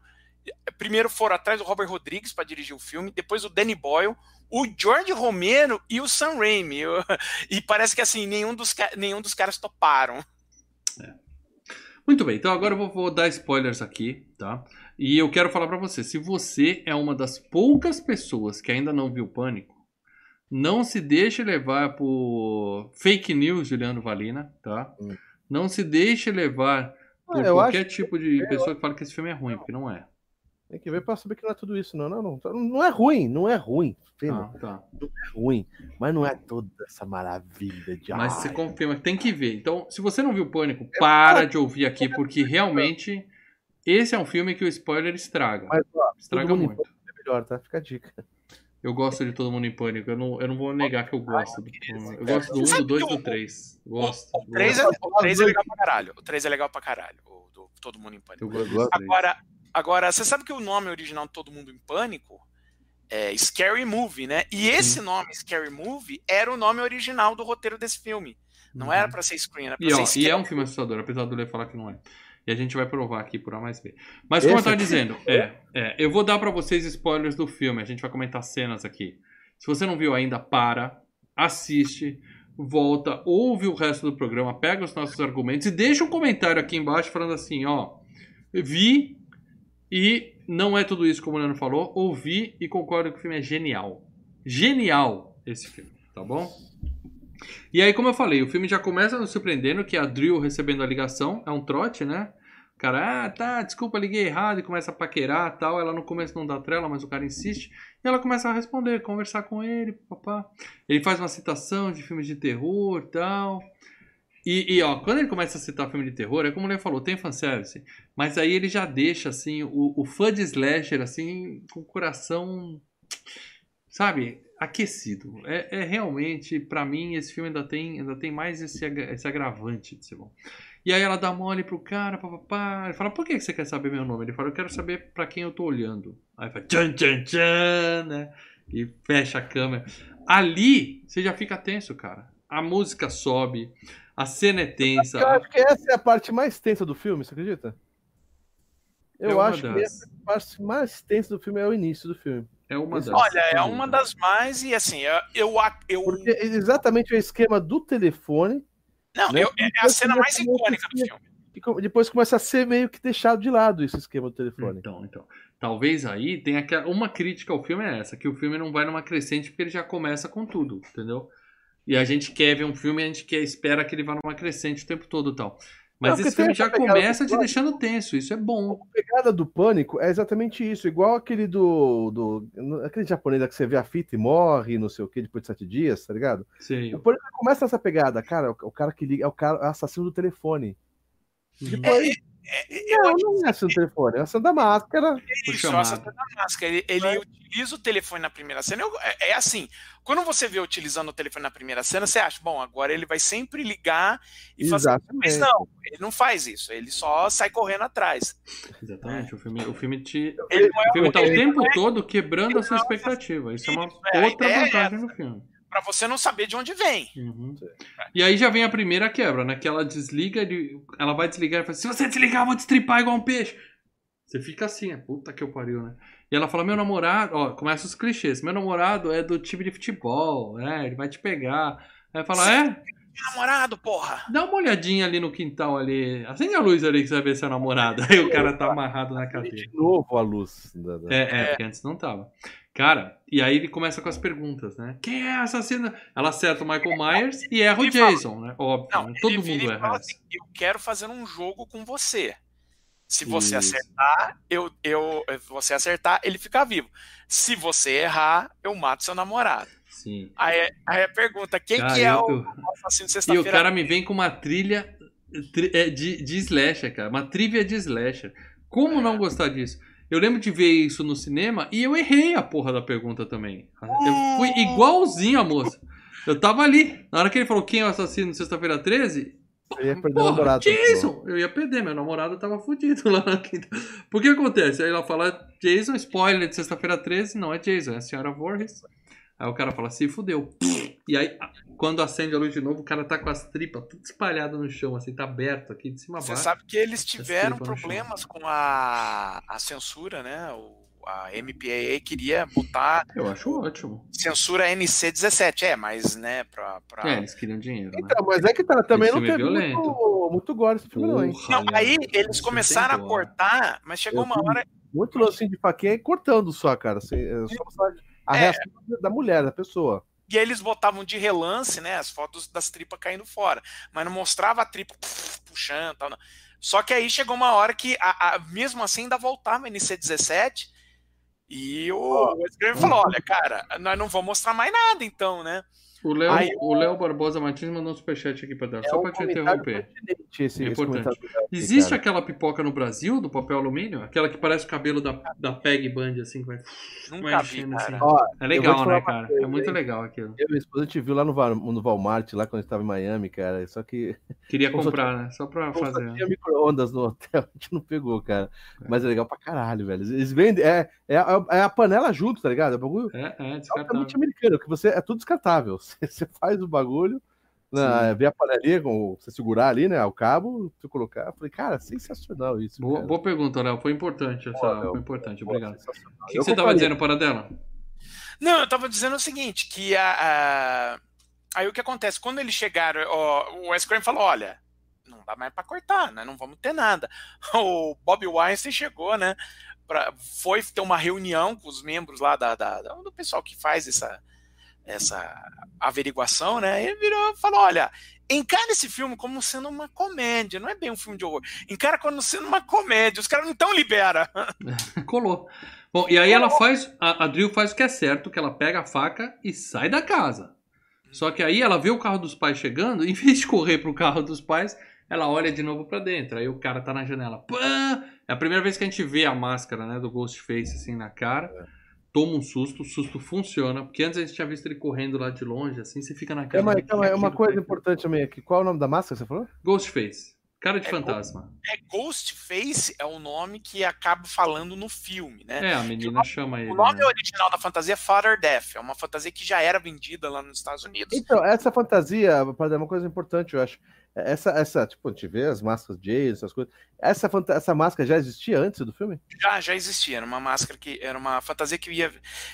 Primeiro foram atrás do Robert Rodrigues para dirigir o filme, depois o Danny Boyle, o George Romero e o Sam Raimi. E parece que assim, nenhum dos, nenhum dos caras toparam. Muito bem, então agora eu vou, vou dar spoilers aqui, tá? E eu quero falar pra você, se você é uma das poucas pessoas que ainda não viu Pânico, não se deixe levar por fake news, Juliano Valina, tá? Hum. Não se deixe levar por Ah, qualquer tipo de pessoa que fala que esse filme é ruim, porque não é. Tem que ver pra saber que não é tudo isso, não. Não, não, não é ruim, não é ruim. Filho, Tá, tá. é ruim. Mas não é toda essa maravilha de Mas você confirma que tem que ver. Então, se você não viu Pânico, para de ouvir aqui, porque realmente esse é um filme que o spoiler estraga. Mas, ó, Estraga muito. é melhor, tá? Fica a dica. Eu gosto de Todo Mundo em Pânico. Eu não, eu não vou negar que eu gosto. Do, eu gosto do 1, Sabe do 2 que do o- 3. Gosto. O 3 é, é legal pra caralho. O 3 é legal pra caralho. O do Todo Mundo em Pânico. Agora, agora, você sabe que o nome original de Todo Mundo em Pânico é Scary Movie, né? E esse nome, Scary Movie, era o nome original do roteiro desse filme. Não era pra ser Screen, era pra E, ó, ser e é um filme assustador, apesar do Lê falar que não é. E a gente vai provar aqui por A mais B. Mas como eu Esse tava aqui? dizendo, é, é, eu vou dar pra vocês spoilers do filme. A gente vai comentar cenas aqui. Se você não viu ainda, para, assiste, volta, ouve o resto do programa, pega os nossos argumentos e deixa um comentário aqui embaixo falando assim, ó, vi e não é tudo isso como o Leandro falou, ouvi e concordo que o filme é genial. Genial esse filme, tá bom? E aí, como eu falei, o filme já começa nos surpreendendo que a Drill recebendo a ligação, é um trote, né? Cara, ah, tá, desculpa, liguei errado, e começa a paquerar tal. Ela no começo não dá trela, mas o cara insiste. E ela começa a responder, conversar com ele, papá. Ele faz uma citação de filmes de terror tal. E, e, ó, quando ele começa a citar filme de terror, é como Lê falou, tem fanservice. Mas aí ele já deixa, assim, o, o fã de slasher, assim, com o coração, sabe, aquecido. É, é realmente, pra mim, esse filme ainda tem, ainda tem mais esse, esse agravante de ser bom. E aí ela dá mole pro cara, papapá. Ele fala, por que que você quer saber meu nome? Ele fala, eu quero saber pra quem eu tô olhando. Aí fala, tchan, tchan, tchan, né? E fecha a câmera. Ali, você já fica tenso, cara. A música sobe, a cena é tensa. Eu acho que essa é a parte mais tensa do filme, você acredita? É Eu uma acho que das. essa parte mais tensa do filme é o início do filme. É uma das. Olha, é uma das mais, e assim, eu. eu, eu Porque é exatamente o esquema do telefone, não, né? eu- é a cena mais icônica do filme. depois começa a ser meio que deixado de lado esse esquema do telefone. Então, então. Talvez aí tenha aquela- uma crítica ao filme é essa, que o filme não vai numa crescente porque ele já começa com tudo, entendeu? E a gente quer ver um filme e a gente quer, espera que ele vá numa crescente o tempo todo e tal. Mas Não, esse filme já começa te deixando tenso, isso é bom. A pegada do pânico é exatamente isso, igual aquele do, do aquele japonês que você vê a fita e morre, não sei o que, depois de sete dias, tá ligado? Sei. O pânico começa essa pegada, cara, o, o cara que liga é o cara é assassino do telefone. Uhum. Depois, É, eu não, não é do telefone, é assassino da máscara. Isso, da máscara. Ele, ele utiliza o telefone na primeira cena. Eu- é, é assim, quando você vê utilizando o telefone na primeira cena, você acha, bom, agora ele vai sempre ligar e fazer. Exatamente. Mas não, ele não faz isso. Ele só sai correndo atrás. Exatamente. O filme, o filme te. Ele não é O filme tá o tempo não é- todo quebrando a sua não- expectativa. Isso é uma é, a outra é vantagem do filme. Pra você não saber de onde vem. Uhum. E aí já vem a primeira quebra, né? Que ela desliga, ele- ela vai desligar e fala: Se você desligar, eu vou destripar igual um peixe. Você fica assim, é puta que eu pariu, né? E ela fala, meu namorado, ó, começa os clichês, meu namorado é do time de futebol, né? Ele vai te pegar. Aí fala, é? Meu namorado, porra! Dá uma olhadinha ali no quintal ali. Acende a luz ali que você vai ver seu namorado. Aí o cara tá amarrado na cadeira. De novo a luz. É, é, porque antes não tava. Cara, e aí ele começa com as perguntas, né? Quem é a assassina? Ela acerta o Michael Myers e erra o Ele fala- Jason, né? Óbvio, Não, né? ele todo vira mundo e erra fala assim, eu quero fazer um jogo com você. Se você Isso. acertar, eu, eu, você acertar, ele fica vivo. Se você errar, eu mato seu namorado. Sim. Aí, aí a pergunta, quem Cara, que é eu- o assassino de E o sexta-feira? cara me vem com uma trilha tri- é, de, de slasher, cara. Uma trivia de slasher. Como não gostar disso? Eu lembro de ver isso no cinema e eu errei a porra da pergunta também. Eu fui igualzinho a moça. Eu tava ali. Na hora que ele falou quem é o assassino de sexta-feira 13, Eu ia perder o Porra, namorado. Jason! Eu ia perder, meu namorado tava fudido lá na quinta. Por que acontece? Aí ela fala Jason, spoiler de sexta-feira 13, não é Jason, é a senhora Voorhees. Aí o cara fala, se fudeu. E aí, quando acende a luz de novo, o cara tá com as tripas tudo espalhado no chão, assim, tá aberto aqui de cima a Você baixo. sabe que eles tiveram problemas com a, a censura, né? O, a MPAA queria botar Eu acho ótimo. censura NC-17. É, mas, né, pra... pra... É, eles queriam dinheiro, né? Então, mas é que tá, também Esse não é teve violento. muito, muito gore esse filme, não, hein? Não, aí eles começaram a dó. cortar, mas chegou Eu uma hora... Muito lancinho de faquinha e cortando só, cara. Assim, é só a É. reação da mulher, da pessoa. E aí eles botavam de relance, né, as fotos das tripas caindo fora. Mas não mostrava a tripa puxando tal. Não. Só que aí chegou uma hora que, a, a- mesmo assim, ainda voltava a NC-17. E o, o Scream falou: olha, cara, nós não vamos mostrar mais nada, então, né? O Léo, Aí o Léo Barbosa Martins mandou um superchat aqui pra dar, só um pra te interromper. esse, É esse importante. aqui, Existe cara. aquela pipoca no Brasil, do papel alumínio? Aquela que parece o cabelo da, da Peg Band, assim, que vai, Nunca vai vi, enchendo, assim. Ó, É legal, te né, cara? coisa, É muito legal aquilo. Eu e minha esposa, a gente viu lá no, no Walmart, lá quando a gente tava em Miami, cara. Só que Queria Como só comprar, né? Só pra como só fazer. tinha micro-ondas no hotel, a gente não pegou, cara. Mas é legal pra caralho, velho. Eles vendem. É, é, a- é a panela junto, tá ligado? É um bagulho É, é, descartável. americano, que você é tudo descartável. Você, faz o bagulho, né, vê a panelinha, com você segurar ali, né? O cabo, você colocar. Eu falei, cara, sensacional isso. Boa, boa pergunta, Léo. Foi importante essa. Foi importante, Pô, obrigado. O que, que você tava compraria. dizendo para dela? Não, eu tava dizendo o seguinte, que a, a- aí o que acontece, quando eles chegaram, ó, o Wes Craven falou, olha, não dá mais pra cortar, né? Não vamos ter nada. O Bob Weinstein chegou, né? Pra, foi ter uma reunião com os membros lá da, da- da- do pessoal que faz essa, essa averiguação, né? E ele virou e falou: olha, encara esse filme como sendo uma comédia, não é bem um filme de horror. Encara como sendo uma comédia. Os caras então libera. Colou. Bom, e aí ela faz. A, a Drill faz o que é certo, que ela pega a faca e sai da casa. Só que aí ela vê o carro dos pais chegando, em vez de correr pro carro dos pais, ela olha de novo pra dentro. Aí o cara tá na janela. Pã! É a primeira vez que a gente vê a máscara, né, do Ghostface assim na cara. Toma um susto, o susto funciona. Porque antes a gente tinha visto ele correndo lá de longe, assim, você fica na cara. Calma aí, calma aí, uma aquilo coisa que- importante também aqui. Qual é o nome da máscara que você falou? Ghostface. Cara de É, fantasma. É Ghostface é o nome que acaba falando no filme, né? É, a menina chama ele. O nome né? original da fantasia é Father Death, é uma fantasia que já era vendida lá nos Estados Unidos. Então, essa fantasia, para dar uma coisa importante, eu acho. Essa, essa, tipo, a gente vê as máscaras de Jason, essas coisas. Essa, essa máscara já existia antes do filme? Já, já existia, era uma máscara que era uma fantasia que ia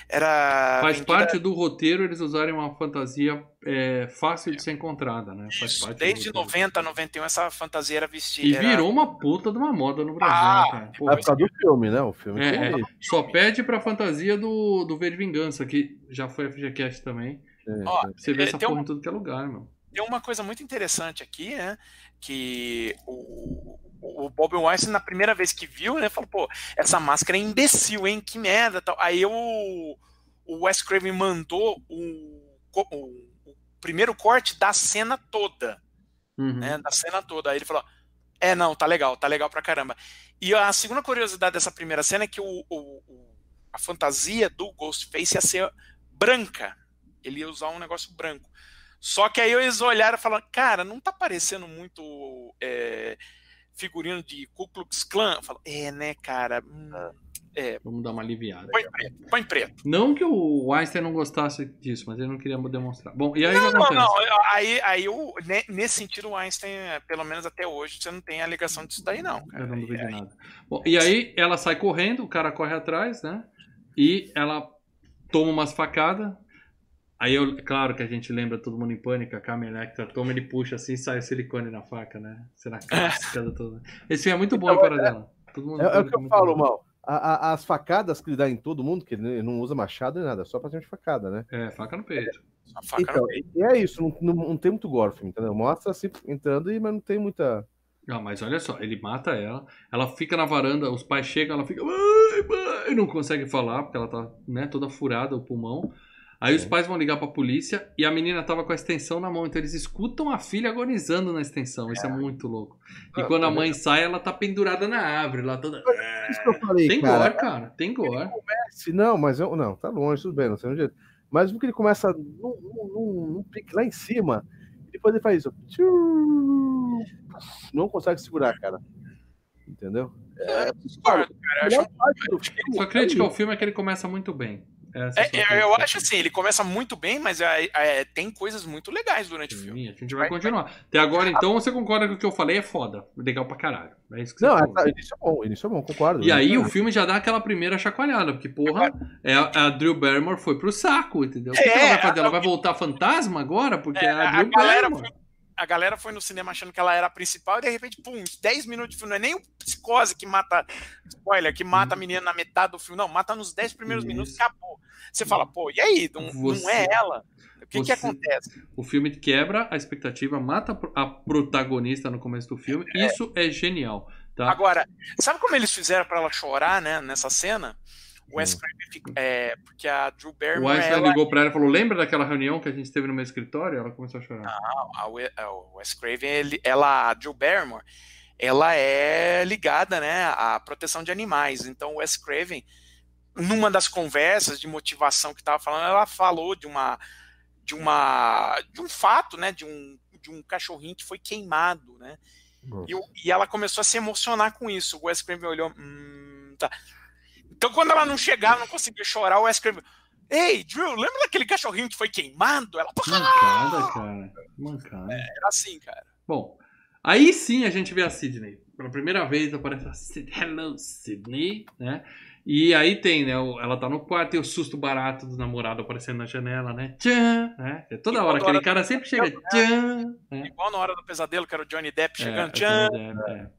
era Faz vendida- parte do roteiro eles usarem uma fantasia é, fácil de ser encontrada, né? Faz Isso, desde roteiro. 90 a 91 essa fantasia era vestida. E era- virou uma puta de uma moda no Brasil, Ah, né, cara? Pô, É por causa do filme, né? O filme É, que- é. Só pede pra fantasia do, do V de Vingança, que já foi a FGCast também. é, Ó, é. Você vê essa porra um- em tudo que é lugar, meu. Tem uma coisa muito interessante aqui, né? Que o, o Bob Weinstein, na primeira vez que viu, né, falou, pô, essa máscara é imbecil, hein? Que merda. Tal. Aí o, o Wes Craven mandou o, o- o primeiro corte da cena toda. Uhum. né, da cena toda. Aí ele falou: É, não, tá legal, tá legal pra caramba. E a segunda curiosidade dessa primeira cena é que o- o- a fantasia do Ghostface ia ser branca. Ele ia usar um negócio branco. Só que aí eles olharam e falaram: Cara, não tá parecendo muito é, figurino de Ku Klux Klan? Falou: É, né, cara? Hum, é, Vamos dar uma aliviada. põe preto, põe preto. Não que o Einstein não gostasse disso, mas ele não queria demonstrar. Bom, e aí Não, acontece? não, aí, aí o, ne- nesse sentido, o Einstein, pelo menos até hoje, você não tem alegação disso daí, não. cara. Eu não duvido Aí- nada. Bom, e aí ela sai correndo, o cara corre atrás, né? E ela toma umas facadas. Aí, eu, claro que a gente lembra todo mundo em pânico, a Carmen Electra toma, ele puxa assim e sai o silicone na faca, né? Será clássica do todo. Esse filme é muito bom Então, a história dela. Todo mundo É, é o que eu falo, bom. mal. A- a- as facadas que ele dá em todo mundo, que ele não usa machado nem nada, só pra de facada, né? É, faca no peito. A faca Então, no peito. e é isso, não, não, não tem muito gore, filme, entendeu? Mostra assim, entrando, e, mas não tem muita. Não, mas olha só, ele mata ela, ela fica na varanda, os pais chegam, ela fica. Mãe, mãe, não consegue falar, porque ela tá né, toda furada, o pulmão. Aí os É. pais vão ligar pra polícia e a menina tava com a extensão na mão, então eles escutam a filha agonizando na extensão. Isso é, muito louco. E Ah, quando a tá mãe sai, ela tá pendurada na árvore, lá toda. Isso que eu falei, Tem cara. gore, cara, tem gore. Se não, mas eu, não, tá longe, tudo bem, não sei onde. Mas o que ele começa num, num, num- pique lá em cima, e depois ele faz isso. Não consegue segurar, cara. Entendeu? É, Cara, a eu acho- Sua crítica ao filme é que ele começa muito bem. É a É, é, eu acho assim, ele começa muito bem, mas é, é, tem coisas muito legais durante o filme. Sim, a gente vai continuar. Até agora, então, você concorda com o que eu falei? É foda. Legal pra caralho. É isso que você Não, falou. é, início é bom, início é bom, concordo. E aí o filme já dá aquela primeira chacoalhada, porque, porra, é a, a Drew Barrymore foi pro saco, entendeu? O que, que ela É, vai fazer? Ela a- vai voltar fantasma agora? Porque É, a a Drew galera Barrymore. A galera foi no cinema achando que ela era a principal e de repente, pum, uns 10 minutos de filme. Não é nem o psicose que mata. Spoiler, que mata a menina na metade do filme. Não, mata nos 10 primeiros Isso. minutos acabou. Você fala, pô, e aí? Não, não Você- é ela? O que, que você- acontece? O filme quebra a expectativa, mata a protagonista no começo do filme. Isso é genial, tá? Agora, sabe como eles fizeram pra ela chorar, né, nessa cena? O Wes Hum. Craven fica- é, porque a Drew O Barrymore, Einstein ela, ligou pra ela e falou: Lembra daquela reunião que a gente teve no meu escritório? Ela começou a chorar. a We- a- o Wes Craven, ele, ela, a Drew Barrymore, ela é ligada, né, à proteção de animais. Então, o Wes Craven, numa das conversas de motivação que estava falando, ela falou de uma, de uma, de um fato, né, de um, de um cachorrinho que foi queimado, né? E, o- e ela começou a se emocionar com isso. O Wes Craven olhou, hum, tá. Então, quando ela não chegava, não conseguia chorar, o Wes Craven, Ei, Drew, lembra daquele cachorrinho que foi queimado? Ela, "Pô, Mancada, cara. Mancada. era assim, cara. Bom, aí sim a gente vê a Sidney. Pela primeira vez aparece a Sidney. Hello, Sidney, né? E aí tem, né? Ela tá no quarto e o susto barato do namorado aparecendo na janela, né? Tchan! Né? É toda hora, toda aquele hora- cara sempre chega. Tchan! né? Igual na hora do pesadelo, que era o Johnny Depp chegando, É, tchan. é, é.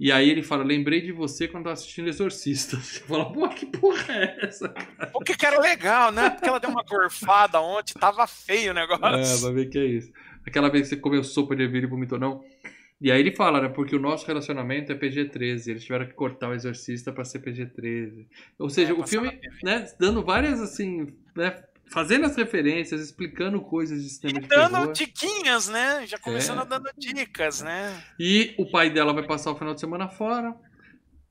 E aí ele fala, lembrei de você quando tava assistindo Exorcista. Você fala, pô, que porra é essa? Porque que era legal, né? Porque ela deu uma gorfada ontem, tava feio o É, negócio. vai ver que é isso. Aquela vez que você comeu sopa de ervilha e vomitou, não. E aí ele fala, né? Porque o nosso relacionamento é PG-13. Eles tiveram que cortar o Exorcista pra ser PG-13. Ou seja, É, o filme, né? Dando várias, assim, né? Fazendo as referências, explicando coisas de E cinema de dando terror. diquinhas, né? Já começando É. a dando dicas, né? E o pai dela vai passar o final de semana fora.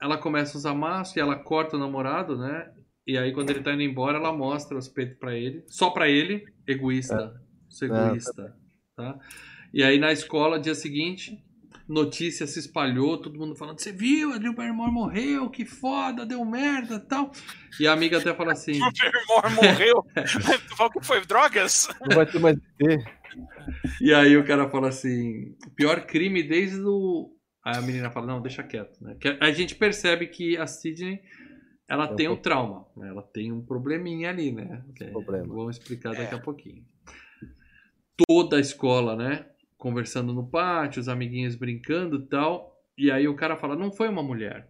Ela começa a usar maço e ela corta o namorado, né? E aí, quando ele tá indo embora, ela mostra os peitos pra ele. Só pra ele, egoísta. Sou egoísta. Tá? E aí, na escola, dia seguinte, notícia se espalhou, todo mundo falando: Você viu? A Drew Barrymore morreu, que foda, deu merda tal. E a amiga até fala assim: O Paramore morreu. falou que foi drogas? Não vai ter mais ET. E aí o cara fala assim, pior crime desde o... Aí a menina fala, não, deixa quieto. Né? A gente percebe que a Sidney, ela É um tem um trauma. né? Ela tem um probleminha ali, né? É- Problema. Vamos explicar daqui É. a pouquinho. Toda a escola, né? Conversando no pátio, os amiguinhos brincando e tal. E aí o cara fala, não foi uma mulher.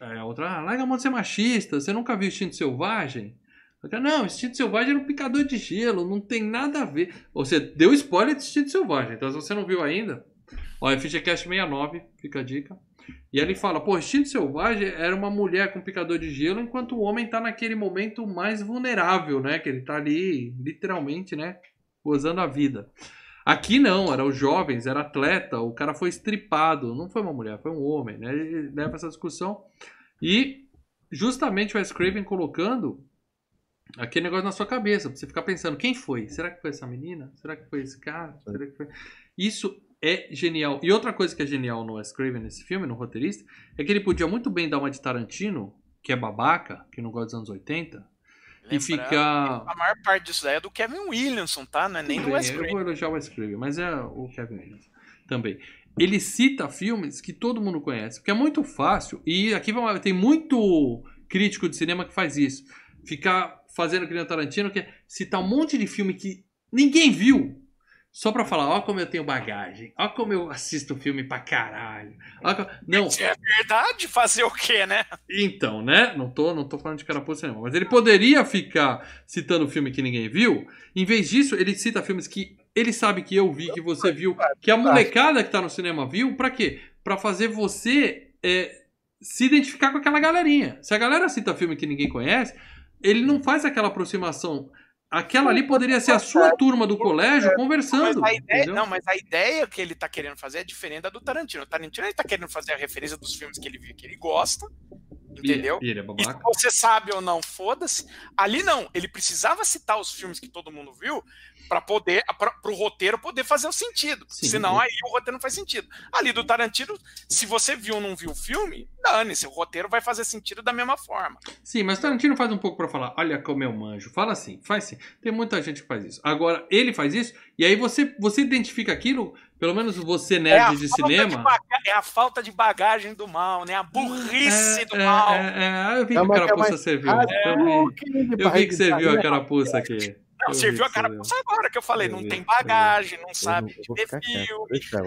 Aí a outra, ah, larga a mão de ser machista, você nunca viu Instinto Selvagem? O cara, não, Instinto Selvagem era um picador de gelo, não tem nada a ver. Você deu spoiler de Instinto Selvagem, então se você não viu ainda, ó, é FGCast 69, fica a dica. E ele fala, pô, Instinto Selvagem era uma mulher com picador de gelo, enquanto o homem tá naquele momento mais vulnerável, né? Que ele tá ali, literalmente, né? Gozando a vida. Aqui não, eram os jovens, era atleta, o cara foi estripado, não foi uma mulher, foi um homem, né? Ele leva essa discussão. E justamente o Wes Craven colocando aquele negócio na sua cabeça, pra você ficar pensando, quem foi? Será que foi essa menina? Será que foi esse cara? Será que foi... Isso é genial. E outra coisa que é genial no Wes Craven, nesse filme, no roteirista, é que ele podia muito bem dar uma de Tarantino, que é babaca, que não gosta dos anos 80, e Lembrando, ficar... A maior parte disso daí é do Kevin Williamson, tá? Não é nem do Wes Eu vou elogiar o Wes Craven, mas é o Kevin Williams também. Ele cita filmes que todo mundo conhece, porque é muito fácil, e aqui tem muito crítico de cinema que faz isso. ficar fazendo que nem o Tarantino, que é citar um monte de filme que ninguém viu. Só pra falar, ó como eu tenho bagagem, ó como eu assisto filme pra caralho. ó co- Não, É verdade, fazer o quê, né? então, né? Não tô, não tô falando de carapuça nenhuma. Mas ele poderia ficar citando filme que ninguém viu. Em vez disso, ele cita filmes que ele sabe que eu vi, que você viu, que a molecada que tá no cinema viu. Pra quê? Pra fazer você é, se identificar com aquela galerinha. Se a galera cita filme que ninguém conhece, ele não faz aquela aproximação. Aquela ali poderia ser a sua turma do colégio Mas conversando. a ideia, não, mas a ideia que ele tá querendo fazer é diferente da do Tarantino. O Tarantino ele tá querendo fazer a referência dos filmes que ele viu que ele gosta, entendeu? Ele é E você sabe ou não, foda-se. Ali não, ele precisava citar os filmes que todo mundo viu para poder, para o roteiro poder fazer o sentido. Sim. Senão aí o roteiro não faz sentido. Ali do Tarantino, se você viu ou não viu o filme, dane-se, o roteiro vai fazer sentido da mesma forma. Sim, mas Tarantino faz um pouco pra falar, olha como eu manjo. Fala assim, faz sim. Tem muita gente que faz isso. Agora, ele faz isso, e aí você, você identifica aquilo, pelo menos você É nerd de falta de cinema. baga- é a falta de bagagem do mal, né? A burrice É, do é, mal. é, é, eu vi que a carapuça serviu. Ah, Eu vi, eu vi que serviu a carapuça aqui. Não, Eu serviu vi a cara agora que eu falei, Eu não vi, tem bagagem, não sabe de vou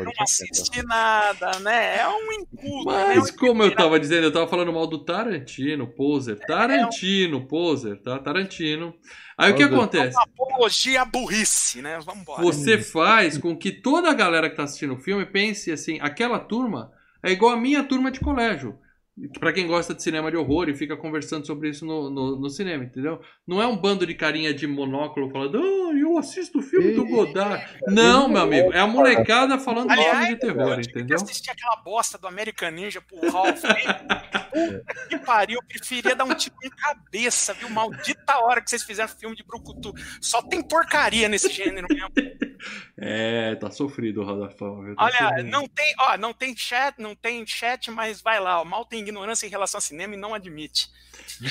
não assiste nada, né? É um inculto, né? Mas Um como eu tava dizendo, eu tava falando mal do Tarantino, poser. Tarantino, poser, tá? Tarantino. Aí o que acontece? Uma apologia à burrice, né? Vamos embora. Você faz com que toda a galera que tá assistindo o filme pense assim, aquela turma é igual a minha turma de colégio. Pra quem gosta de cinema de horror e fica conversando sobre isso no, no, no cinema, entendeu? Não é um bando de carinha de monóculo falando, ah, eu assisto o filme do Godard. Não, meu amigo, é a molecada falando Aliás, filme de terror, eu entendeu? assistir aquela bosta do American Ninja pro Ralph. Puta que pariu, eu preferia dar um tiro em cabeça, viu? Maldita hora que vocês fizeram filme de Brucutu. Só tem porcaria nesse gênero mesmo. É, tá sofrido o Radafão. viu? Tá Olha, sofrido. não tem, ó, não tem chat, não tem chat, mas vai lá, ó, mal tem ignorância em relação ao cinema e não admite.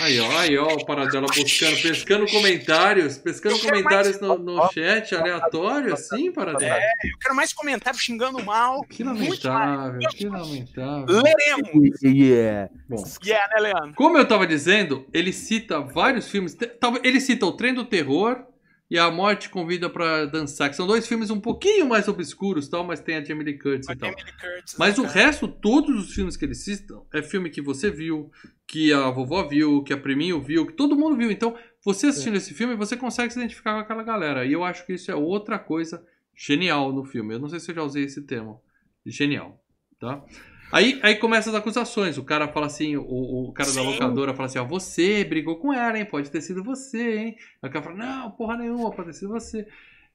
Aí, ó, aí, ó, o Paradela buscando, pescando comentários, pescando comentários no, no chat aleatório, assim, Paradela. Eu quero mais comentários xingando mal. Que mais. lamentável, que lamentável. Leremos. Yeah. Bom, Yeah, né, Leandro? como eu tava dizendo, ele cita vários filmes. Ele cita O Trem do Terror e A Morte Convida pra Dançar, que são dois filmes um pouquinho mais obscuros, tal, mas tem a Jamie Lee Curtis e Mas tal. Curtis, Mas né, o cara? resto, todos os filmes que eles citam, é filme que você viu, que a vovó viu, que a priminho viu, que todo mundo viu. Então, você assistindo esse filme, você consegue se identificar com aquela galera. E eu acho que isso é outra coisa genial no filme. Eu não sei se eu já usei esse termo. Genial, tá? Aí, aí começam as acusações. O cara fala assim, o, o cara da Sim. locadora fala assim, ó, você brigou com ela, hein? Pode ter sido você, hein? Aí o cara fala, não, porra nenhuma, pode ter sido você.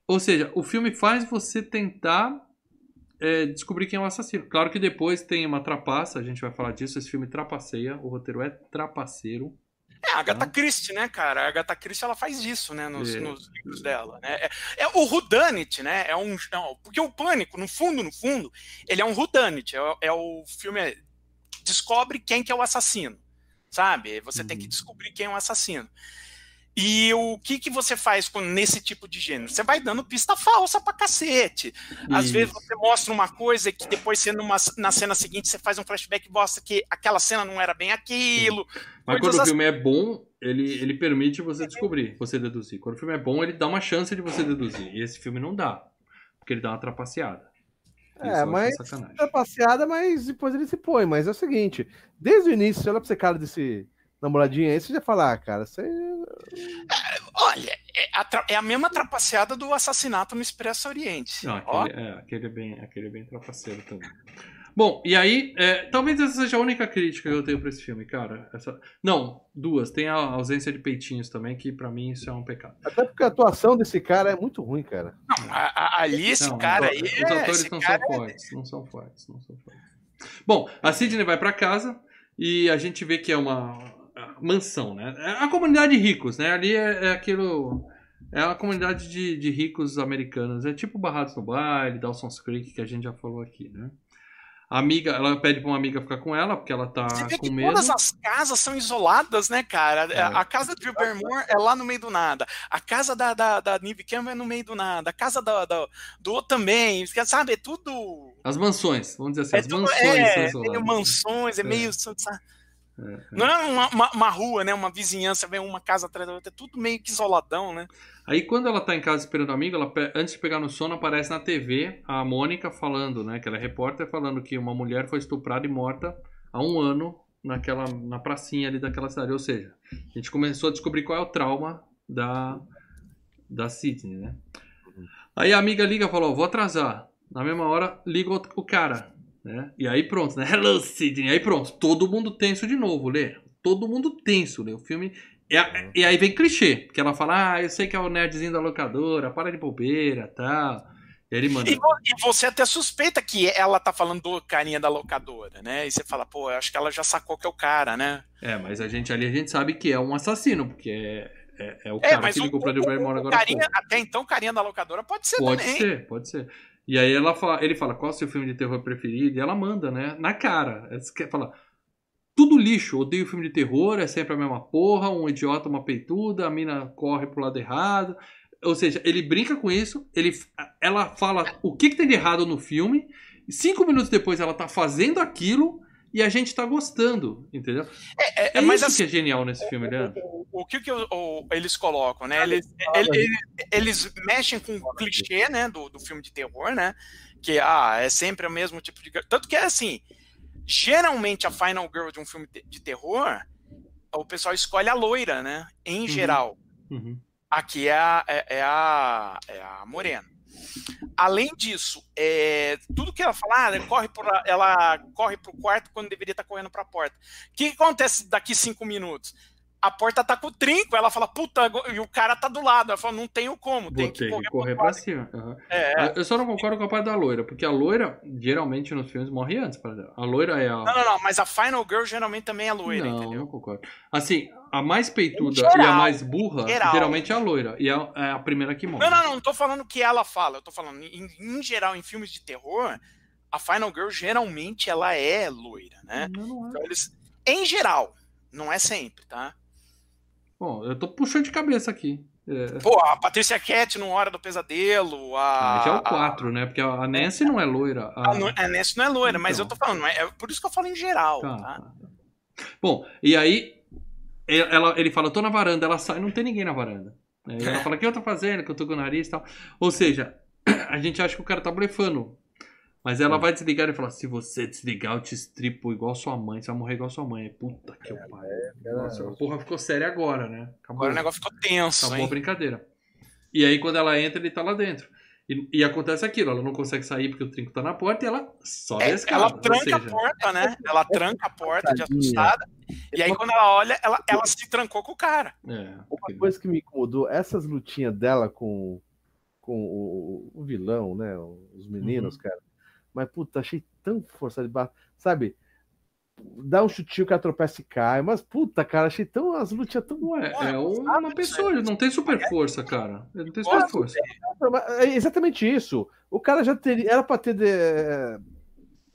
Ou seja, o filme faz você tentar é, descobrir quem é o assassino. Claro que depois tem uma trapaça, a gente vai falar disso. Esse filme trapaceia, o roteiro é trapaceiro. É, a Agatha Christie, né, cara? A Agatha Christie, ela faz isso, né, nos, É. nos livros dela, né? É, é o whodunit, né? É um, é um- porque o Pânico, no fundo, no fundo, ele é um whodunit. É, o- é o filme é, descobre quem que é o assassino, sabe? Você tem que Uhum. descobrir quem é o assassino. E o que que você faz com, nesse tipo de gênero? Você vai dando pista falsa pra cacete. Às Isso. vezes você mostra uma coisa que depois você numa, na cena seguinte você faz um flashback e mostra que aquela cena não era bem aquilo. Mas Coisas quando o filme é bom, ele, ele permite você descobrir, você deduzir. Quando o filme é bom, ele dá uma chance de você deduzir. E esse filme não dá. Porque ele dá uma trapaceada. É, mas- sacanagem. Passeada, mas depois ele se põe. Mas é o seguinte: desde o início, olha pra esse cara desse namoradinho aí, você já fala, ah, cara, você. Olha, é a, tra- é a mesma trapaceada do assassinato no Expresso Oriente. Não, Ó, aquele, é, aquele, é bem, aquele é bem trapaceiro também. Bom, e aí, é, talvez essa seja a única crítica que eu tenho pra esse filme, cara. Essa... Não, duas. Tem a ausência de peitinhos também, que pra mim isso é um pecado. Até porque a atuação desse cara é muito ruim, cara. não, a- a- ali esse Não, cara os, aí. Os é- atores não são é- fortes, não são fortes, não são fortes. Bom, a Sidney vai pra casa e a gente vê que é uma mansão, né? É a comunidade de ricos, né? Ali é, é aquilo. É a comunidade de, de ricos americanos. É tipo Barrados no Baile, Dawson's Creek, que a gente já falou aqui, né? A amiga, ela pede pra uma amiga ficar com ela, porque ela tá Você vê com que medo. todas as casas são isoladas, né, cara? É. A, casa Drew Barrymore é lá no meio do nada. A casa da, da, da Neve Campbell é no meio do nada. A casa da, da- do outro também. Sabe? É tudo. As mansões, vamos dizer assim, É, as tudo, mansões são é, isoladas. meio mansões, é, É. meio. sabe? É, Não é uma, uma- uma rua, né? Uma vizinhança, vem uma casa atrás da outra, é tudo meio que isoladão, né? Aí quando ela tá em casa esperando o amigo, ela antes de pegar no sono, aparece na TV a Mônica falando, né? Que ela é repórter, falando que uma mulher foi estuprada e morta há um ano naquela, na pracinha ali daquela cidade. Ou seja, a gente começou a descobrir qual é o trauma da, da Sidney, né? Aí a amiga liga e fala, ó, vou atrasar. Na mesma hora, liga o cara, né? E aí pronto, né? Hello, Sidney. Aí pronto, todo mundo tenso de novo, Lê. Todo mundo tenso, Lê. O filme... E, a- e aí vem clichê, porque ela fala, ah, eu sei que é o nerdzinho da locadora, para de bobeira, tal. E ele manda... E, vo- e você até suspeita que ela tá falando do carinha da locadora, né? E você fala, pô, eu acho que ela já sacou que é o cara, né? É, mas a gente ali, a gente sabe que é um assassino, porque é, é, é o É, cara que ligou pra o- Drew Barrymore o agora. há carinha, até então, carinha da locadora pode ser Pode também. ser, pode ser. E aí ela fala, ele fala, qual é o seu filme de terror preferido? E ela manda, né? Na cara. Ela quer falar, tudo lixo, odeio filme de terror, é sempre a mesma porra, um idiota, uma peituda, a mina corre pro lado errado. Ou seja, ele brinca com isso, ele, ela fala o que, que tem de errado no filme, e cinco minutos depois ela tá fazendo aquilo e a gente tá gostando, entendeu? É, É, é, mas isso assim, que é genial nesse filme, Leandro. o, o que, que o- o- eles colocam, né? Eles, ele- ele- eles mexem com o clichê, né, do, do filme de terror, né? Que ah, é sempre o mesmo tipo de. Tanto que é assim, geralmente a final girl de um filme de- terror, o pessoal escolhe a loira, né? Em geral. Uhum. Aqui é a, é, é a, é a Morena. Além disso, é, tudo que ela fala, ah, ela corre por, ela corre pro quarto quando deveria estar correndo para a porta. O que acontece daqui cinco minutos? A porta tá com o trinco, ela fala, puta, e o cara tá do lado. Ela fala, não tenho como, Vou tem que correr, que correr pra quarto. cima. Uhum. É, Ah, Eu só não concordo com a parte da loira, porque a loira, geralmente nos filmes, morre antes. A loira é a. Não, não, não, mas a Final Girl geralmente também é loira, não, entendeu? não concordo. Assim, a mais peituda geral, e a mais burra, geral. geralmente é a loira. E é a, é a primeira que morre. Não, não, não, não tô falando o que ela fala, eu tô falando, em, em geral, em filmes de terror, a Final Girl geralmente ela é loira, né? Não, não é. Então eles, em geral, não é sempre, tá? Bom, eu tô puxando de cabeça aqui. É, Pô, a Patrícia Cat no Hora do Pesadelo, a. mas já é o 4, né? Porque a Nancy não é loira. A... A, não, a Nancy não é loira, mas Então. eu tô falando, é, por isso que eu falo em geral, Tá, tá? tá, tá. Bom, e aí ela, ele fala, eu tô na varanda, ela sai, não tem ninguém na varanda. Aí ela fala, o que eu tô fazendo? Que eu tô com o nariz e tal. Ou seja, a gente acha que o cara tá blefando. Mas ela vai desligar e fala, se você desligar, eu te estripo igual sua mãe, você vai morrer igual sua mãe. Puta que pariu. Nossa, a porra ficou séria agora, né? Acabou, Agora o negócio ficou tenso, acabou a hein? brincadeira. E aí quando ela entra, ele tá lá dentro. E, e acontece aquilo, ela não consegue sair porque o trinco tá na porta e ela sobe a É, escada. ela tranca seja, a porta, né? Ela tranca a porta de assustada. E aí, quando ela olha, ela, ela se trancou com o cara. É, Uma coisa que me incomodou, essas lutinhas dela com, com o, o vilão, né? Os meninos, Uhum. cara. Mas, puta, achei tão força de barra. Sabe? Dá um chutinho que ela tropeça e cai. Mas, puta, cara, achei tão. As lutinhas tão. Ué, é uma pessoa, ele não tem super força, cara. Ele não tem super força. É exatamente isso. O cara já teria. Era pra ter. de- é,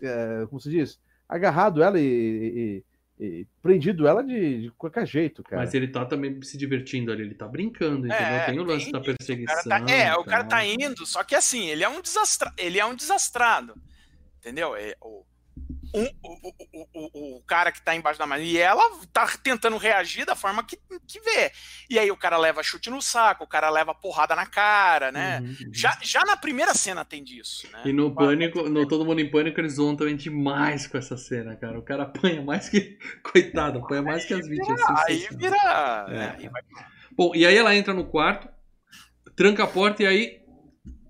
é, como se diz? Agarrado ela e, e- e prendido ela de, de qualquer jeito, cara. Mas ele tá também se divertindo ali, ele tá brincando, entendeu? É, tem o lance tem da isso, O perseguição. cara tá, é, o cara tal. tá indo, só que assim, ele é um, desastra, ele é um desastrado. Entendeu? É, o, um- o, o, o, cara que tá embaixo da máquina. E ela tá tentando reagir da forma que, que vê. E aí o cara leva chute no saco, o cara leva porrada na cara, né? Uhum, uhum. Já, já na primeira cena tem disso, né? E no pânico, no Todo Mundo em Pânico, eles zoam também demais com essa cena, cara. O cara apanha mais que. Coitado, apanha mais que as vítimas. Aí sensacional. vira. É. né? Aí vai- Bom, e aí ela entra no quarto, tranca a porta e aí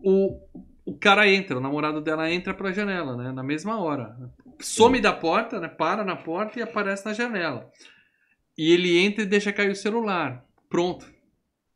o, o cara entra, o namorado dela entra pela janela, né? Na mesma hora. Some da porta, né? Para na porta e aparece na janela. E ele entra e deixa cair o celular. Pronto.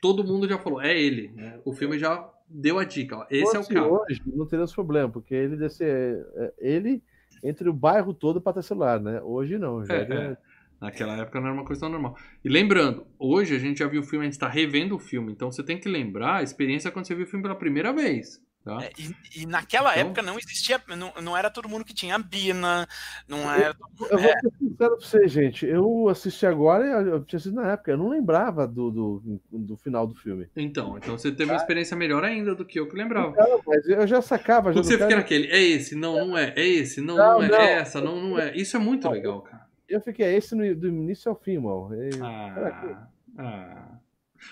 Todo mundo já falou, é ele. né? O filme já deu a dica, ó. Esse é o cara. hoje, não teríamos problema, porque ele desse, é, ele entre o bairro todo para ter celular, né? Hoje não. Já É, era- é. Naquela época não era uma coisa tão normal. E lembrando, hoje a gente já viu o filme, a gente está revendo o filme, então você tem que lembrar a experiência quando você viu o filme pela primeira vez. Tá? É, e, e naquela Então- época não existia, não, não era todo mundo que tinha Bina, não era. Eu vou ser sincero pra você, gente. Eu assisti agora e eu tinha assistido na época. Eu não lembrava do, do, do final do filme. Então, então você teve uma experiência melhor ainda do que eu que lembrava. Não, mas eu já sacava. Já você fica cara- naquele, é esse, não, não é, é esse, não, Não, não é, não. é essa, não, não é. Isso é muito legal, cara. Eu fiquei esse no, do início ao fim, mano. E- Ah, ah.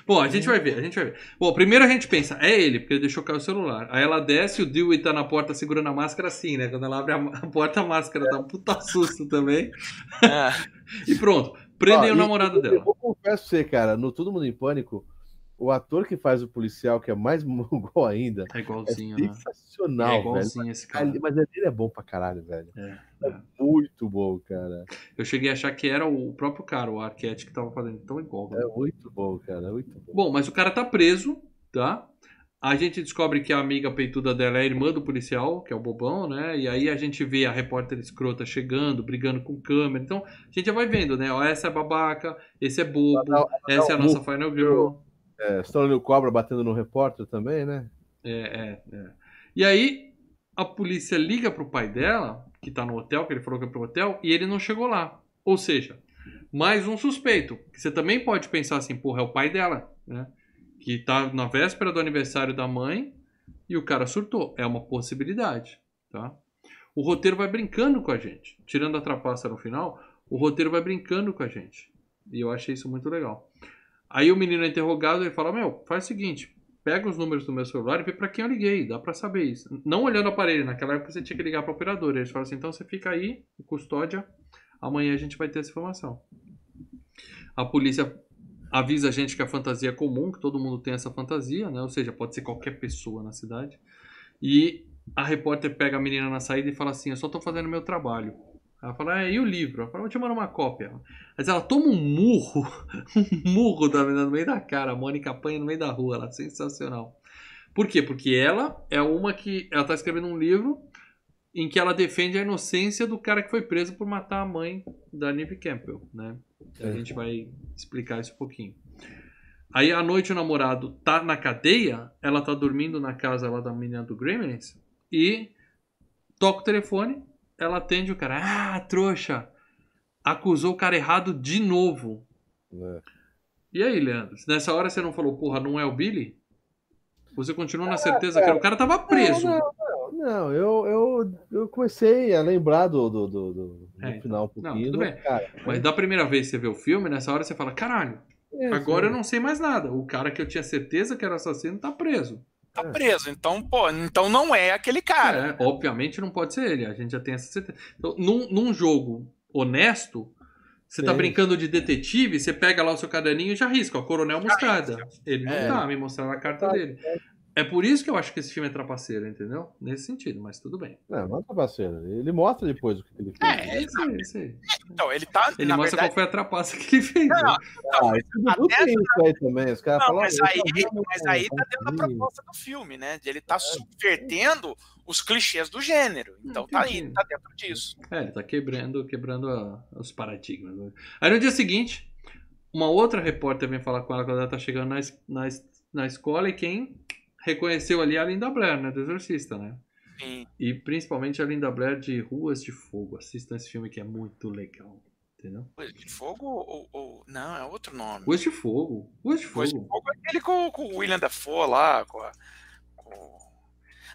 Bom, a gente vai ver, a gente vai ver. Bom, primeiro a gente pensa, é ele, porque ele deixou cair o celular. Aí ela desce, o Dewey tá na porta segurando a máscara assim, né? Quando ela abre a, porta, a máscara dá um puta susto também. É. E pronto, prendem Ó, o namorado eu, dela. Eu confesso pra você, cara, no Todo Mundo em Pânico, o ator que faz o policial, que é mais mongol ainda, É é igualzinho, né? sensacional, É velho. igualzinho esse cara. Mas ele é bom pra caralho, velho. É, É é. muito bom, cara. Eu cheguei a achar que era o próprio cara, o Arquette, que tava fazendo tão igual. né? É muito bom, cara. é Muito bom. Bom, mas o cara tá preso, tá? A gente descobre que a amiga peituda dela é a irmã do policial, que é o bobão, né? E aí a gente vê a repórter escrota chegando, brigando com câmera. Então, a gente já vai vendo, né? Ó, essa é babaca, esse é bobo, Ela dá- ela essa é a nossa murro. final girl. É, Stallone o Cobra batendo no repórter também, né? É, é, é. E aí, a polícia liga pro pai dela, que tá no hotel, que ele falou que é pro hotel, e ele não chegou lá. Ou seja, mais um suspeito. Você também pode pensar assim, porra, é o pai dela, né? Que tá na véspera do aniversário da mãe e o cara surtou. É uma possibilidade, tá? O roteiro vai brincando com a gente. Tirando a trapaça no final, o roteiro vai brincando com a gente. E eu achei isso muito legal. Aí o menino é interrogado e fala: Meu, faz o seguinte, pega os números do meu celular e vê pra quem eu liguei, dá pra saber isso. Não olhando o aparelho, naquela época você tinha que ligar pra operadora. Eles falam assim: então você fica aí, custódia, amanhã a gente vai ter essa informação. A polícia avisa a gente que a fantasia é comum, que todo mundo tem essa fantasia, né? Ou seja, pode ser qualquer pessoa na cidade. E a repórter pega a menina na saída e fala assim: Eu só tô fazendo meu trabalho. Ela fala, é, e o livro? Ela fala, vou te mandar uma cópia. Mas ela toma um murro, um murro da no meio da cara. A Mônica apanha no meio da rua, ela, sensacional. Por quê? Porque ela é uma que. Ela tá escrevendo um livro em que ela defende a inocência do cara que foi preso por matar a mãe da Neve Campbell, né? A gente vai explicar isso um pouquinho. Aí à noite o namorado tá na cadeia, ela tá dormindo na casa lá da menina do Gremlins e toca o telefone, ela atende o cara. Ah, trouxa! Acusou o cara errado de novo. É. E aí, Leandro? Nessa hora você não falou, porra, não é o Billy? Você continua na certeza que era- o cara tava preso. Não, não, não, eu, eu, eu comecei a lembrar do, do, do, do- É, final um não, pouquinho. tudo né, bem. Cara, Mas da primeira vez que você vê o filme, nessa hora você fala, caralho, é, agora eu sim. não sei mais nada. O cara que eu tinha certeza que era assassino tá preso. Tá preso. Então, pô, então não é aquele cara. É, obviamente não pode ser ele, a gente já tem essa certeza. Então, num, num jogo honesto, você tá Sim. brincando de detetive, você pega lá o seu caderninho e já risca, ó, Coronel Mostarda. Ele não É. tá me mostrando a carta dele. É por isso que eu acho que esse filme é trapaceiro, entendeu? Nesse sentido, mas tudo bem. Não, não tá parceiro. Ele mostra depois o que ele fez. É, É isso aí, é isso aí. Então, ele tá. Ele na mostra verdade, qual foi a trapaça que ele fez. Não, né? Ah, esse Dudu até- tem isso aí também. Os caras Não, falam. mas "Ah, aí, mas aí tá dentro da sabia." proposta do filme, né? Ele tá subvertendo os clichês do gênero. Então tá aí, tá dentro disso. É, ele tá quebrando, quebrando a- os paradigmas. né? Aí no dia seguinte, uma outra repórter vem falar com ela quando ela tá chegando na, na, na escola e quem reconheceu ali a Linda Blair, né? Do Exorcista, né? Sim. E principalmente a Linda Blair de Ruas de Fogo. Assistam esse filme que é muito legal. Entendeu? Coisa de fogo ou, ou- Não, é outro nome. Ruas de Fogo. Ruas de Coisa de Fogo. fogo é aquele com, com o William Dafoe lá, com, a, com...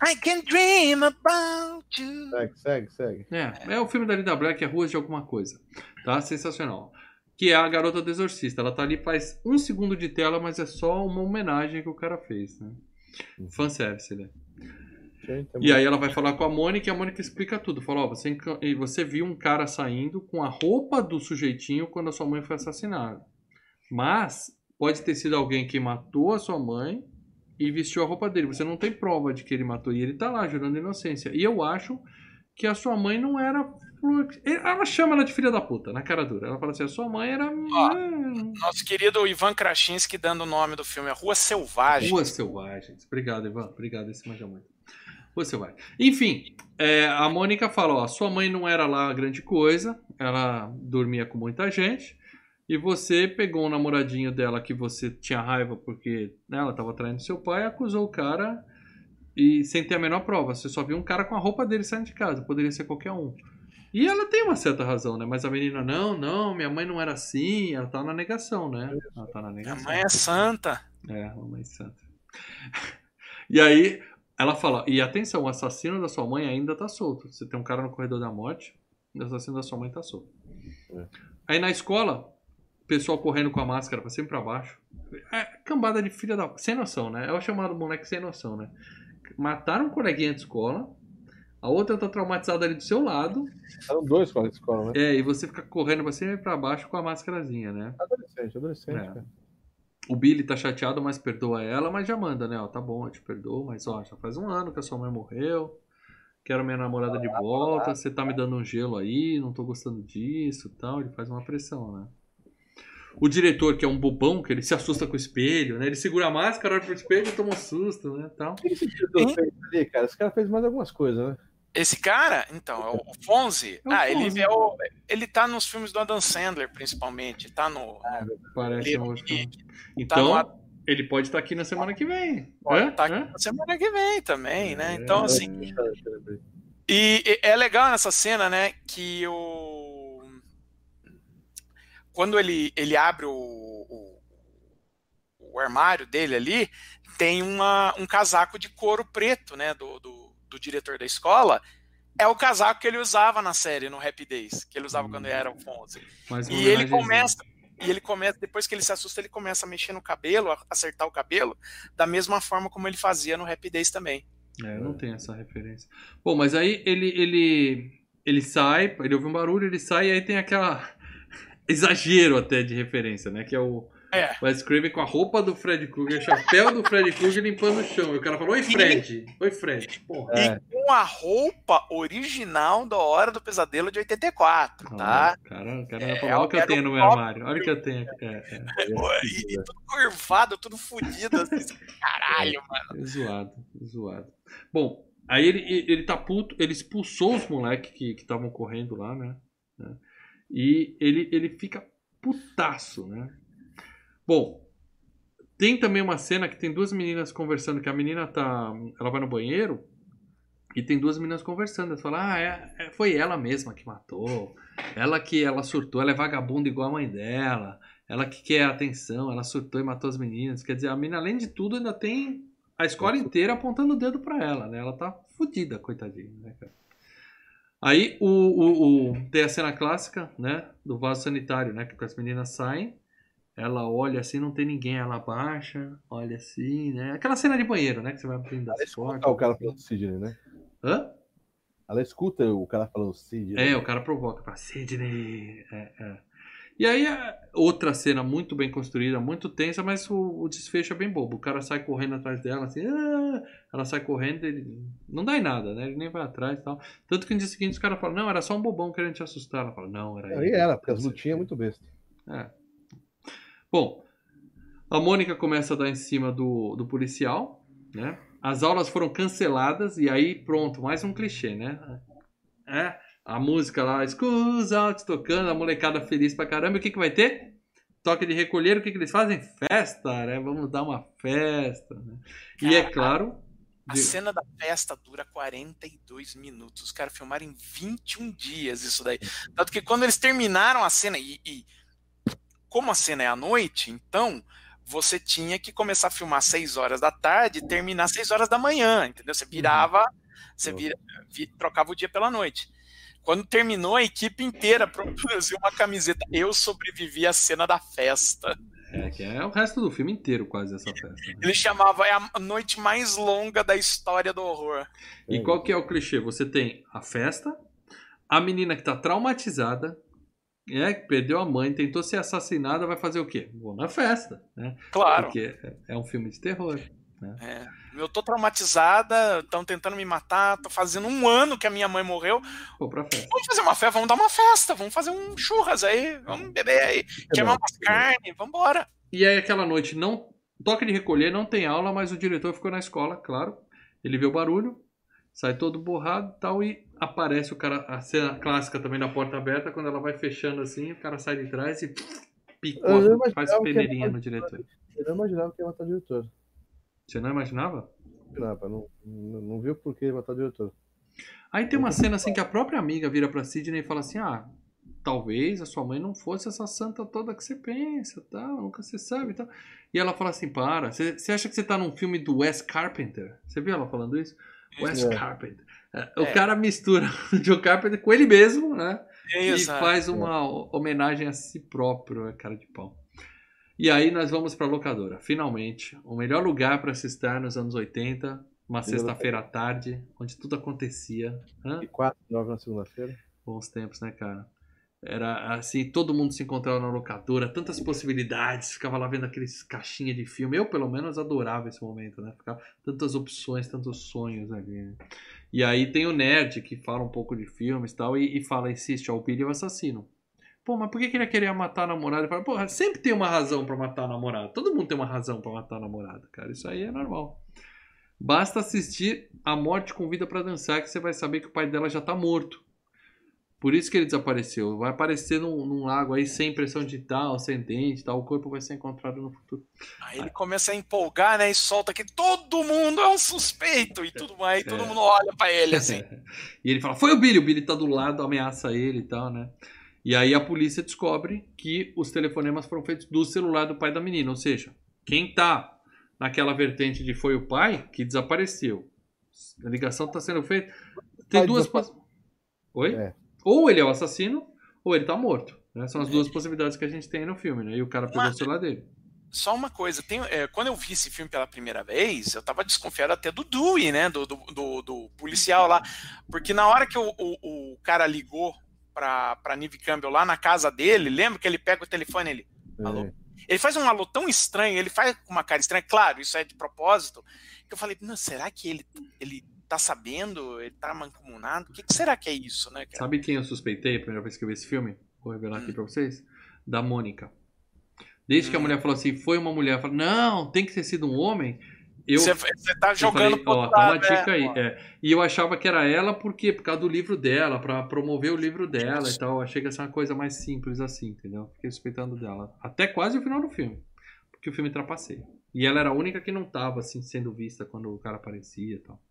I can dream about you. Segue, segue, segue. É, é o filme da Linda Blair que é Ruas de Alguma Coisa. Tá? Sensacional. Que é a garota do exorcista. Ela tá ali faz um segundo de tela, mas é só uma homenagem que o cara fez, né? Fanservice, né? Gente, é E aí ela vai falar com a Mônica e a Mônica explica tudo. Fala, ó, você, e você viu um cara saindo com a roupa do sujeitinho quando a sua mãe foi assassinada. Mas pode ter sido alguém que matou a sua mãe e vestiu a roupa dele. Você não tem prova de que ele matou. E ele tá lá jurando inocência. E eu acho que a sua mãe não era. Ela chama ela de filha da puta, na cara dura. Ela fala assim: a sua mãe era. hum, Nosso querido Ivan Krasinski dando o nome do filme, é Rua Selvagem. Ruas Selvagens. Obrigado, Ivan. Obrigado, esse manja muito. Ruas Selvagens. Enfim, é, a Mônica fala, ó, sua mãe não era lá grande coisa, ela dormia com muita gente, e você pegou um namoradinho dela que você tinha raiva porque né, ela estava traindo seu pai, acusou o cara e sem ter a menor prova. Você só viu um cara com a roupa dele saindo de casa, poderia ser qualquer um. E ela tem uma certa razão, né? Mas a menina, não, não, minha mãe não era assim, ela tá na negação, né? Ela tá na Minha negação. mãe é santa. É, mamãe santa. E aí, ela fala: e atenção, o assassino da sua mãe ainda tá solto. Você tem um cara no corredor da morte, o assassino da sua mãe tá solto. É. Aí na escola, o pessoal correndo com a máscara pra cima e pra baixo. É, cambada de filha da. Sem noção, né? É o chamado moleque sem noção, né? Mataram um coleguinha de escola. A outra tá traumatizada ali do seu lado. Eram dois colegas de escola, né? É, e você fica correndo pra cima e pra baixo com a máscarazinha, né? Adolescente, adolescente, É. cara. O Billy tá chateado, mas perdoa ela, mas já manda, né? Ó, tá bom, eu te perdoo, mas ó, já faz um ano que a sua mãe morreu. Quero minha namorada de volta, você tá me dando um gelo aí, não tô gostando disso e tal. Ele faz uma pressão, né? O diretor, que é um bobão, que ele se assusta com o espelho, né? Ele segura a máscara, olha pro espelho e toma um susto, né? Tal. O que esse diretor fez ali, cara? Esse cara fez mais algumas coisas, né? Esse cara, então, é o o Fonzi. É o ah, Fonzi. ele é o, ele tá nos filmes do Adam Sandler, principalmente. Tá no. Parece Ele- um. Tá Então, no- ele pode estar aqui na semana que vem. Pode Hã? tá aqui Hã? na semana que vem também, né? É. Então, assim. E e é legal nessa cena, né, que o quando ele, ele abre o, o, o armário dele ali, tem uma, um casaco de couro preto, né, do, do, do diretor da escola. É o casaco que ele usava na série, no Happy Days, que ele usava quando ele era o Fonzie. Uma E ele começa, e ele começa, depois que ele se assusta, ele começa a mexer no cabelo, a acertar o cabelo, da mesma forma como ele fazia no Happy Days também. É, não tem essa referência. Bom, mas aí ele, ele, ele sai, ele ouve um barulho, ele sai e aí tem aquela exagero até de referência, né? Que é o É. Wes Craven com a roupa do Fred Krueger, chapéu do Fred Krueger limpando o chão. E o cara falou, oi Fred, oi Fred. Porra. É. com a roupa original da Hora do Pesadelo de 84, tá? Ah, cara, o cara É, olha o que eu tenho no meu armário, olha o que eu tenho aqui. É, é, E, e tudo curvado, tudo fodido, assim, caralho, mano. é zoado, zoado. Bom, aí ele, ele tá puto, ele expulsou os moleques que estavam correndo lá, né? né? E ele, ele fica putaço, né? Bom, tem também uma cena que tem duas meninas conversando, que a menina tá. Ela vai no banheiro e tem duas meninas conversando. Elas falam, ah, é, é- foi ela mesma que matou. Ela que ela surtou, ela é vagabunda igual a mãe dela. Ela que quer atenção, ela surtou e matou as meninas. Quer dizer, a menina, além de tudo, ainda tem a escola inteira apontando o dedo pra ela, né? Ela tá fodida, coitadinha, né, cara? Aí o, o, o- tem a cena clássica, né? Do vaso sanitário, né? Que as meninas saem, ela olha assim, não tem ninguém, ela abaixa, olha assim, né? Aquela cena de banheiro, né? Que você vai abrindo Ela as escuta portas. o cara falando Sidney, né? Hã? Ela escuta o cara falando Sidney. É, o cara provoca pra Sidney. É, é. E aí, é outra cena muito bem construída, muito tensa, mas o, o desfecho é bem bobo. O cara sai correndo atrás dela, assim, "Ah!" ela sai correndo, ele não dá em nada, né? Ele nem vai atrás e tal. Tanto que no dia seguinte os caras falam, não, era só um bobão querendo te assustar. Ela fala, não, era Aí ele. era, porque as lutinhas é muito besta. É. Bom, a Mônica começa a dar em cima do, do policial, né? As aulas foram canceladas e aí pronto, mais um clichê, né? É, a música lá, Schools Out tocando, a molecada feliz pra caramba. E o que, que vai ter? Toque de recolher, o que, que eles fazem? Festa, né? Vamos dar uma festa. Né? E é claro. A de- cena da festa dura 42 minutos. Os caras filmaram em 21 dias isso daí. Tanto que quando eles terminaram a cena, e, e como a cena é à noite, então você tinha que começar a filmar às 6 horas da tarde e terminar às 6 horas da manhã, entendeu? Você virava, você vira, vi- trocava o dia pela noite. Quando terminou, a equipe inteira produziu uma camiseta. Eu sobrevivi à cena da festa. É, que é o resto do filme inteiro, quase, essa festa. né? Ele chamava é a noite mais longa da história do horror. E qual que é o clichê? Você tem a festa, a menina que tá traumatizada, é, que perdeu a mãe, tentou ser assassinada, vai fazer o quê? Vou na festa, né? Claro. Porque é- é um filme de terror. É, eu tô traumatizada, estão tentando me matar, tô fazendo um ano que a minha mãe morreu. Vou pra festa. Vamos fazer uma festa, vamos dar uma festa, vamos fazer um churras aí, vamos beber aí, queimar umas carnes, vamos embora. E aí aquela noite não. Toque de recolher, não tem aula, mas o diretor ficou na escola, claro. Ele vê o barulho, sai todo borrado e tal, e aparece o cara. A cena clássica também da porta aberta, quando ela vai fechando assim, o cara sai de trás e imaginava faz peneirinha no diretor. Eu não imaginava que ia matar o diretor. Você não imaginava? Não, não, não, não viu por que ia matar o diretor. Aí tem uma cena assim que a própria amiga vira pra Sidney e fala assim: Ah, talvez a sua mãe não fosse essa santa toda que você pensa, tal, nunca se sabe tal. E ela fala assim: Para, você você acha que você tá num filme do Wes Carpenter? Você viu ela falando isso? Wes É. Carpenter. O É. cara mistura o Joe Carpenter com ele mesmo, né? e Exato. faz uma homenagem a si próprio, cara de pau. E aí nós vamos pra locadora. Finalmente, o melhor lugar para se estar nos anos 80, uma sexta-feira à tarde, onde tudo acontecia. Hã? E 4, 9 na segunda-feira. Bons tempos, né, cara? Era assim, todo mundo se encontrava na locadora, tantas possibilidades, ficava lá vendo aqueles caixinhas de filme. Eu, pelo menos, adorava esse momento, né? Ficava tantas opções, tantos sonhos ali. Né? E aí tem o nerd que fala um pouco de filmes e tal, e, fala, insiste, ó, o Billy é o assassino. Pô, mas por que, que ele ia querer matar a namorada? Fala, porra, sempre tem uma razão pra matar a namorada. Todo mundo tem uma razão pra matar a namorada, cara. Isso aí é normal. Basta assistir A Morte Convida pra Dançar que você vai saber que o pai dela já tá morto. Por isso que ele desapareceu. Vai aparecer num, num lago aí sem pressão digital, sem dente, tal. O corpo vai ser encontrado no futuro. Aí ele começa a empolgar, né? E solta que todo mundo é um suspeito e tudo mais. E todo É. mundo olha pra ele assim. e ele fala, foi o Billy. O Billy tá do lado, ameaça ele e tal, né? E aí a polícia descobre que os telefonemas foram feitos do celular do pai da menina. Ou seja, quem tá naquela vertente de foi o pai que desapareceu. A ligação tá sendo feita. Tem duas Oi? É. Ou ele é o assassino, ou ele tá morto. né? São as duas possibilidades que a gente tem no filme, né? E o cara pegou Mas- o celular dele. Só uma coisa, tem, é, quando eu vi esse filme pela primeira vez, eu tava desconfiado até do Dewey, né? Do, do, do- do policial lá. Porque na hora que o, o, o cara ligou pra, pra Neve Campbell lá na casa dele, lembra que ele pega o telefone e ele. Alô? É. Ele faz um alô tão estranho, ele faz com uma cara estranha, claro, isso é de propósito, que eu falei, não, será que ele, ele tá sabendo? Ele tá mancomunado? O que, que será que é isso, né, cara? Sabe quem eu suspeitei a primeira vez que eu vi esse filme? Vou revelar aqui pra vocês. Da Mônica. Desde que a Hum. mulher falou assim, foi uma mulher, eu falei, não, tem que ter sido um homem. Eu, Você você tá eu jogando falei, pro ó, tá uma né? dica aí. É. E eu achava que era ela, por quê? Por causa do livro dela, pra promover o livro dela e tal. Eu achei que ia ser uma coisa mais simples assim, entendeu? Fiquei suspeitando dela. Até quase o final do filme. Porque o filme trapaceia. E ela era a única que não tava, assim, sendo vista quando o cara aparecia e tal.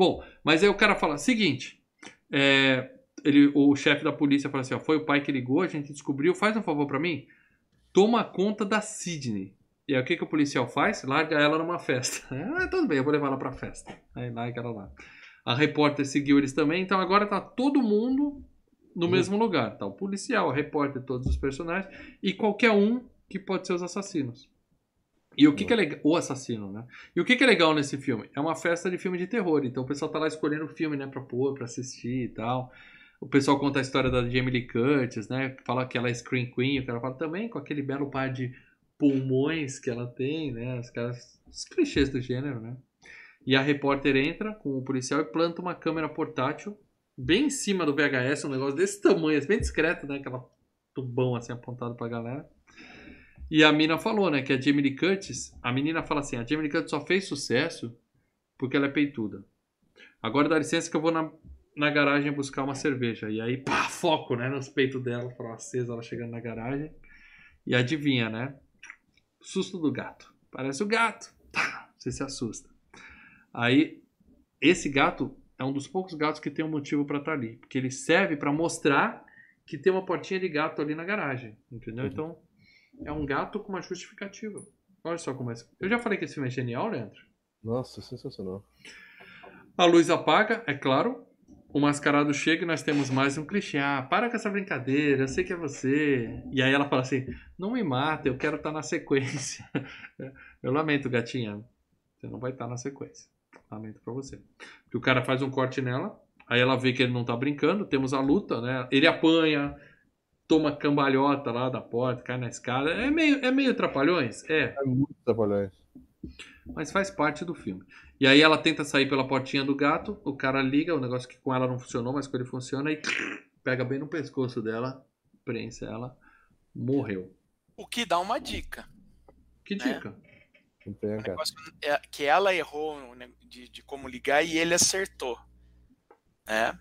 Bom, mas aí o cara fala, seguinte, é, ele, o chefe da polícia fala assim, ó, foi o pai que ligou, a gente descobriu, faz um favor pra mim, toma conta da Sidney. E aí o que, que o policial faz? Larga ela numa festa. Ah, tudo bem, eu vou levar ela pra festa. Aí larga ela lá. A repórter seguiu eles também, então agora tá todo mundo no Uhum. mesmo lugar. Tá o policial, a repórter, todos os personagens e qualquer um que pode ser os assassinos. E o que, que é legal? O assassino, né? E o que, que é legal nesse filme? É uma festa de filme de terror. Então o pessoal tá lá escolhendo o filme, né, pra pôr, pra assistir e tal. O pessoal conta a história da Jamie Lee Curtis, né? Fala que ela é Screen Queen, o cara fala também com aquele belo par de pulmões que ela tem, né? Os caras, os clichês do gênero, né? E a repórter entra com o policial e planta uma câmera portátil bem em cima do VHS, um negócio desse tamanho, assim, bem discreto, né? Aquela tubão assim apontado pra galera. E a mina falou, né, que a Jamie Lee Curtis, a menina fala assim, a Jamie Lee Curtis só fez sucesso porque ela é peituda. Agora dá licença que eu vou na, na garagem buscar uma cerveja. E aí, pá, foco, né, nos peitos dela, foram acesa, ela chegando na garagem. E adivinha, né? Susto do gato. Parece o gato. Pá, você se assusta. Aí, esse gato é um dos poucos gatos que tem um motivo pra estar ali. Porque ele serve pra mostrar que tem uma portinha de gato ali na garagem. Entendeu? Uhum. Então, é um gato com uma justificativa. Olha só como é. Eu já falei que esse filme é genial, Leandro. Nossa, sensacional. A luz apaga, é claro. O mascarado chega e nós temos mais um clichê. Ah, para com essa brincadeira, eu sei que é você. E aí ela fala assim: não me mata, eu quero estar na sequência. Eu lamento, gatinha. Você não vai estar na sequência. Lamento pra você. Porque o cara faz um corte nela, aí ela vê que ele não tá brincando, temos a luta, né? Ele apanha, toma cambalhota lá da porta, cai na escada. É meio, é meio trapalhões? É. É muito trapalhões. Mas faz parte do filme. E aí ela tenta sair pela portinha do gato, o cara liga, o negócio que com ela não funcionou, mas com ele funciona, e pega bem no pescoço dela, prensa ela, morreu. O que dá uma dica. Que dica? Não tem, O cara. negócio é que ela errou né, de, de como ligar e ele acertou. Né?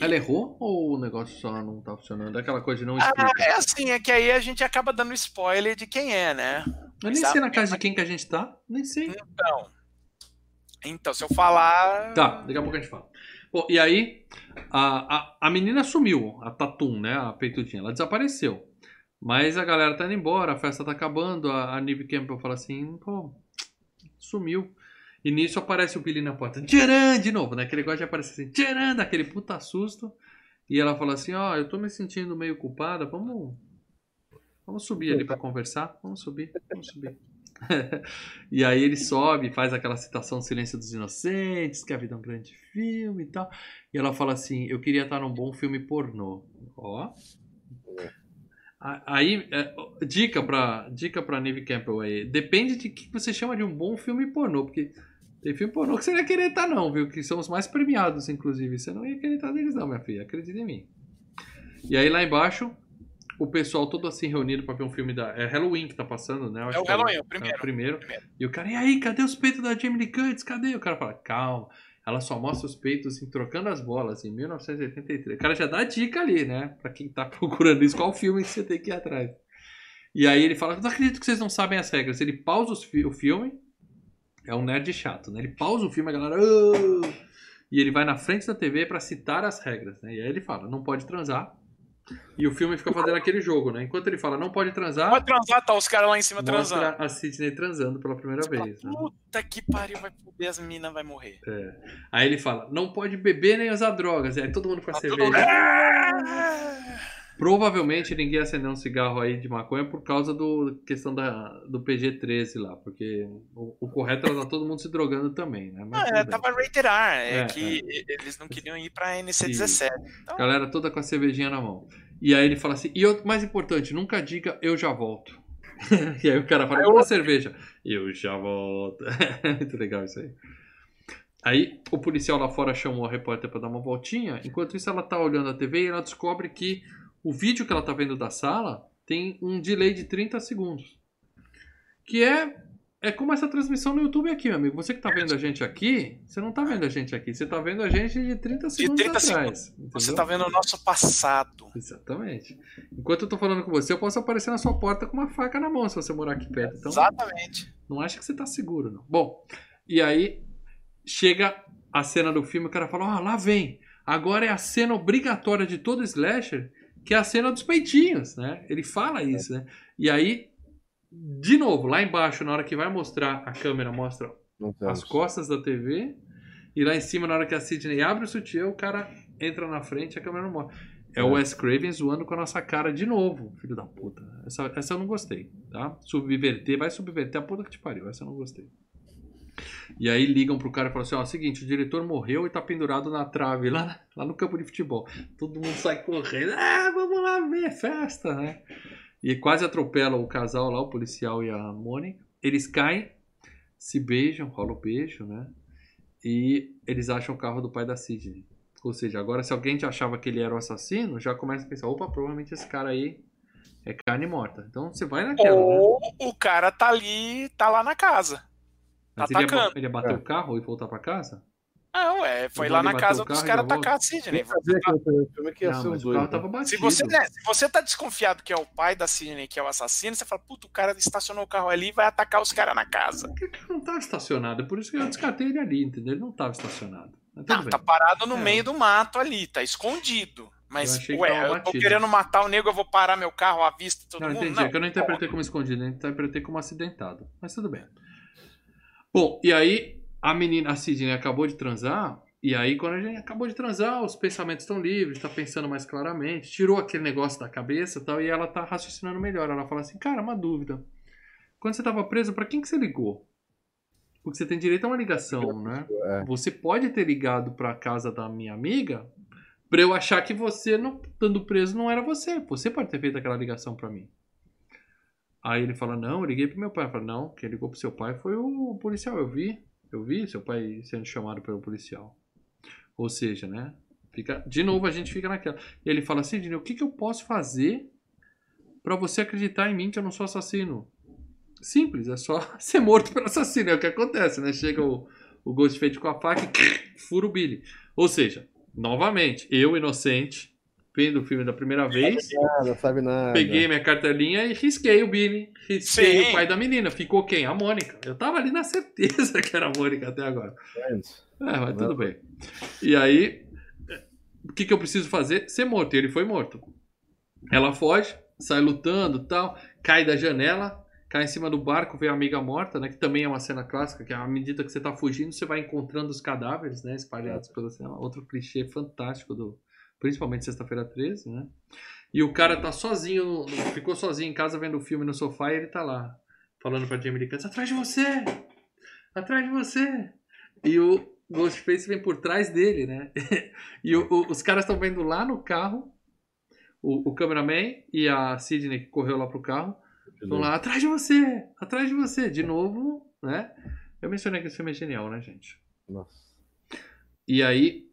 Ela errou ou o negócio só não tá funcionando? É aquela coisa de não Ah, explica. é assim, é que aí a gente acaba dando spoiler de quem é, né? Eu nem sei na casa de quem que a gente tá, nem sei. Então. Então, se eu falar. Tá, daqui a pouco a gente fala. Bom, e aí, a, a, a menina sumiu, a Tatum, né? A peitudinha, ela desapareceu. Mas a galera tá indo embora, a festa tá acabando, a, a Neve Campbell fala assim, pô, sumiu. E nisso aparece o Billy na porta. Tcharam! De novo, né? Aquele negócio de aparecer assim, tcharam! Daquele puta susto. E ela fala assim, ó, eu tô me sentindo meio culpada, vamos vamos subir ali para conversar, vamos subir, vamos subir. e aí ele sobe, faz aquela citação Silêncio dos Inocentes, que a vida é um grande filme e tal. E ela fala assim, eu queria estar num bom filme pornô. Ó. Aí, é, dica pra, dica pra Neve Campbell aí. Depende de que você chama de um bom filme pornô, porque tem filme pornô que você não ia querer estar, não, viu? Que são os mais premiados, inclusive. Você não ia querer estar neles, não, minha filha. Acredita em mim. E aí lá embaixo, o pessoal todo assim reunido pra ver um filme da. É Halloween que tá passando, né? é o Halloween, é o primeiro. É o primeiro. primeiro. E o cara, e aí, cadê os peitos da Jamie Lee Curtis? Cadê? O cara fala, calma. Ela só mostra os peitos assim, trocando as bolas em 1983. O cara já dá dica ali, né? Pra quem tá procurando isso, qual filme que você tem que ir atrás. E aí ele fala, não acredito que vocês não sabem as regras. Ele pausa o filme, é um nerd chato, né? Ele pausa o filme, a galera. Oh! E ele vai na frente da TV para citar as regras, né? E aí ele fala: não pode transar. E o filme fica fazendo aquele jogo, né? Enquanto ele fala, não pode transar. Pode transar, tá os caras lá em cima transando. a Sidney transando pela primeira Você vez. Fala, né? Puta que pariu, vai foder, as minas vai morrer. É. Aí ele fala, não pode beber nem usar drogas. E aí todo mundo com a Tá cerveja. Provavelmente ninguém acendeu um cigarro aí de maconha por causa do questão da, do PG-13 lá, porque o, o correto era todo mundo se drogando também, né? Mas Ah, é, tava rated R, é, É, que eles não queriam ir pra NC-17. Então, Galera toda com a cervejinha na mão. E aí ele fala assim, e outro, mais importante, nunca diga eu já volto. e aí o cara fala, uma cerveja. Eu já volto. Muito legal isso aí. Aí o policial lá fora chamou a repórter para dar uma voltinha. Enquanto isso, ela tá olhando a TV e ela descobre que o vídeo que ela tá vendo da sala tem um delay de 30 segundos. Que é, é como essa transmissão no YouTube aqui, meu amigo. Você que tá vendo a gente aqui, você não tá vendo a gente aqui. Você tá vendo a gente de 30 segundos 30 atrás. você entendeu? tá vendo o nosso passado. Exatamente. Enquanto eu tô falando com você, eu posso aparecer na sua porta com uma faca na mão se você morar aqui perto. Então, Exatamente. não acha que você tá seguro, não. Bom, e aí chega a cena do filme, o cara fala: Ah, lá vem. Agora é a cena obrigatória de todo slasher, que é a cena dos peitinhos, né? Ele fala isso, né? E aí, de novo, lá embaixo, na hora que vai mostrar, a câmera mostra as costas da TV. E lá em cima, na hora que a Sidney abre o sutiã, o cara entra na frente e a câmera não mostra. É o Wes Craven zoando com a nossa cara de novo, filho da puta. Essa, essa eu não gostei, tá? Subverter, vai subverter a puta que te pariu. Essa eu não gostei. E aí ligam pro cara e falam assim: ó, seguinte, o diretor morreu e tá pendurado na trave lá, lá no campo de futebol. Todo mundo sai correndo, ah, vamos lá ver, festa, né? E quase atropelam o casal lá, o policial e a Mônica. Eles caem, se beijam, rola o beijo, né? E eles acham o carro do pai da Sidney. Ou seja, agora se alguém já achava que ele era o assassino, já começa a pensar, opa, provavelmente esse cara aí é carne morta. Então você vai naquela, né? Ou o cara tá ali, tá lá na casa. Mas ele ia, atacando. ele ia bater É. o carro e voltar pra casa? Não, é, foi lá na casa dos caras atacar a Sidney. Não, né? tava batido. Se você, né, se você tá desconfiado que é o pai da Sidney que é o assassino, você fala, puta, o cara estacionou o carro ali e vai atacar os caras na casa. Porque não tava estacionado, é por isso que eu descartei ele ali, entendeu? Ele não tava estacionado. Mas Não, bem. tá parado no É. meio do mato ali, tá escondido. Mas, Eu ué, eu tô querendo matar o nego, eu vou parar meu carro à vista todo Não, mundo? entendi. É que eu não interpretei como escondido, eu interpretei como acidentado. Mas tudo bem. Bom, e aí a menina, a Sidney, acabou de transar. E aí, quando a gente acabou de transar, os pensamentos estão livres, tá pensando mais claramente, tirou aquele negócio da cabeça e tal, e ela tá raciocinando melhor. Ela fala assim, cara, uma dúvida. Quando você tava preso, pra quem que você ligou? Porque você tem direito a uma ligação, né? É. Você pode ter ligado pra casa da minha amiga pra eu achar que você, não, estando preso, não era você. Você pode ter feito aquela ligação pra mim. Aí ele fala, não, eu liguei pro meu pai. Eu falo, não, quem ligou pro seu pai foi o policial. Eu vi, eu vi seu pai sendo chamado pelo policial. Ou seja, né? Fica, de novo a gente fica naquela. Ele fala, Sidney, o que, que eu posso fazer pra você acreditar em mim que eu não sou assassino? Simples, é só ser morto pelo assassino. É o que acontece, né? Chega o, o Ghostface com a faca e fura o Billy. Ou seja, novamente, eu, inocente, vendo o filme da primeira vez, Nada, sabe nada. peguei minha cartelinha e risquei o Billy. Risquei Sim. o pai da menina. Ficou quem? A Mônica. Eu tava ali na certeza que era a Mônica até agora. É, mas tudo bem. E aí, o que, que eu preciso fazer? Ser morto. E ele foi morto. Ela foge, sai lutando tal, cai da janela, cai em cima do barco, vê a amiga morta, né? Que também é uma cena clássica, que à medida que você tá fugindo, você vai encontrando os cadáveres, né? Espalhados pela cena. Outro clichê fantástico do principalmente sexta-feira 13, né? E o cara tá sozinho, ficou sozinho em casa vendo o filme no sofá e ele tá lá, falando pra Jamie Lee Curtis, atrás de você! Atrás de você! E o Ghostface vem por trás dele, né? e o, o, os caras estão vendo lá no carro, o, o cameraman e a Sidney que correu lá pro carro, estão lá, atrás de você! Atrás de você! De novo, né? Eu mencionei que esse filme é genial, né, gente? Nossa. E aí,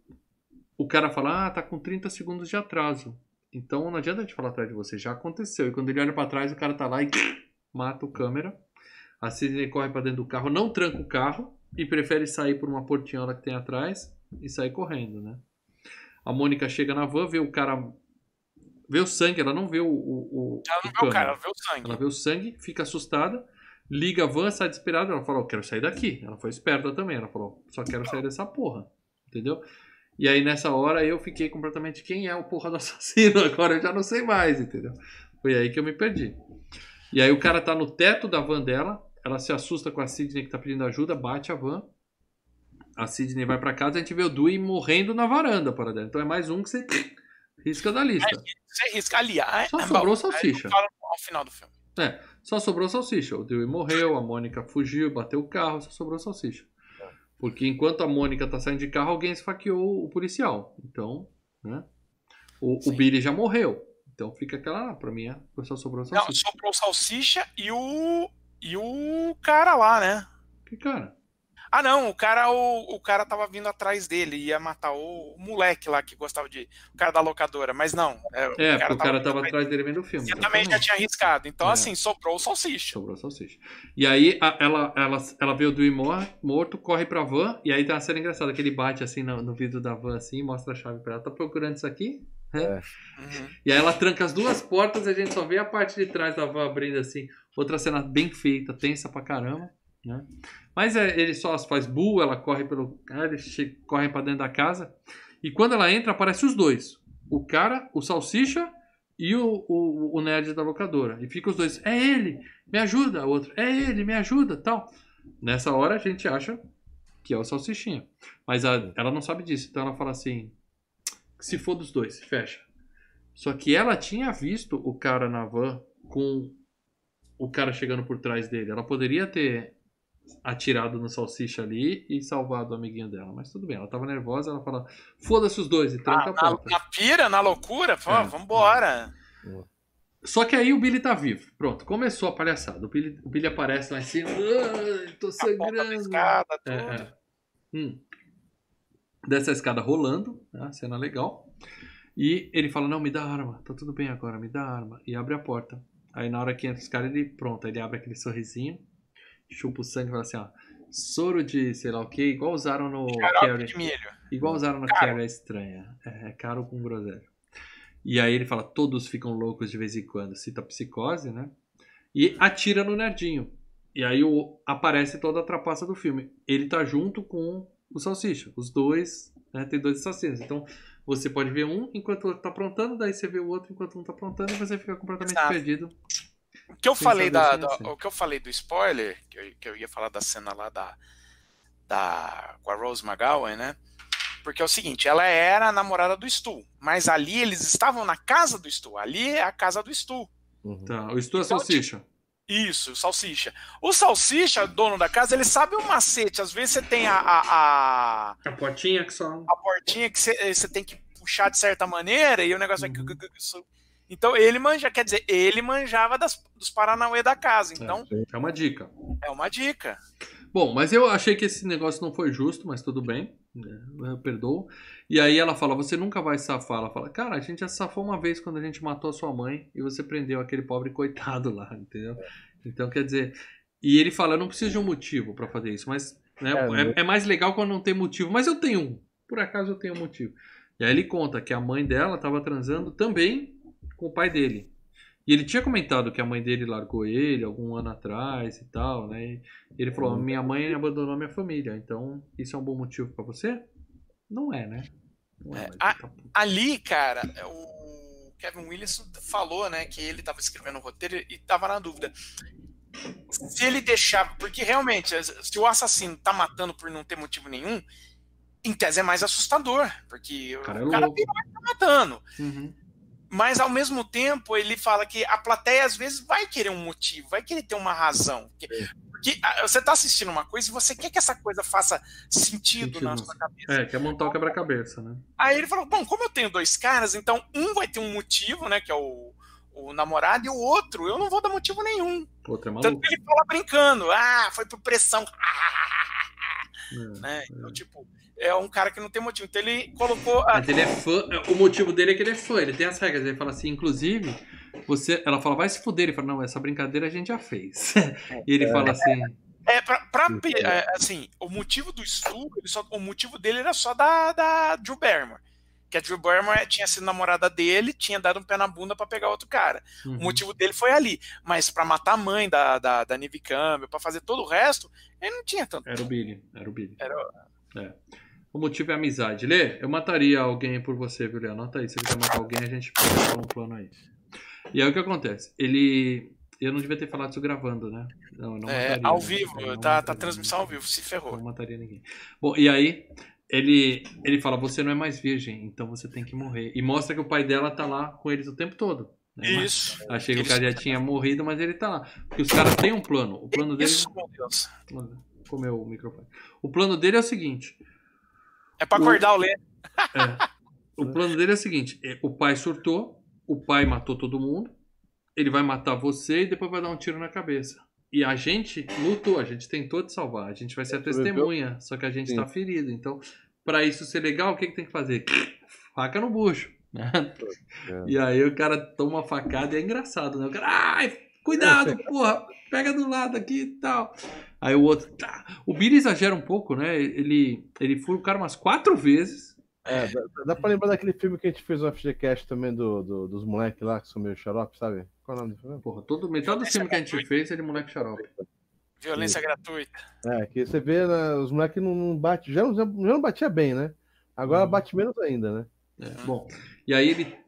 o cara fala, ah, tá com 30 segundos de atraso. Então não adianta gente falar atrás de você, já aconteceu. E quando ele olha para trás, o cara tá lá e mata o câmera. A Sidney corre para dentro do carro, não tranca o carro e prefere sair por uma portinhola que tem atrás e sair correndo, né? A Mônica chega na van, vê o cara. Vê o sangue, ela não vê o. o, o ela não vê o cara, ela vê o sangue. Ela vê o sangue, fica assustada, liga a van, sai desesperada. Ela falou: Quero sair daqui. Ela foi esperta também. Ela falou: Só quero sair dessa porra. Entendeu? E aí nessa hora eu fiquei completamente quem é o porra do assassino? Agora eu já não sei mais, entendeu? Foi aí que eu me perdi. E aí o cara tá no teto da van dela, ela se assusta com a Sidney que tá pedindo ajuda, bate a van. A Sidney vai para casa, a gente vê o Dewey morrendo na varanda para dentro. Então é mais um que você risca da lista. É, você risca, aliás, só sobrou salsicha. Ao final do filme. É, só sobrou salsicha. O Dewey morreu, a Mônica fugiu, bateu o carro, só sobrou salsicha. Porque enquanto a Mônica tá saindo de carro, alguém esfaqueou o policial. Então, né? O, o Billy já morreu. Então fica aquela, ah, pra mim, é, só sobrou salsicha. Não, sobrou salsicha e o. E o cara lá, né? Que cara? Ah, não, o cara, o, o cara tava vindo atrás dele, ia matar o, o moleque lá que gostava de. O cara da locadora, mas não. É, o é cara, o cara tava, atrás dele vendo o filme. Você também já tinha arriscado. Então, é. assim, sobrou o salsicha. Sobrou o salsicha. E aí a, ela, ela, ela vê o Dewey morto, corre pra van, e aí tem uma cena engraçada que ele bate assim no, no vidro da van assim, mostra a chave pra ela. Tá procurando isso aqui? É. Uhum. E aí ela tranca as duas portas e a gente só vê a parte de trás da van abrindo assim. Outra cena bem feita, tensa pra caramba. Né? Mas é, ele só faz bull, ela corre pelo. Eles correm para dentro da casa. E quando ela entra, aparece os dois: o cara, o salsicha e o, o, o nerd da locadora. E fica os dois: é ele, me ajuda. O outro: é ele, me ajuda. tal. Nessa hora a gente acha que é o salsichinha. Mas a, ela não sabe disso. Então ela fala assim: se for dos dois, fecha. Só que ela tinha visto o cara na van com o cara chegando por trás dele. Ela poderia ter atirado no salsicha ali e salvado o amiguinho dela. Mas tudo bem, ela tava nervosa, ela fala, foda-se os dois, e tranca ah, a porta. Na, na pira, na loucura, pô, é, vambora. É. Só que aí o Billy tá vivo. Pronto, começou a palhaçada. O Billy, o Billy aparece lá em cima. tô sangrando. Escada, tudo. É, é. Hum. Dessa escada rolando, né, cena legal. E ele fala: Não, me dá arma, tá tudo bem agora, me dá arma. E abre a porta. Aí na hora que entra os caras, ele, pronto, ele abre aquele sorrisinho chupa o sangue e fala assim, ó. Soro de sei lá o que, igual usaram no de milho. Igual usaram no Carrie é estranha. É, é caro com groselha. E aí ele fala, todos ficam loucos de vez em quando. Cita psicose, né? E atira no nerdinho. E aí o, aparece toda a trapaça do filme. Ele tá junto com o Salsicha. Os dois, né? Tem dois assassinos. Então você pode ver um enquanto o outro tá aprontando, daí você vê o outro enquanto um tá aprontando e você fica completamente Exato. perdido o que eu falei da, da o que eu falei do spoiler, que eu, que eu, ia falar da cena lá da, da com a Rose McGowan, né? Porque é o seguinte, ela era a namorada do Stu, mas ali eles estavam na casa do Stu. Ali é a casa do Stu. Uhum. Tá, o Stu é então, salsicha. Tipo, isso, o salsicha. O salsicha, dono da casa, ele sabe o macete. Às vezes você tem a. A, a, a portinha que só. A portinha que você, você tem que puxar de certa maneira e o negócio uhum. vai então ele manja, quer dizer, ele manjava das, dos Paranauê da casa. Então é, é uma dica. É uma dica. Bom, mas eu achei que esse negócio não foi justo, mas tudo bem, né? eu perdoo. E aí ela fala: Você nunca vai safar. Ela fala: Cara, a gente já safou uma vez quando a gente matou a sua mãe e você prendeu aquele pobre coitado lá, entendeu? Então quer dizer. E ele fala: Eu não preciso de um motivo para fazer isso, mas né, é, é, é, mais legal quando não tem motivo. Mas eu tenho um. Por acaso eu tenho um motivo. E aí ele conta que a mãe dela estava transando também com o pai dele. E ele tinha comentado que a mãe dele largou ele algum ano atrás e tal, né? E ele falou: minha mãe abandonou minha família, então isso é um bom motivo para você? Não é, né? Não é, é, a, tá ali, cara, o Kevin Williamson falou, né, que ele estava escrevendo o roteiro e estava na dúvida. Se ele deixava, porque realmente, se o assassino tá matando por não ter motivo nenhum, em tese é mais assustador, porque Cara, é o cara louco. pirou e tá matando. Uhum. Mas ao mesmo tempo ele fala que a plateia às vezes vai querer um motivo, vai querer ter uma razão. Porque, porque, ah, você tá assistindo uma coisa e você quer que essa coisa faça sentido, Sentido. na sua cabeça. É, quer montar o quebra-cabeça, né? Aí ele falou: bom, como eu tenho dois caras, então um vai ter um motivo, né? Que é o, o namorado, e o outro, eu não vou dar motivo nenhum. Outra é Tanto que ele fala brincando, ah, foi por pressão. É. né? Então, tipo, é um cara que não tem motivo. Então ele colocou. a- Mas ele é fã. O motivo dele é que ele é fã, ele tem as regras. Ele fala assim, inclusive, você. Ela fala, vai se fuder. Ele fala, não, essa brincadeira a gente já fez. e ele fala assim. É, pra, pra é, assim, o motivo do estudo, só, o motivo dele era só da, da Drew Barrymore. Que a Drew Barrymore tinha sido namorada dele, tinha dado um pé na bunda pra pegar outro cara. uhum. O motivo dele foi ali. Mas pra matar a mãe da, da, da Neve Campbell, pra fazer todo o resto, ele não tinha tanto. Era o Billy, era o Billy. Era É. O motivo é amizade. Lê, eu mataria alguém por você, viu, Lê? Anota aí. Se você quer matar alguém, a gente pode um plano aí. E aí o que acontece? Ele. Eu não devia ter falado isso gravando, né? Não, não É, mataria, ao né? vivo, não tá, tá transmissão ao vivo, se ferrou. Não mataria ninguém. Bom, e aí ele, ele fala: Você não é mais virgem, então você tem que morrer. E mostra que o pai dela tá lá com eles o tempo todo. né? Mas Isso. Achei que o Eles- cara já tinha morrido, mas ele tá lá. Porque os caras têm um plano. O plano dele. Isso, meu Deus. Comeu o microfone. O plano dele é o seguinte: É pra acordar o Lê. É. O plano dele é o seguinte: é, o pai surtou, o pai matou todo mundo, ele vai matar você e depois vai dar um tiro na cabeça. E a gente lutou, a gente tentou te salvar, a gente vai ser a Sobreviveu. testemunha, só que a gente Sim. tá ferido. Então, pra isso ser legal, o que, que tem que fazer? Faca no bucho. né? É. E aí o cara toma uma facada e é engraçado, né? O cara, ai, cuidado, porra, pega do lado aqui e tal. Aí o outro, tá. O Billy exagera um pouco, né? Ele, ele fura o cara umas quatro vezes. É, dá, dá pra lembrar daquele filme que a gente fez um FGCast também do, do- dos moleques lá que são meio xarope, sabe? Qual é o nome do filme? Porra, todo, metade do filme que a gente fez é de moleque xarope. Violência gratuita. É, que você vê, né, os moleques não, não batem. Já, não- já, já não batia bem, né? Agora Uhum. bate menos ainda, né? É, bom, e aí ele.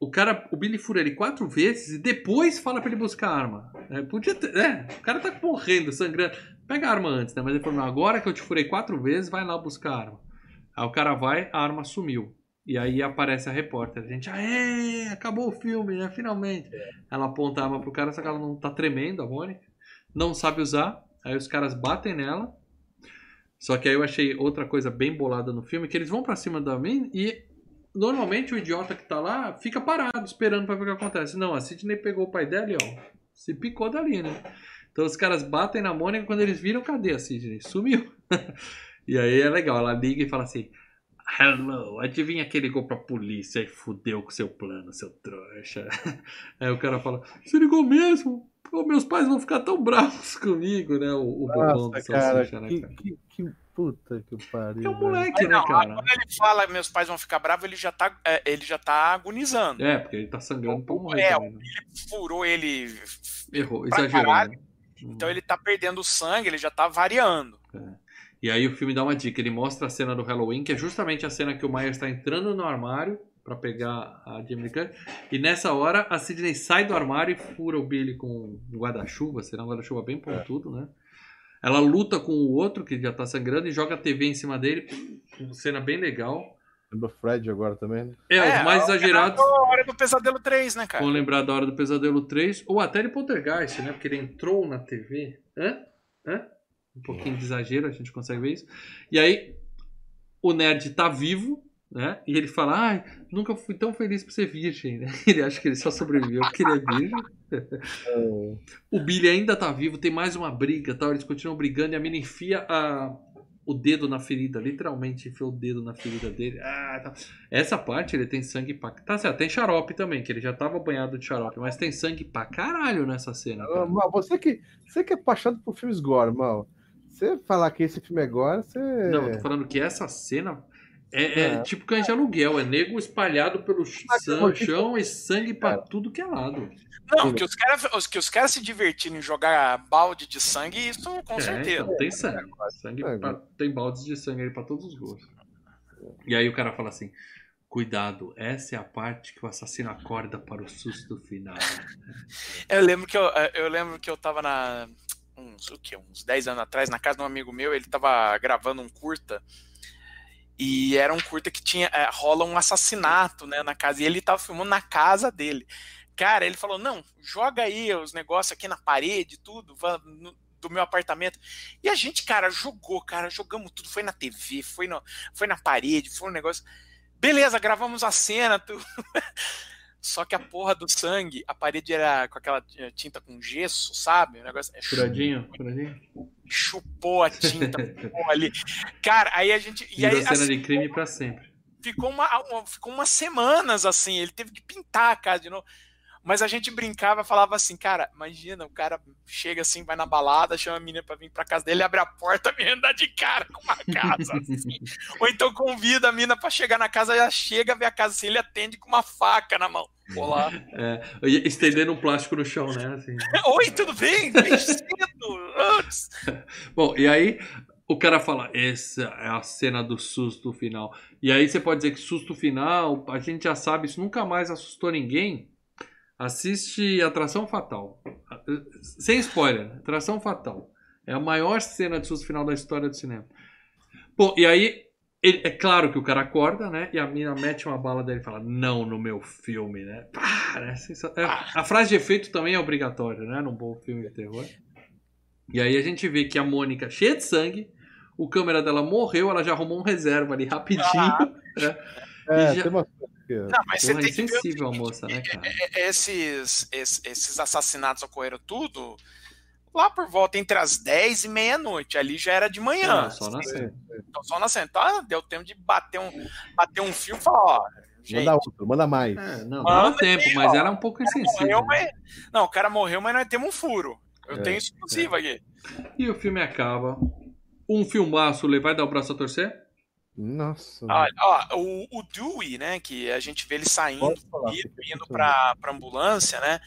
O cara, o Billy fura ele quatro vezes e depois fala pra ele buscar a arma. É, podia ter, é, o cara tá morrendo, sangrando. Pega a arma antes, né? Mas ele falou: não, agora que eu te furei quatro vezes, vai lá buscar a arma. Aí o cara vai, a arma sumiu. E aí aparece a repórter. A gente, aê, acabou o filme, né? Finalmente. Ela aponta a arma pro cara, só que ela não tá tremendo, a Mônica. Não sabe usar. Aí os caras batem nela. Só que aí eu achei outra coisa bem bolada no filme, que eles vão pra cima da mina e normalmente o idiota que tá lá fica parado, esperando pra ver o que acontece. Não, a Sidney pegou o pai dela e ó, se picou dali, né? Então os caras batem na Mônica quando eles viram, cadê a Sidney? Sumiu. e aí é legal, ela liga e fala assim: Hello, adivinha quem ligou pra polícia e fudeu com seu plano, seu trouxa. Aí o cara fala: Você ligou mesmo? Pô, meus pais vão ficar tão bravos comigo, né? O, o bobão do Nossa, cara, Salsicha, né, que, cara? que, que puta que pariu. É um moleque, né, cara? Quando ele fala meus pais vão ficar bravos, ele já tá, é, ele já tá agonizando. É, porque ele tá sangrando pra morrer É, também, né? Furou ele. Errou, exagerou, né? Então ele tá perdendo sangue, ele já tá variando. E aí o filme dá uma dica, ele mostra a cena do Halloween, que é justamente a cena que o Myers está entrando no armário pra pegar a Jamie Curtis, e nessa hora a Sidney sai do armário e fura o Billy com um guarda-chuva, será um guarda-chuva bem pontudo, né? Ela luta com o outro, que já tá sangrando, e joga a TV em cima dele, uma cena bem legal. Lembra o Fred agora também, né? É, os mais exagerados A hora do pesadelo 3, né, cara? vão lembrar da Hora do Pesadelo 3, ou até de Poltergeist, né? Porque ele entrou na TV. Hã? Hã? Um pouquinho de exagero, a gente consegue ver isso. E aí, o nerd tá vivo, né? E ele fala, ai, nunca fui tão feliz por ser virgem, né? Ele acha que ele só sobreviveu porque ele é virgem. O Billy ainda tá vivo, tem mais uma briga, tal. Eles continuam brigando e a mina enfia a- o dedo na ferida, literalmente enfiou o dedo na ferida dele. Ah, tá. Essa parte ele tem sangue pra. Tá certo, tem xarope também, que ele já tava banhado de xarope, mas tem sangue pra caralho nessa cena. Ah, cara. Mal, você que, você que é apaixonado por filmes gore, mal. Você falar que esse filme é gore, você. Não, eu tô falando que essa cena é, é É. tipo cães de aluguel, é nego espalhado pelo chão, mas- chão e sangue pra Cara. tudo que é lado. Não, que os caras os, que os caras se divertindo em jogar balde de sangue, isso com É, certeza. então, tem sangue. sangue É, pra- tem baldes de sangue aí pra todos os gostos. E aí o cara fala assim: Cuidado, essa é a parte que o assassino acorda para o susto final. Eu lembro que eu, eu lembro que eu tava na uns, o quê? uns 10 anos atrás, na casa de um amigo meu, ele tava gravando um curta. E era um curta que tinha é, rola um assassinato, né, na casa. E ele tava filmando na casa dele. Cara, ele falou: "Não, joga aí os negócios aqui na parede, tudo, do meu apartamento". E a gente, cara, jogou, cara, jogamos tudo, foi na TV, foi no, foi na parede, foi um negócio. Beleza, gravamos a cena, tudo. Só que a porra do sangue, a parede era com aquela tinta com gesso, sabe? O negócio é furadinho, furadinho. Chupou a tinta ali. Cara, aí a gente. E aí, cena assim, de crime para sempre. Ficou, uma, ficou umas semanas assim. Ele teve que pintar a casa de novo. Mas a gente brincava, falava assim, cara, imagina, o cara chega assim, vai na balada, chama a menina pra vir pra casa dele, abre a porta, a menina dá de cara com uma casa, assim. Ou então convida a menina pra chegar na casa, ela chega, vê a casa assim, ele atende com uma faca na mão. Olá. É, estendendo um plástico no chão, né? Assim. Oi, tudo bem? Bem cedo. Bom, e aí o cara fala, essa é a cena do susto final. E aí você pode dizer que susto final, a gente já sabe, isso nunca mais assustou ninguém. Assiste Atração Fatal. Sem spoiler, Atração Fatal. É a maior cena de susto final da história do cinema. Bom, e aí, ele, é claro que o cara acorda, né? E a mina mete uma bala dele e fala, não no meu filme, né? Pá, né? É, a frase de efeito também é obrigatória, né? Num bom filme de terror. E aí a gente vê que a Mônica, cheia de sangue, o câmera dela morreu, ela já arrumou um reserva ali rapidinho. Ah. Né? É, já... tem uma não, mas você é tem que ver a moça, né, cara? Esses, esses, esses assassinatos ocorreram tudo lá por volta entre as 10 e meia-noite. Ali já era de manhã. É, só nascendo. Então, só nascendo. Então, deu tempo de bater um, bater um fio e falar, ó. Gente, manda outro, manda mais. É, não, manda tempo, aí, mas ó, era um pouco insensível. Morreu, mas... Não, o cara morreu, mas nós temos um furo. Eu é, tenho exclusiva é. aqui. E o filme acaba. Um filmaço, vai dar o braço a torcer? Nossa. Olha, ó, o, o Dewey, né, que a gente vê ele saindo, indo, indo pra, pra ambulância, né,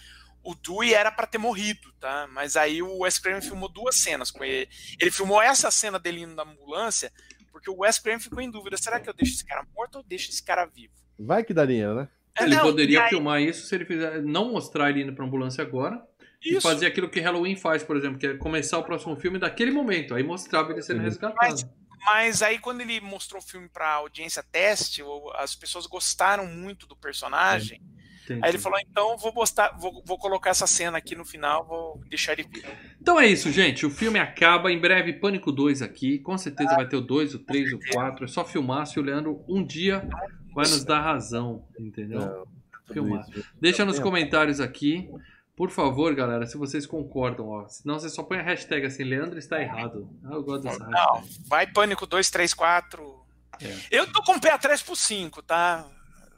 o Dewey era para ter morrido, tá? Mas aí o Wes Craven filmou duas cenas com ele. Ele filmou essa cena dele indo na ambulância, porque o Wes Craven ficou em dúvida, será que eu deixo esse cara morto ou deixo esse cara vivo? Vai que daria, né? É, ele não, poderia aí... filmar isso se ele fizer, não mostrar ele indo pra ambulância agora, isso. e fazer aquilo que Halloween faz, por exemplo, que é começar o próximo filme daquele momento, aí mostrava ele sendo resgatado. Mas mas aí, quando ele mostrou o filme pra audiência teste, as pessoas gostaram muito do personagem. Entendi. Aí ele falou: então vou, postar, vou, vou colocar essa cena aqui no final, vou deixar ele vir. Então é isso, gente. O filme acaba. Em breve, Pânico 2 aqui. Com certeza ah, vai ter o 2, o 3, o 4. É só filmar se o Leandro um dia vai nos dar razão. Entendeu? Não, filmar. Deixa nos comentários aqui. Por favor, galera, se vocês concordam, ó. Senão você só põe a hashtag assim, Leandro está errado. Ah, eu gosto dessa hashtag. Não, vai Pânico 2, 3, 4. É. Eu tô com o pé atrás pro 5, tá?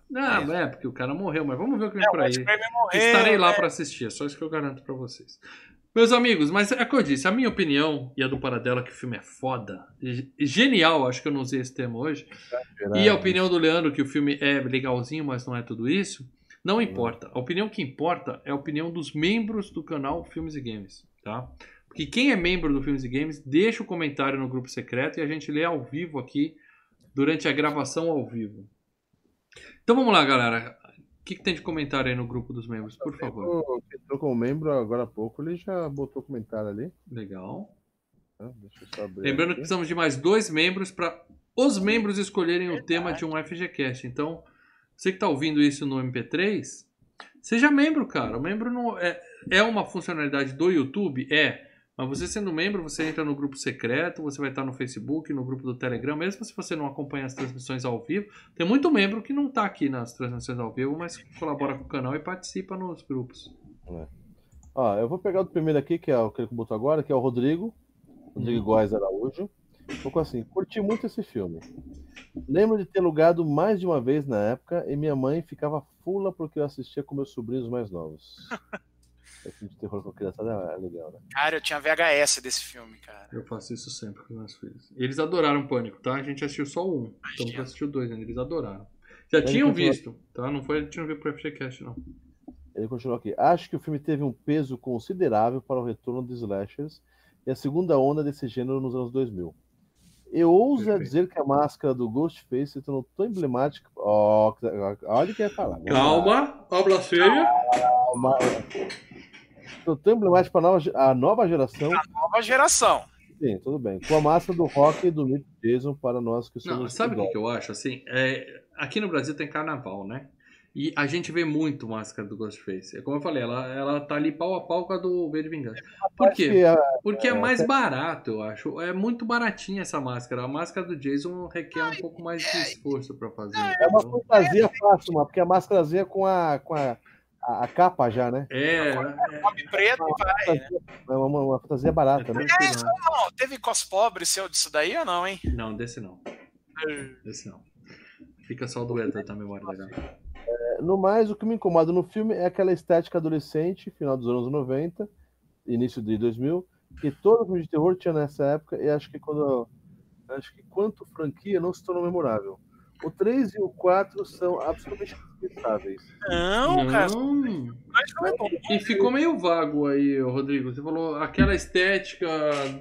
Não, é. é, porque o cara morreu, mas vamos ver o que vem é, por aí. Estarei lá né? para assistir, é só isso que eu garanto para vocês. Meus amigos, mas é o que eu disse, a minha opinião e a do Paradela que o filme é foda, genial, acho que eu não usei esse termo hoje, é e a opinião do Leandro que o filme é legalzinho, mas não é tudo isso, não importa. A opinião que importa é a opinião dos membros do canal Filmes e Games, tá? Porque quem é membro do Filmes e Games, deixa o comentário no grupo secreto e a gente lê ao vivo aqui durante a gravação ao vivo. Então vamos lá, galera. O que, que tem de comentário aí no grupo dos membros, por favor? Entrou como membro agora há pouco, ele já botou comentário ali. Legal. Ah, Lembrando aqui. que precisamos de mais dois membros para os membros escolherem o tema de um FGCast. Então, você que está ouvindo isso no MP3, seja membro, cara. O membro não é, é uma funcionalidade do YouTube? É. Mas você sendo membro, você entra no grupo secreto, você vai estar no Facebook, no grupo do Telegram, mesmo se você não acompanha as transmissões ao vivo. Tem muito membro que não está aqui nas transmissões ao vivo, mas colabora com o canal e participa nos grupos. É. Ó, eu vou pegar o primeiro aqui, que é o que ele botou agora, que é o Rodrigo. Rodrigo hum. Góes Araújo. Ficou assim, curti muito esse filme. Lembro de ter alugado mais de uma vez na época e minha mãe ficava fula porque eu assistia com meus sobrinhos mais novos. É filme de terror com criançada é legal, né? Cara, eu tinha VHS desse filme, cara. Eu faço isso sempre com meus filhos. Eles adoraram Pânico, tá? A gente assistiu só um. Estamos pra assistir o dois ainda. Eles adoraram. Já Ele tinham continua... visto, tá? Não foi, a gente não viu pro FGCast, não. Ele continuou aqui. Acho que o filme teve um peso considerável para o retorno dos slashers e a segunda onda desse gênero nos anos 2000. Eu ouso Perfeito. dizer que a máscara do Ghostface se tornou tão emblemática. Oh, olha o que ia falar. Calma, obra feia. Calma. Tão emblemática para a nova geração. A nova geração. Sim, tudo bem. Com a máscara do rock e do mito Jason para nós que somos. Não, sabe o que, que eu acho? Assim, é, aqui no Brasil tem carnaval, né? E a gente vê muito máscara do Ghostface. É como eu falei, ela, ela tá ali pau a pau com a do V de Vingança. Por quê? a- Porque é é, mais barato, eu acho. É muito baratinha essa máscara. A máscara do Jason requer um pouco mais de esforço pra fazer. É uma entendeu? fantasia fácil, mano, porque a máscarazinha é com a, com a, a, a capa já, né? É, é, Cobre preto e vai. É uma, uma fantasia barata, né? É isso, não. Teve cos pobre seu disso daí ou não, hein? não, desse não. Desse não. Fica só do Eda da memória da galera. No mais, o que me incomoda no filme é aquela estética adolescente, final dos anos 90, início de 2000, que todo filme de terror tinha nessa época, e acho que quando acho que quanto franquia não se tornou memorável. O 3 e o 4 são absolutamente dispensáveis. Não, cara. Não. É. E ficou meio vago aí, Rodrigo. Você falou aquela estética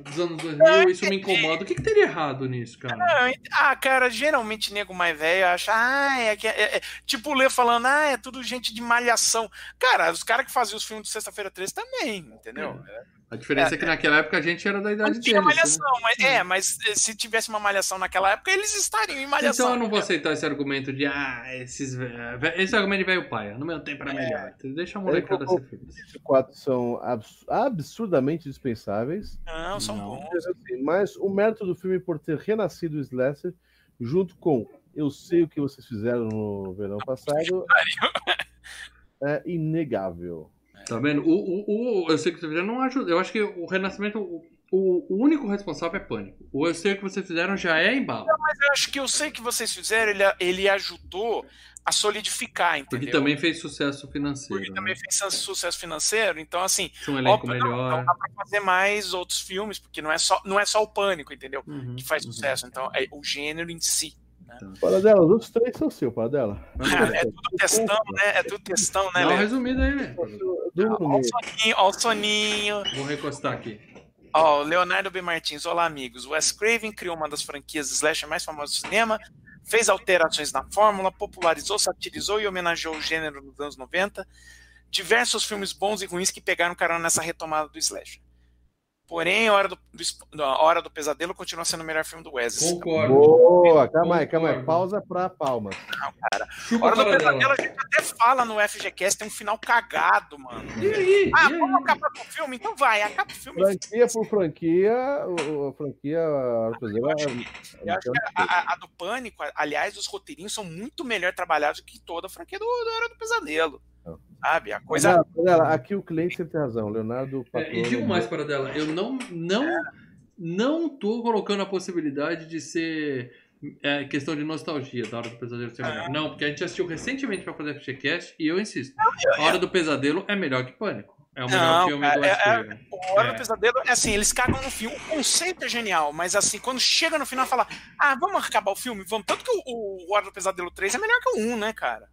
dos anos 2000, isso me incomoda. O que, que teria errado nisso, cara? Não, Ah, cara, geralmente nego mais velho acha, ah, é, que- é- é- tipo o Lê falando, ah, é tudo gente de malhação. Cara, os caras que faziam os filmes de Sexta-feira 13 também, entendeu? A diferença é que naquela época a gente era da Não idade tinha deles. né? malhação, mas, é, mas eh, se tivesse uma malhação naquela época, eles estariam em malhação. Então eu não vou aceitar esse argumento de, ah, esses. Esse argumento de velho paia. No meu tempo era melhor. Deixa a molecada ser feliz. Os 4 são abs- absurdamente dispensáveis. Não, são Não. bons. Mas, assim, Mas o mérito do filme por ter renascido o Slasher, junto com Eu Sei o que vocês fizeram no verão passado, é inegável. Tá vendo? O, o, o- eu sei que vocês fizeram não ajuda. Eu acho que o renascimento. O, o, único responsável é pânico. O eu sei o que vocês fizeram já é embalo. Mas eu acho que eu sei que vocês fizeram, ele, ele ajudou a solidificar, Porque entendeu? também fez sucesso financeiro. Porque né? também fez sucesso financeiro, então assim, Tinha um elenco óbvio, não, melhor. não dá pra fazer mais outros filmes, porque não é só, não é só o pânico, entendeu? Uhum, Que faz uhum. sucesso, então é o gênero em si. Paradela, os outros três são seu, Paradela. É tudo textão, né? É tudo textão, né, Dá uma resumida aí, velho. Ó o soninho, ó o soninho. Vou recostar aqui. Ó, o Leonardo B. Martins, olá amigos. Wes Craven criou uma das franquias de slasher mais famosas do cinema, fez alterações na fórmula, popularizou, satirizou e homenageou o gênero nos anos 90. Diversos filmes bons e ruins que pegaram carona nessa retomada do slasher. Porém, a Hora do, a Hora do Pesadelo continua sendo o melhor filme do Wes. Concordo. Boa, calma aí, calma aí. Pausa pra palmas. Chupa Hora do cara Pesadelo dela. a gente até fala no FGCast, tem um final cagado, mano. E aí? Ah, E aí? vamos acabar com o filme? Então vai, acaba o filme. Franquia por franquia, o- a franquia. A é- Eu acho que a, a- a do Pânico, aliás, os roteirinhos são muito melhor trabalhados que toda a franquia do, do Hora do Pesadelo. Sabe? A coisa. Paradela, Paradela, aqui o cliente sempre tem razão. Leonardo É, Patrone. e digo mais para dela, eu não, não, não tô colocando a possibilidade de ser é, questão de nostalgia da Hora do Pesadelo ser melhor. Não, porque a gente assistiu recentemente para fazer FGCast e eu insisto, a Hora do Pesadelo é melhor que Pânico. É o melhor Não, filme cara, do Wes é- Craven. O Hora É. do Pesadelo é assim, eles cagam no filme. O conceito é genial, mas assim, quando chega no final, fala: Ah, vamos acabar o filme? Vamos. Tanto que o, o Hora do Pesadelo 3 é melhor que o 1, né, cara?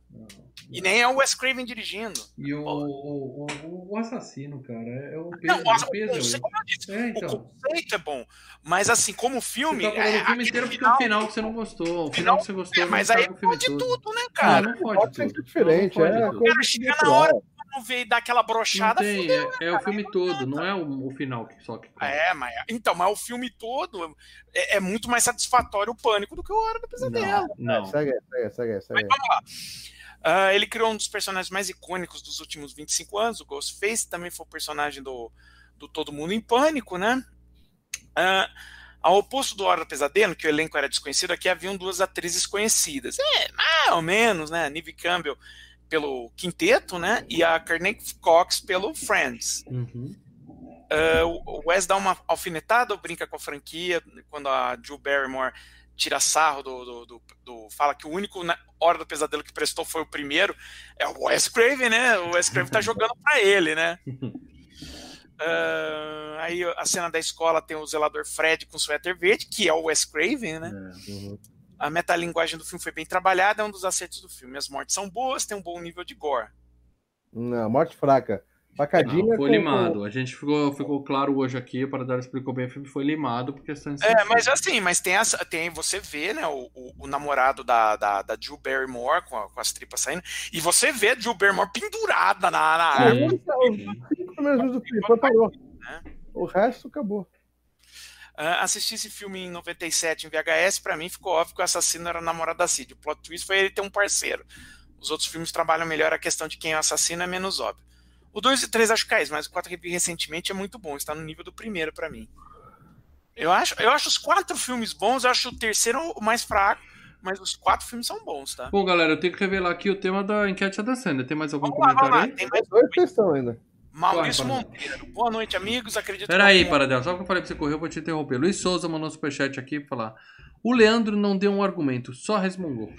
E nem é o Wes Craven dirigindo. E o, o, o, o assassino, cara, é o peso, Não, o, o peso é conceito, É, então. o conceito é bom, mas assim, como filme. Você tá falando é, o filme inteiro porque final- o final que você não gostou. O final que você gostou É, não mas aí com o filme pode tudo, né, Não, cara? não pode, Pode ser tudo. diferente, Não, não é pode a tudo. Cara, chega na hora, Não veio dar aquela Não brochada, tem, fudeu. é, é o filme todo, não é o, o final que só que. É, mas então, mas o filme todo é, é muito mais satisfatório o pânico do que o Hora do Pesadelo. Não, não. Segue, segue, segue, segue. Vamos lá. Ah, ele criou um dos personagens mais icônicos dos últimos 25 anos, o Ghostface, também foi o personagem do, do Todo Mundo em Pânico, né? Ah, ao oposto do Hora do Pesadelo, que o elenco era desconhecido, aqui haviam duas atrizes conhecidas. É, mais ou menos, né? A Neve Campbell pelo Quinteto, né? E a Courtney Cox pelo Friends. Uhum. Uh, o Wes dá uma alfinetada ou brinca com a franquia quando a Drew Barrymore tira sarro do, do, do- do- fala que o único na Hora do Pesadelo que prestou foi o primeiro é o Wes Craven, né? O Wes Craven tá jogando pra ele, né? Uh, aí a cena da escola tem o zelador Fred com suéter verde, que é o Wes Craven, né? É. Uhum. A metalinguagem do filme foi bem trabalhada, é um dos acertos do filme. As mortes são boas, tem um bom nível de gore. Não, morte fraca. Facadinha. Não, foi com- limado. A gente ficou, ficou claro hoje aqui, para dar explicou bem, o filme foi limado por questões É, mas assim, mas tem, essa, tem você vê, né, o, o, o namorado da, da, da Drew Barrymore com, a- com as tripas saindo, e você vê a Drew Barrymore pendurada na, na com- árvore. Os cinco primeiros do filme, depois parou. Né? O resto acabou. Uh, assisti esse filme em 97 em VHS, para mim ficou óbvio que o assassino era o namorado da Cid. O plot twist foi ele ter um parceiro. Os outros filmes trabalham melhor a questão de quem é o assassino, é menos óbvio. O 2 e 3 acho cais, mas o 4 revi recentemente é muito bom, está no nível do primeiro para mim. Eu acho, eu acho os quatro filmes bons, eu acho o terceiro o mais fraco, mas os quatro filmes são bons, tá? Bom, galera, eu tenho que revelar aqui o tema da enquete da Sandra. Tem mais algum vamos comentário lá, aí? Tem mais dois questão ainda. Maurício Monteiro. Boa noite, amigos. Acredito Peraí, Paradel. Só que eu falei pra você correr, eu vou te interromper. Luiz Souza mandou um superchat aqui pra falar. O Leandro não deu um argumento, só resmungou.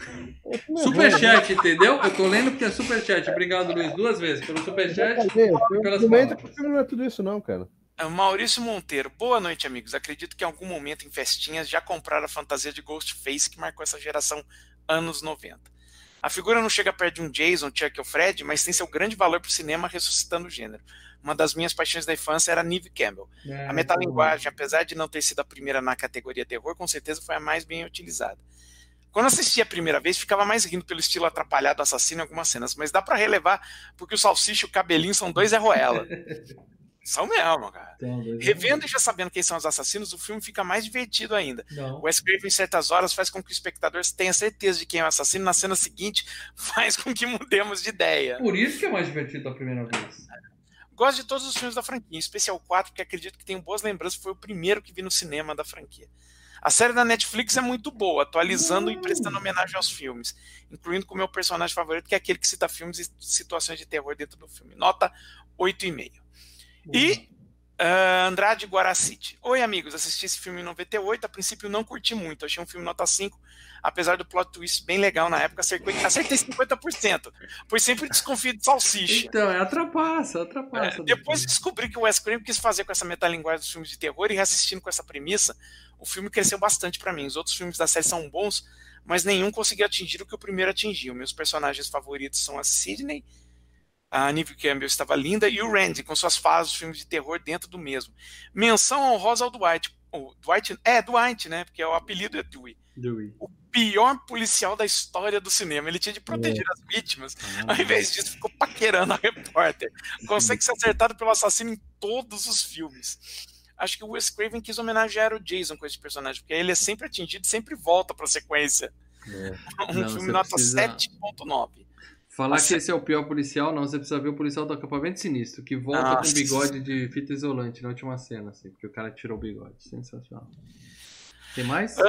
Superchat, entendeu? Eu tô lendo porque é superchat. Obrigado, Luiz, duas vezes. Pelo superchat. O argumento não é tudo isso, não, cara. É Maurício Monteiro. Boa noite, amigos. Acredito que em algum momento em festinhas já compraram a fantasia de Ghostface que marcou essa geração anos 90. A figura não chega perto de um Jason, Chuck ou Fred, mas tem seu grande valor para o cinema ressuscitando o gênero. Uma das minhas paixões da infância era Neve Campbell. É, a metalinguagem, apesar de não ter sido a primeira na categoria terror, com certeza foi a mais bem utilizada. Quando assisti a primeira vez, ficava mais rindo pelo estilo atrapalhado assassino em algumas cenas, mas dá para relevar porque o Salsicha e o Cabelinho são dois Erroela. São mesmo, cara. Revendo e já sabendo quem são os assassinos, o filme fica mais divertido ainda. Não. O Wes Craven, em certas horas, faz com que o espectador tenha certeza de quem é o assassino. Na cena seguinte, faz com que mudemos de ideia. Por isso que é mais divertido a primeira vez. Gosto de todos os filmes da franquia, em especial o 4, porque acredito que tenho boas lembranças. Foi o primeiro que vi no cinema da franquia. A série da Netflix é muito boa, atualizando e prestando homenagem aos filmes, incluindo com o meu personagem favorito, que é aquele que cita filmes e situações de terror dentro do filme. Nota 8,5. E uh, Andrade Guaracite. Oi, amigos. Assisti esse filme em 98. A princípio não curti muito. Achei um filme nota 5. Apesar do plot twist bem legal na época, acertei, acertei 50%. Pois sempre desconfio de salsicha. Então, é atrapassa, atrapassa. É, depois descobri que o Wes Craven quis fazer com essa metalinguagem dos filmes de terror e reassistindo com essa premissa, o filme cresceu bastante para mim. Os outros filmes da série são bons, mas nenhum conseguiu atingir o que o primeiro atingiu. Meus personagens favoritos são a Sidney a Neve Campbell estava linda, e o Randy, com suas fases filmes de terror dentro do mesmo. Menção honrosa ao Dwight. O Dwight, é, Dwight, né? Porque é o apelido é Dewey. Dewey. O pior policial da história do cinema. Ele tinha de proteger é. as vítimas. Ah. Ao invés disso, ficou paquerando a repórter. Consegue ser acertado pelo assassino em todos os filmes. Acho que o Wes Craven quis homenagear o Jason com esse personagem, porque ele é sempre atingido e sempre volta para a sequência. É. Um Não, filme nota precisa... 7.9. Falar Você... que esse é o pior policial, não, você precisa ver o policial do acampamento sinistro, que volta Nossa. com bigode de fita isolante na última cena, assim, porque o cara tirou o bigode. Sensacional. Tem mais? Uh,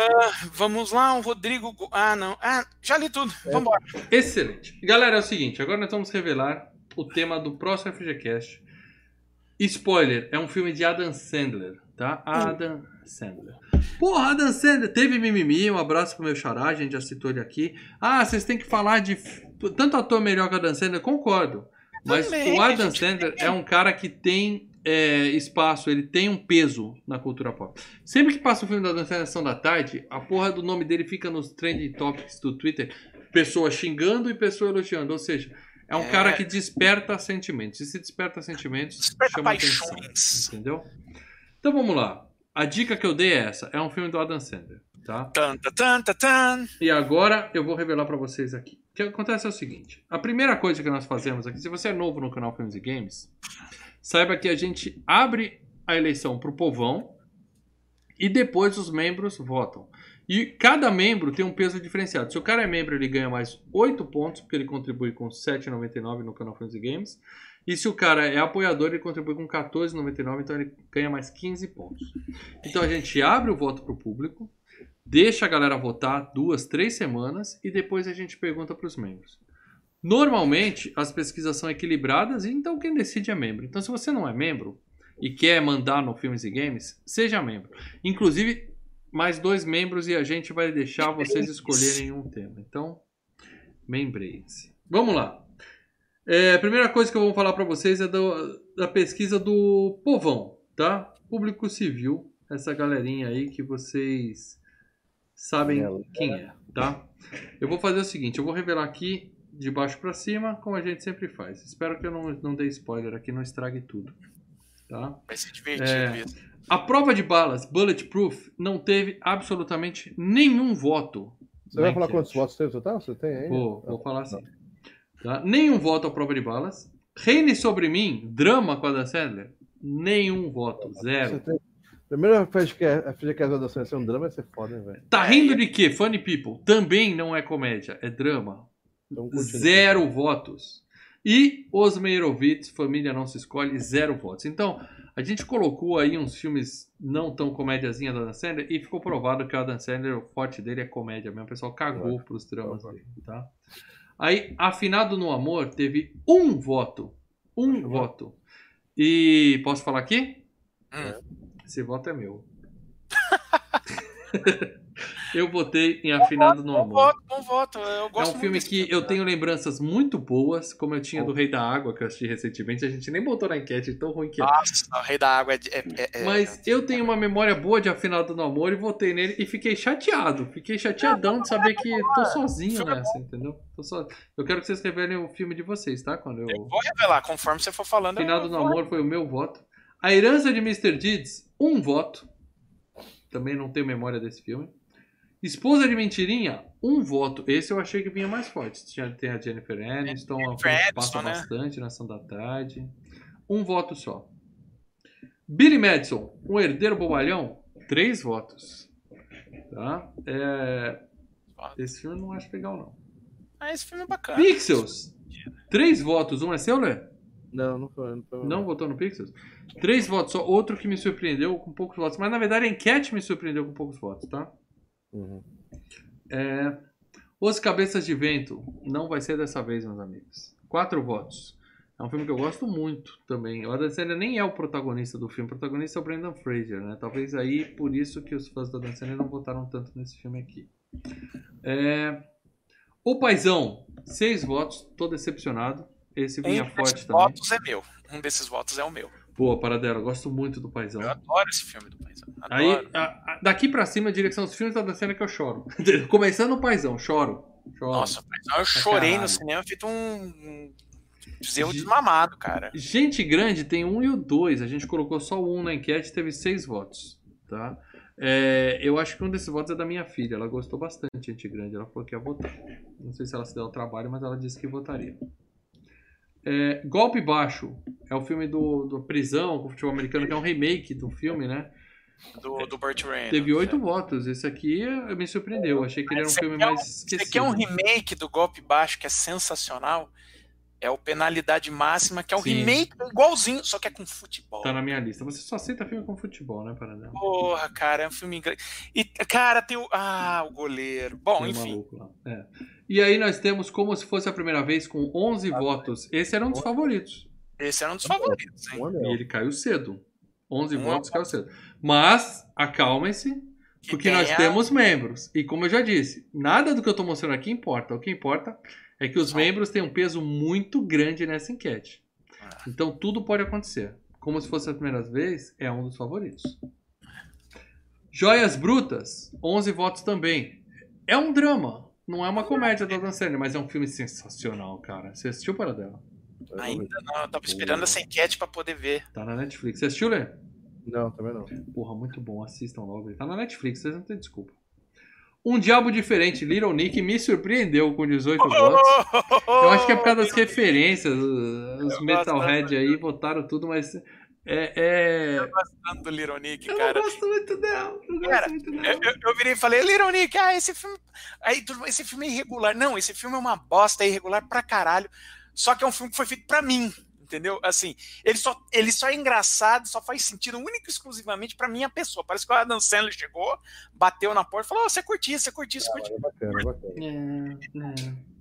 vamos lá, o Rodrigo. Ah, não. Ah, já li tudo. É. Vamos embora. Excelente. Galera, é o seguinte: agora nós vamos revelar o tema do próximo FGCast. Spoiler: é um filme de Adam Sandler, tá? Adam Sandler. Porra, Adam Sandler. Teve mimimi, um abraço pro meu xará, a gente já citou ele aqui. Ah, vocês têm que falar de tanto ator melhor que o Adam Sandler, concordo. Mas Também, o Adam Sandler é um cara que tem é, espaço, ele tem um peso na cultura pop. Sempre que passa o filme da Adam Sandler Sessão da Tarde, a porra do nome dele fica nos trending topics do Twitter, pessoa xingando e pessoa elogiando. Ou seja, é um é... cara que desperta sentimentos. E se desperta sentimentos, desperta chama paixões. atenção. Entendeu? Então vamos lá. A dica que eu dei é essa: é um filme do Adam Sandler. Tá? Tan, tan, tan, tan. E agora eu vou revelar para vocês aqui. O que acontece é o seguinte: a primeira coisa que nós fazemos aqui, se você é novo no canal Filmes e Games, saiba que a gente abre a eleição para o povão e depois os membros votam. E cada membro tem um peso diferenciado. Se o cara é membro, ele ganha mais 8 pontos, porque ele contribui com 7,99 no canal e Games. E se o cara é apoiador, ele contribui com 14,99, então ele ganha mais 15 pontos. Então a gente abre o voto para o público, deixa a galera votar duas, três semanas e depois a gente pergunta para os membros. Normalmente as pesquisas são equilibradas então quem decide é membro. Então se você não é membro e quer mandar no Filmes e Games, seja membro. Inclusive mais dois membros e a gente vai deixar vocês escolherem um tema. Então, membreiem-se. Vamos lá. É, a primeira coisa que eu vou falar para vocês é do, da pesquisa do povão, tá? Público civil, essa galerinha aí que vocês sabem quem é, tá? Eu vou fazer o seguinte, eu vou revelar aqui de baixo para cima, como a gente sempre faz. Espero que eu não, não dê spoiler aqui, não estrague tudo, tá? Vai ser divertido é, A prova de balas, Bulletproof, não teve absolutamente nenhum voto. Você vai falar quantos votos teve total? Você tem aí? Vou, vou falar assim. Tá? Nenhum voto à prova de balas. Reine sobre mim, drama com a Dan Sandler, nenhum voto, zero. Você tem, Primeiro fez que a filha que a ser um drama ia ser foda, velho? Tá rindo de quê? Funny People. Também não é comédia, é drama. Então. Zero votos. E Os Meirovitz, Família Não Se Escolhe, zero votos. Então, a gente colocou aí uns filmes não tão comédiazinha da Dan Sandler e ficou provado que o Dan Sandler, o forte dele é comédia mesmo. O pessoal cagou pros dramas dele, tá? Aí, Afinado no Amor teve um voto. Um voto. E posso falar aqui? Hum. Esse voto é meu. eu votei em Afinado no Bom Amor. voto, bom voto. Eu É gosto um muito filme que filme, eu né? tenho lembranças muito boas, como eu tinha do Rei da Água, que eu assisti recentemente. A gente nem botou na enquete, tão ruim que é. Nossa, o Rei da Água é. é- é- Mas eu tenho uma memória boa de Afinado no Amor e votei nele e fiquei chateado. Fiquei chateadão de saber que tô sozinho nessa, entendeu? Tô só... Eu quero que vocês revelem o filme de vocês, tá? Quando eu. Eu vou revelar, conforme você for falando. Afinado no vou- Amor foi o meu voto. A Herança de Mr. Deeds, um voto. Também não tenho memória desse filme. Esposa de Mentirinha, um voto. Esse eu achei que vinha mais forte. Tinha- Tem a Jennifer Aniston, filme que passa né? bastante na ação da tarde. Um voto só. Billy Madison, um herdeiro bobalhão, três votos. Tá? É, Esse filme eu não acho legal, não. Ah, esse filme é bacana. Pixels, três votos. Um é seu, Lé? Não, não foi. Não, foi, Não votou no Pixels? Três votos só. Outro que me surpreendeu com poucos votos. Mas na verdade a enquete me surpreendeu com poucos votos, tá? Uhum. É... Os Cabeças de Vento. Não vai ser dessa vez, meus amigos. Quatro votos. É um filme que eu gosto muito também. O Adam Sandler nem é o protagonista do filme. O protagonista é o Brendan Fraser, né? Talvez aí por isso que os fãs do Adam Sandler não votaram tanto nesse filme aqui. É... O Paizão. Seis votos. Tô decepcionado. Esse vinha Um forte desses também. votos é meu. Um desses votos é o meu. Pô, Paradela, eu gosto muito do Paizão. Eu adoro esse filme do Paizão. Aí, Adoro. a- a- daqui pra cima, a direção dos filmes da Dan Sandler que eu choro. Começando o Paizão, choro. choro. Nossa, Paizão, eu chorei caralho. no cinema, feito um, um bezerro desmamado, cara. Gente grande tem um e o dois. A gente colocou só o um na enquete teve seis votos. Tá? É, eu acho que um desses votos é da minha filha. Ela gostou bastante de Gente Grande. Ela falou que ia votar. Não sei se ela se deu ao trabalho, mas ela disse que votaria. É, Golpe Baixo é o filme do, do Prisão, com o futebol americano, que é um remake do filme, né? Do, do Burt Reynolds. Teve oito votos. Esse aqui me surpreendeu. Achei que ele era um Esse filme é um- mais Esse esquecido. aqui é um remake do Golpe Baixo, que é sensacional. É o Penalidade Máxima, que é um Sim. remake igualzinho, só que é com futebol. Tá na minha lista. Você só aceita filme com futebol, né, Paradela? Porra, cara, é um filme inglês. E, cara, tem o. Ah, o goleiro. Bom, Tem um enfim. maluco lá. É. E aí nós temos como se fosse a primeira vez com 11 votos. Esse era um dos favoritos. Esse era um dos favoritos, hein? E ele caiu cedo. 11 Um votos caiu cedo. Mas, acalmem-se, Que porque nós a- temos membros. E como eu já disse, nada do que eu tô mostrando aqui importa. O que importa é que os membros têm um peso muito grande nessa enquete. Ah. Então tudo pode acontecer. Como se fosse a primeira vez, é um dos favoritos. Joias Brutas, 11 votos também. É um drama. Não é uma comédia da Dan Sandler, mas é um filme sensacional, cara. Você assistiu para dela? Ainda não, eu tava esperando essa enquete pra poder ver. Tá na Netflix. Você assistiu, Lê? Não, também não. Porra, muito bom. Assistam logo. Tá na Netflix, vocês não têm desculpa. Um Diabo Diferente, Little Nick, me surpreendeu com 18 votos. Eu acho que é por causa das referências. Os Metalhead aí votaram tudo, mas é. é... Eu gostando do Little Nick, Eu cara. não gosto muito dela. Não gosto Cara, muito Eu, dela. eu, eu virei e falei, Little Nick, ah, esse filme. Aí, esse filme é irregular. Não, esse filme é uma bosta, é irregular pra caralho. Só que é um filme que foi feito pra mim. Entendeu? Assim, ele só, ele só é engraçado, só faz sentido único e exclusivamente pra minha pessoa. Parece que o Adam Sandler chegou, bateu na porta e falou: "Ô, você curtiu, você curtiu, você curtiu. É bacana, é bacana. É, é.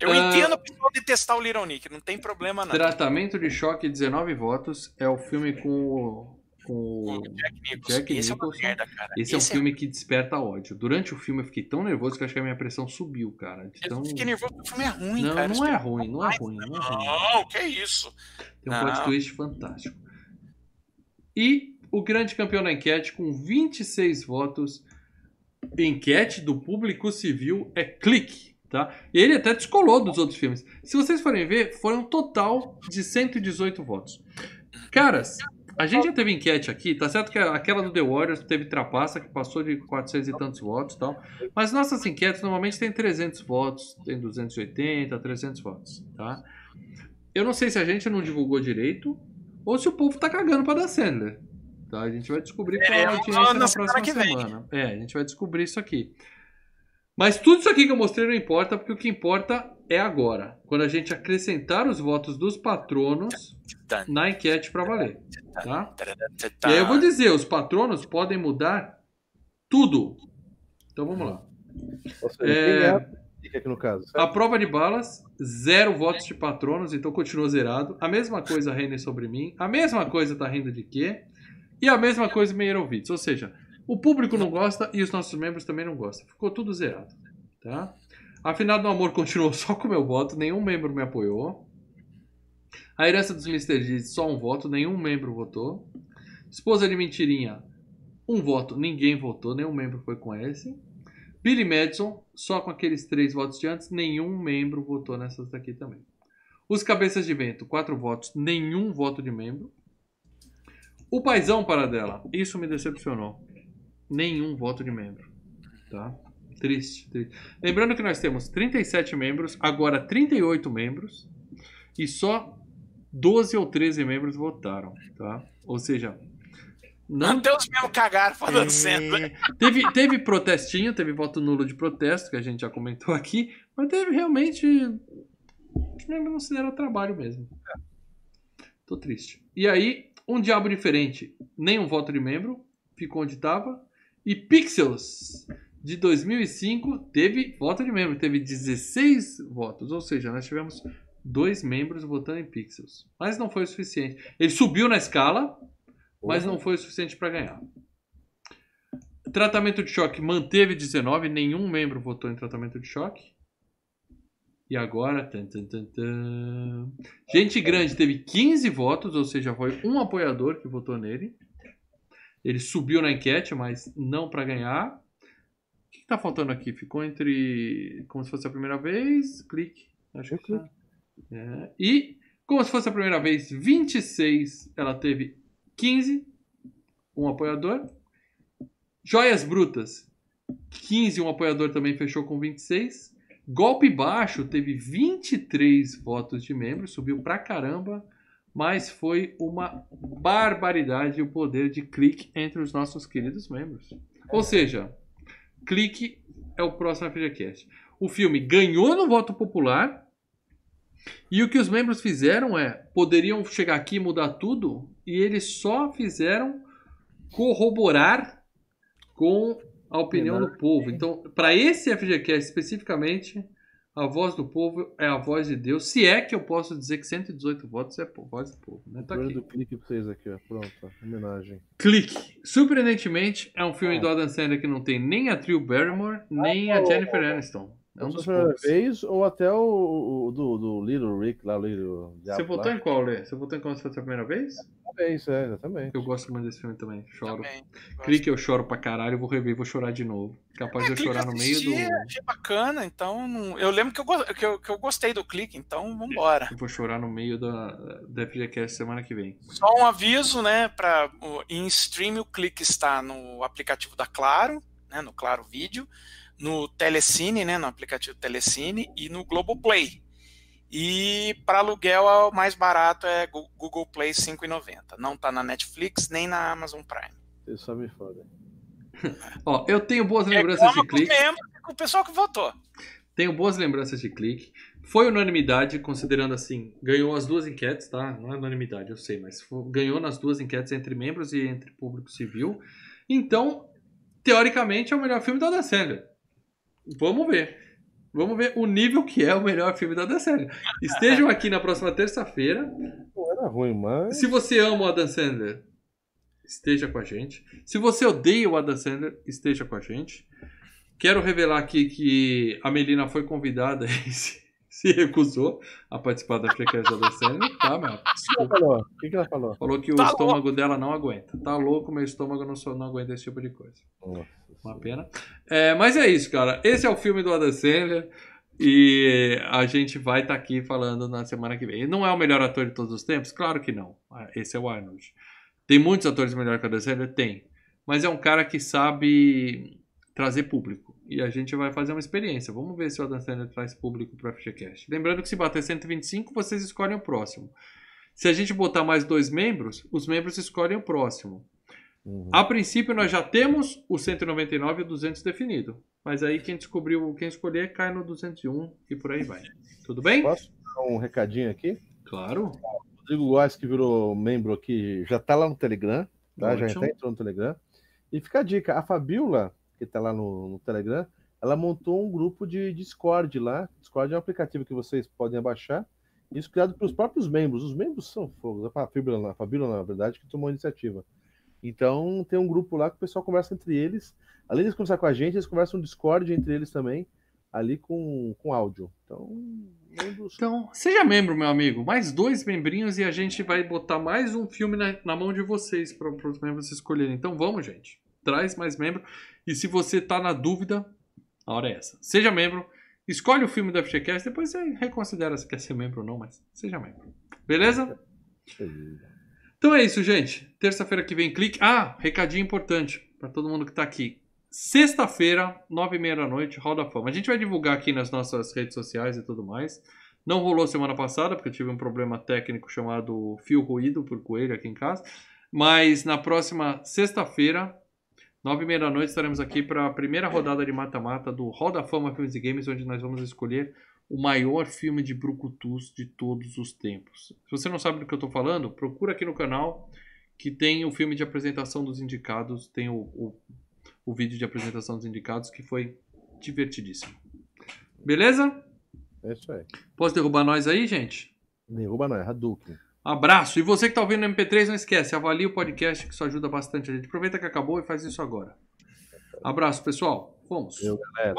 Eu Ah. entendo o pessoal detestar o Little Nick, não tem problema não. Tratamento de Choque, 19 votos. É o filme com o. Com Jack Nicholson. Jack Esse Nicholson. é uma merda, cara. Esse é um filme que desperta ódio. Durante o filme eu fiquei tão nervoso que acho que a minha pressão subiu, cara. de Eu fiquei nervoso porque o filme é ruim, Não, cara. não é ruim, não é ruim, não é ruim. Não, que isso? Tem um plot twist fantástico. E o grande campeão da enquete, com 26 votos, enquete do público civil é Clique, tá? E ele até descolou dos outros filmes. Se vocês forem ver, foi um total de 118 votos. Caras, a gente já teve enquete aqui, tá certo que aquela do The Warriors teve trapaça, que passou de 400 e tantos votos e tal. Mas nossas enquetes normalmente tem 300 votos, tem 280, 300 votos, tá? Eu não sei se a gente não divulgou direito ou se o povo tá cagando pra dar Sandler, tá? A gente vai descobrir qual é a na audiência na próxima semana. É, a gente vai descobrir isso aqui. Mas tudo isso aqui que eu mostrei não importa, porque o que importa é agora. Quando a gente acrescentar os votos dos patronos na enquete para valer, tá? E aí eu vou dizer, os patronos podem mudar tudo. Então vamos lá. Seja, É. caso. A prova de balas, zero votos de patronos, então continua zerado. A mesma coisa reina sobre mim. A mesma coisa tá rindo de quê? E a mesma coisa Meirovitz. Ou seja, o público não gosta e os nossos membros também não gostam. Ficou tudo zerado. Tá? Afinal do amor continuou só com meu voto, nenhum membro me apoiou. A herança dos Mr. G, só um voto, nenhum membro votou. Esposa de mentirinha, um voto, ninguém votou, nenhum membro foi com esse. Billy Madison, só com aqueles três votos de antes, nenhum membro votou nessas daqui também. Os Cabeças de Vento, quatro votos, nenhum voto de membro. O Paizão Paradela, isso me decepcionou. Nenhum voto de membro. Tá? Triste, triste. Lembrando que nós temos 37 membros, agora 38 membros, e só 12 ou 13 membros votaram. Tá? Ou seja, não Até os mesmos cagaram falando sendo. é, teve, teve protestinho, teve voto nulo de protesto, que a gente já comentou aqui, mas teve realmente. Os membros não se deram trabalho mesmo. Tô triste. E aí, um diabo diferente, nenhum voto de membro, ficou onde tava. E Pixels, de 2005, teve voto de membro, teve 16 votos, ou seja, nós tivemos dois membros votando em Pixels. Mas não foi o suficiente. Ele subiu na escala, mas não foi o suficiente para ganhar. Tratamento de choque manteve 19, nenhum membro votou em tratamento de choque. E agora. tan, tan, tan. Gente grande teve 15 votos, ou seja, foi um apoiador que votou nele. Ele subiu na enquete, mas não para ganhar. O que está faltando aqui? Ficou entre. Como se fosse a primeira vez. Clique. Acho que tá. É. E, como se fosse a primeira vez, 26. Ela teve 15. Um apoiador. Joias Brutas. 15, um apoiador também fechou com 26. Golpe Baixo teve 23 votos de membros, subiu pra caramba, mas foi uma barbaridade o poder de clique entre os nossos queridos membros. Ou seja, clique é o próximo FGCast. O filme ganhou no voto popular e o que os membros fizeram é poderiam chegar aqui e mudar tudo e eles só fizeram corroborar com a opinião do povo. Então, para esse FGCast especificamente, a voz do povo é a voz de Deus. Se é que eu posso dizer que 118 votos é a voz do povo. Né? Tá aqui. do clique pra vocês aqui, ó. Pronto, ó. homenagem. Clique. Surpreendentemente, é um filme do Adam Sandler que não tem nem a Drew Barrymore, nem a Jennifer Aniston. É um dos foi a primeira poucos. vez ou até o, o do, do Little Rick lá, Little Você votou em qual, Lê? Você votou em qual se fosse a primeira vez? É isso, é, exatamente. Eu gosto muito desse filme também. Choro. Também. Clique, eu choro pra caralho. Eu vou rever, vou chorar de novo. Capaz de eu chorar no meio do. Achei bacana, então. Eu lembro que eu, go- que, eu, que eu gostei do clique, então vambora. Eu vou chorar no meio da, da FGCast semana que vem. Só um aviso, né? Pra, em stream o clique está no aplicativo da Claro, né, no Claro Vídeo, no Telecine, né, no aplicativo Telecine e no Globoplay. E para aluguel o mais barato é Google Play 5,90. Não tá na Netflix nem na Amazon Prime. Vocês só me fodem. Ó, eu tenho boas lembranças de Reclama com os clique. membros e com o pessoal que votou. Tenho boas lembranças de clique. Foi unanimidade, considerando assim, ganhou as duas enquetes, tá? Não é unanimidade, eu sei, mas fo- ganhou nas duas enquetes entre membros e entre público civil. Então, teoricamente, é o melhor filme da Adam Sandler. Vamos ver. Vamos ver o nível que é o melhor filme da Adam Sandler. Estejam aqui na próxima terça-feira. Não era ruim, mas. Se você ama o Adam Sandler, esteja com a gente. Se você odeia o Adam Sandler, esteja com a gente. Quero revelar aqui que a Melina foi convidada e se, recusou a participar da frequência do Adam Sandler, tá, meu? O que ela falou? O que que ela falou? Falou que o Tá estômago dela não aguenta. Tá louco, meu estômago não, só- não aguenta esse tipo de coisa. Nossa, Uma pena. É, mas é isso, cara. Esse é o filme do Adam Sandler. E a gente vai estar aqui falando na semana que vem. Ele não é o melhor ator de todos os tempos? Claro que não. Ah, Esse é o Arnold. Tem muitos atores melhores que o Adam Sandler? Tem. Mas é um cara que sabe trazer público. E a gente vai fazer uma experiência. Vamos ver se o Adam Sandler traz público para o FGCast. Lembrando que se bater 125, vocês escolhem o próximo. Se a gente botar mais dois membros, os membros escolhem o próximo. Uhum. A princípio, nós já temos o 199 e o 200 definido. Mas aí quem descobriu, quem escolher, cai no 201 e por aí vai. Tudo bem? Posso dar um recadinho aqui? Claro. Rodrigo Góes, que virou membro aqui, já tá lá no Telegram, tá? Já entrou no Telegram. E fica a dica, a Fabiola, que tá lá no, no Telegram, ela montou um grupo de Discord lá. Discord é um aplicativo que vocês podem baixar. Isso criado pelos próprios membros. Os membros são fogos. A Fabiola, a Fabiola, na verdade, que tomou a iniciativa. Então tem um grupo lá que o pessoal conversa entre eles. Além de conversar com a gente, eles conversam no Discord entre eles também, ali com, com áudio. Então, membros. Então, seja membro, meu amigo. Mais dois membrinhos e a gente vai botar mais um filme na, na mão de vocês para os membros escolherem. Então vamos, gente. Traz mais membro. E se você tá na dúvida, a hora é essa. Seja membro, escolhe o filme do FGCast, depois você reconsidera se quer ser membro ou não, mas seja membro. Beleza? Então é isso, gente. Terça-feira que vem, clique. Ah, recadinho importante para todo mundo que tá aqui. Sexta-feira, nove e meia da noite, Roda Fama. A gente vai divulgar aqui nas nossas redes sociais e tudo mais. Não rolou semana passada, porque eu tive um problema técnico chamado fio ruído por coelho aqui em casa. Mas na próxima sexta-feira, nove e meia da noite, estaremos aqui para a primeira rodada de mata-mata do Roda Fama Filmes e Games, onde nós vamos escolher o maior filme de brucutus de todos os tempos. Se você não sabe do que eu estou falando, procura aqui no canal que tem o filme de apresentação dos indicados, tem o, o, o vídeo de apresentação dos indicados que foi divertidíssimo. Beleza? É isso aí. Posso derrubar nós aí, gente? Derruba é Hadouken. Abraço. E você que tá ouvindo no MP3, não esquece, avalie o podcast, que isso ajuda bastante a gente. Aproveita que acabou e faz isso agora. Abraço, pessoal. Fomos. Eu, galera.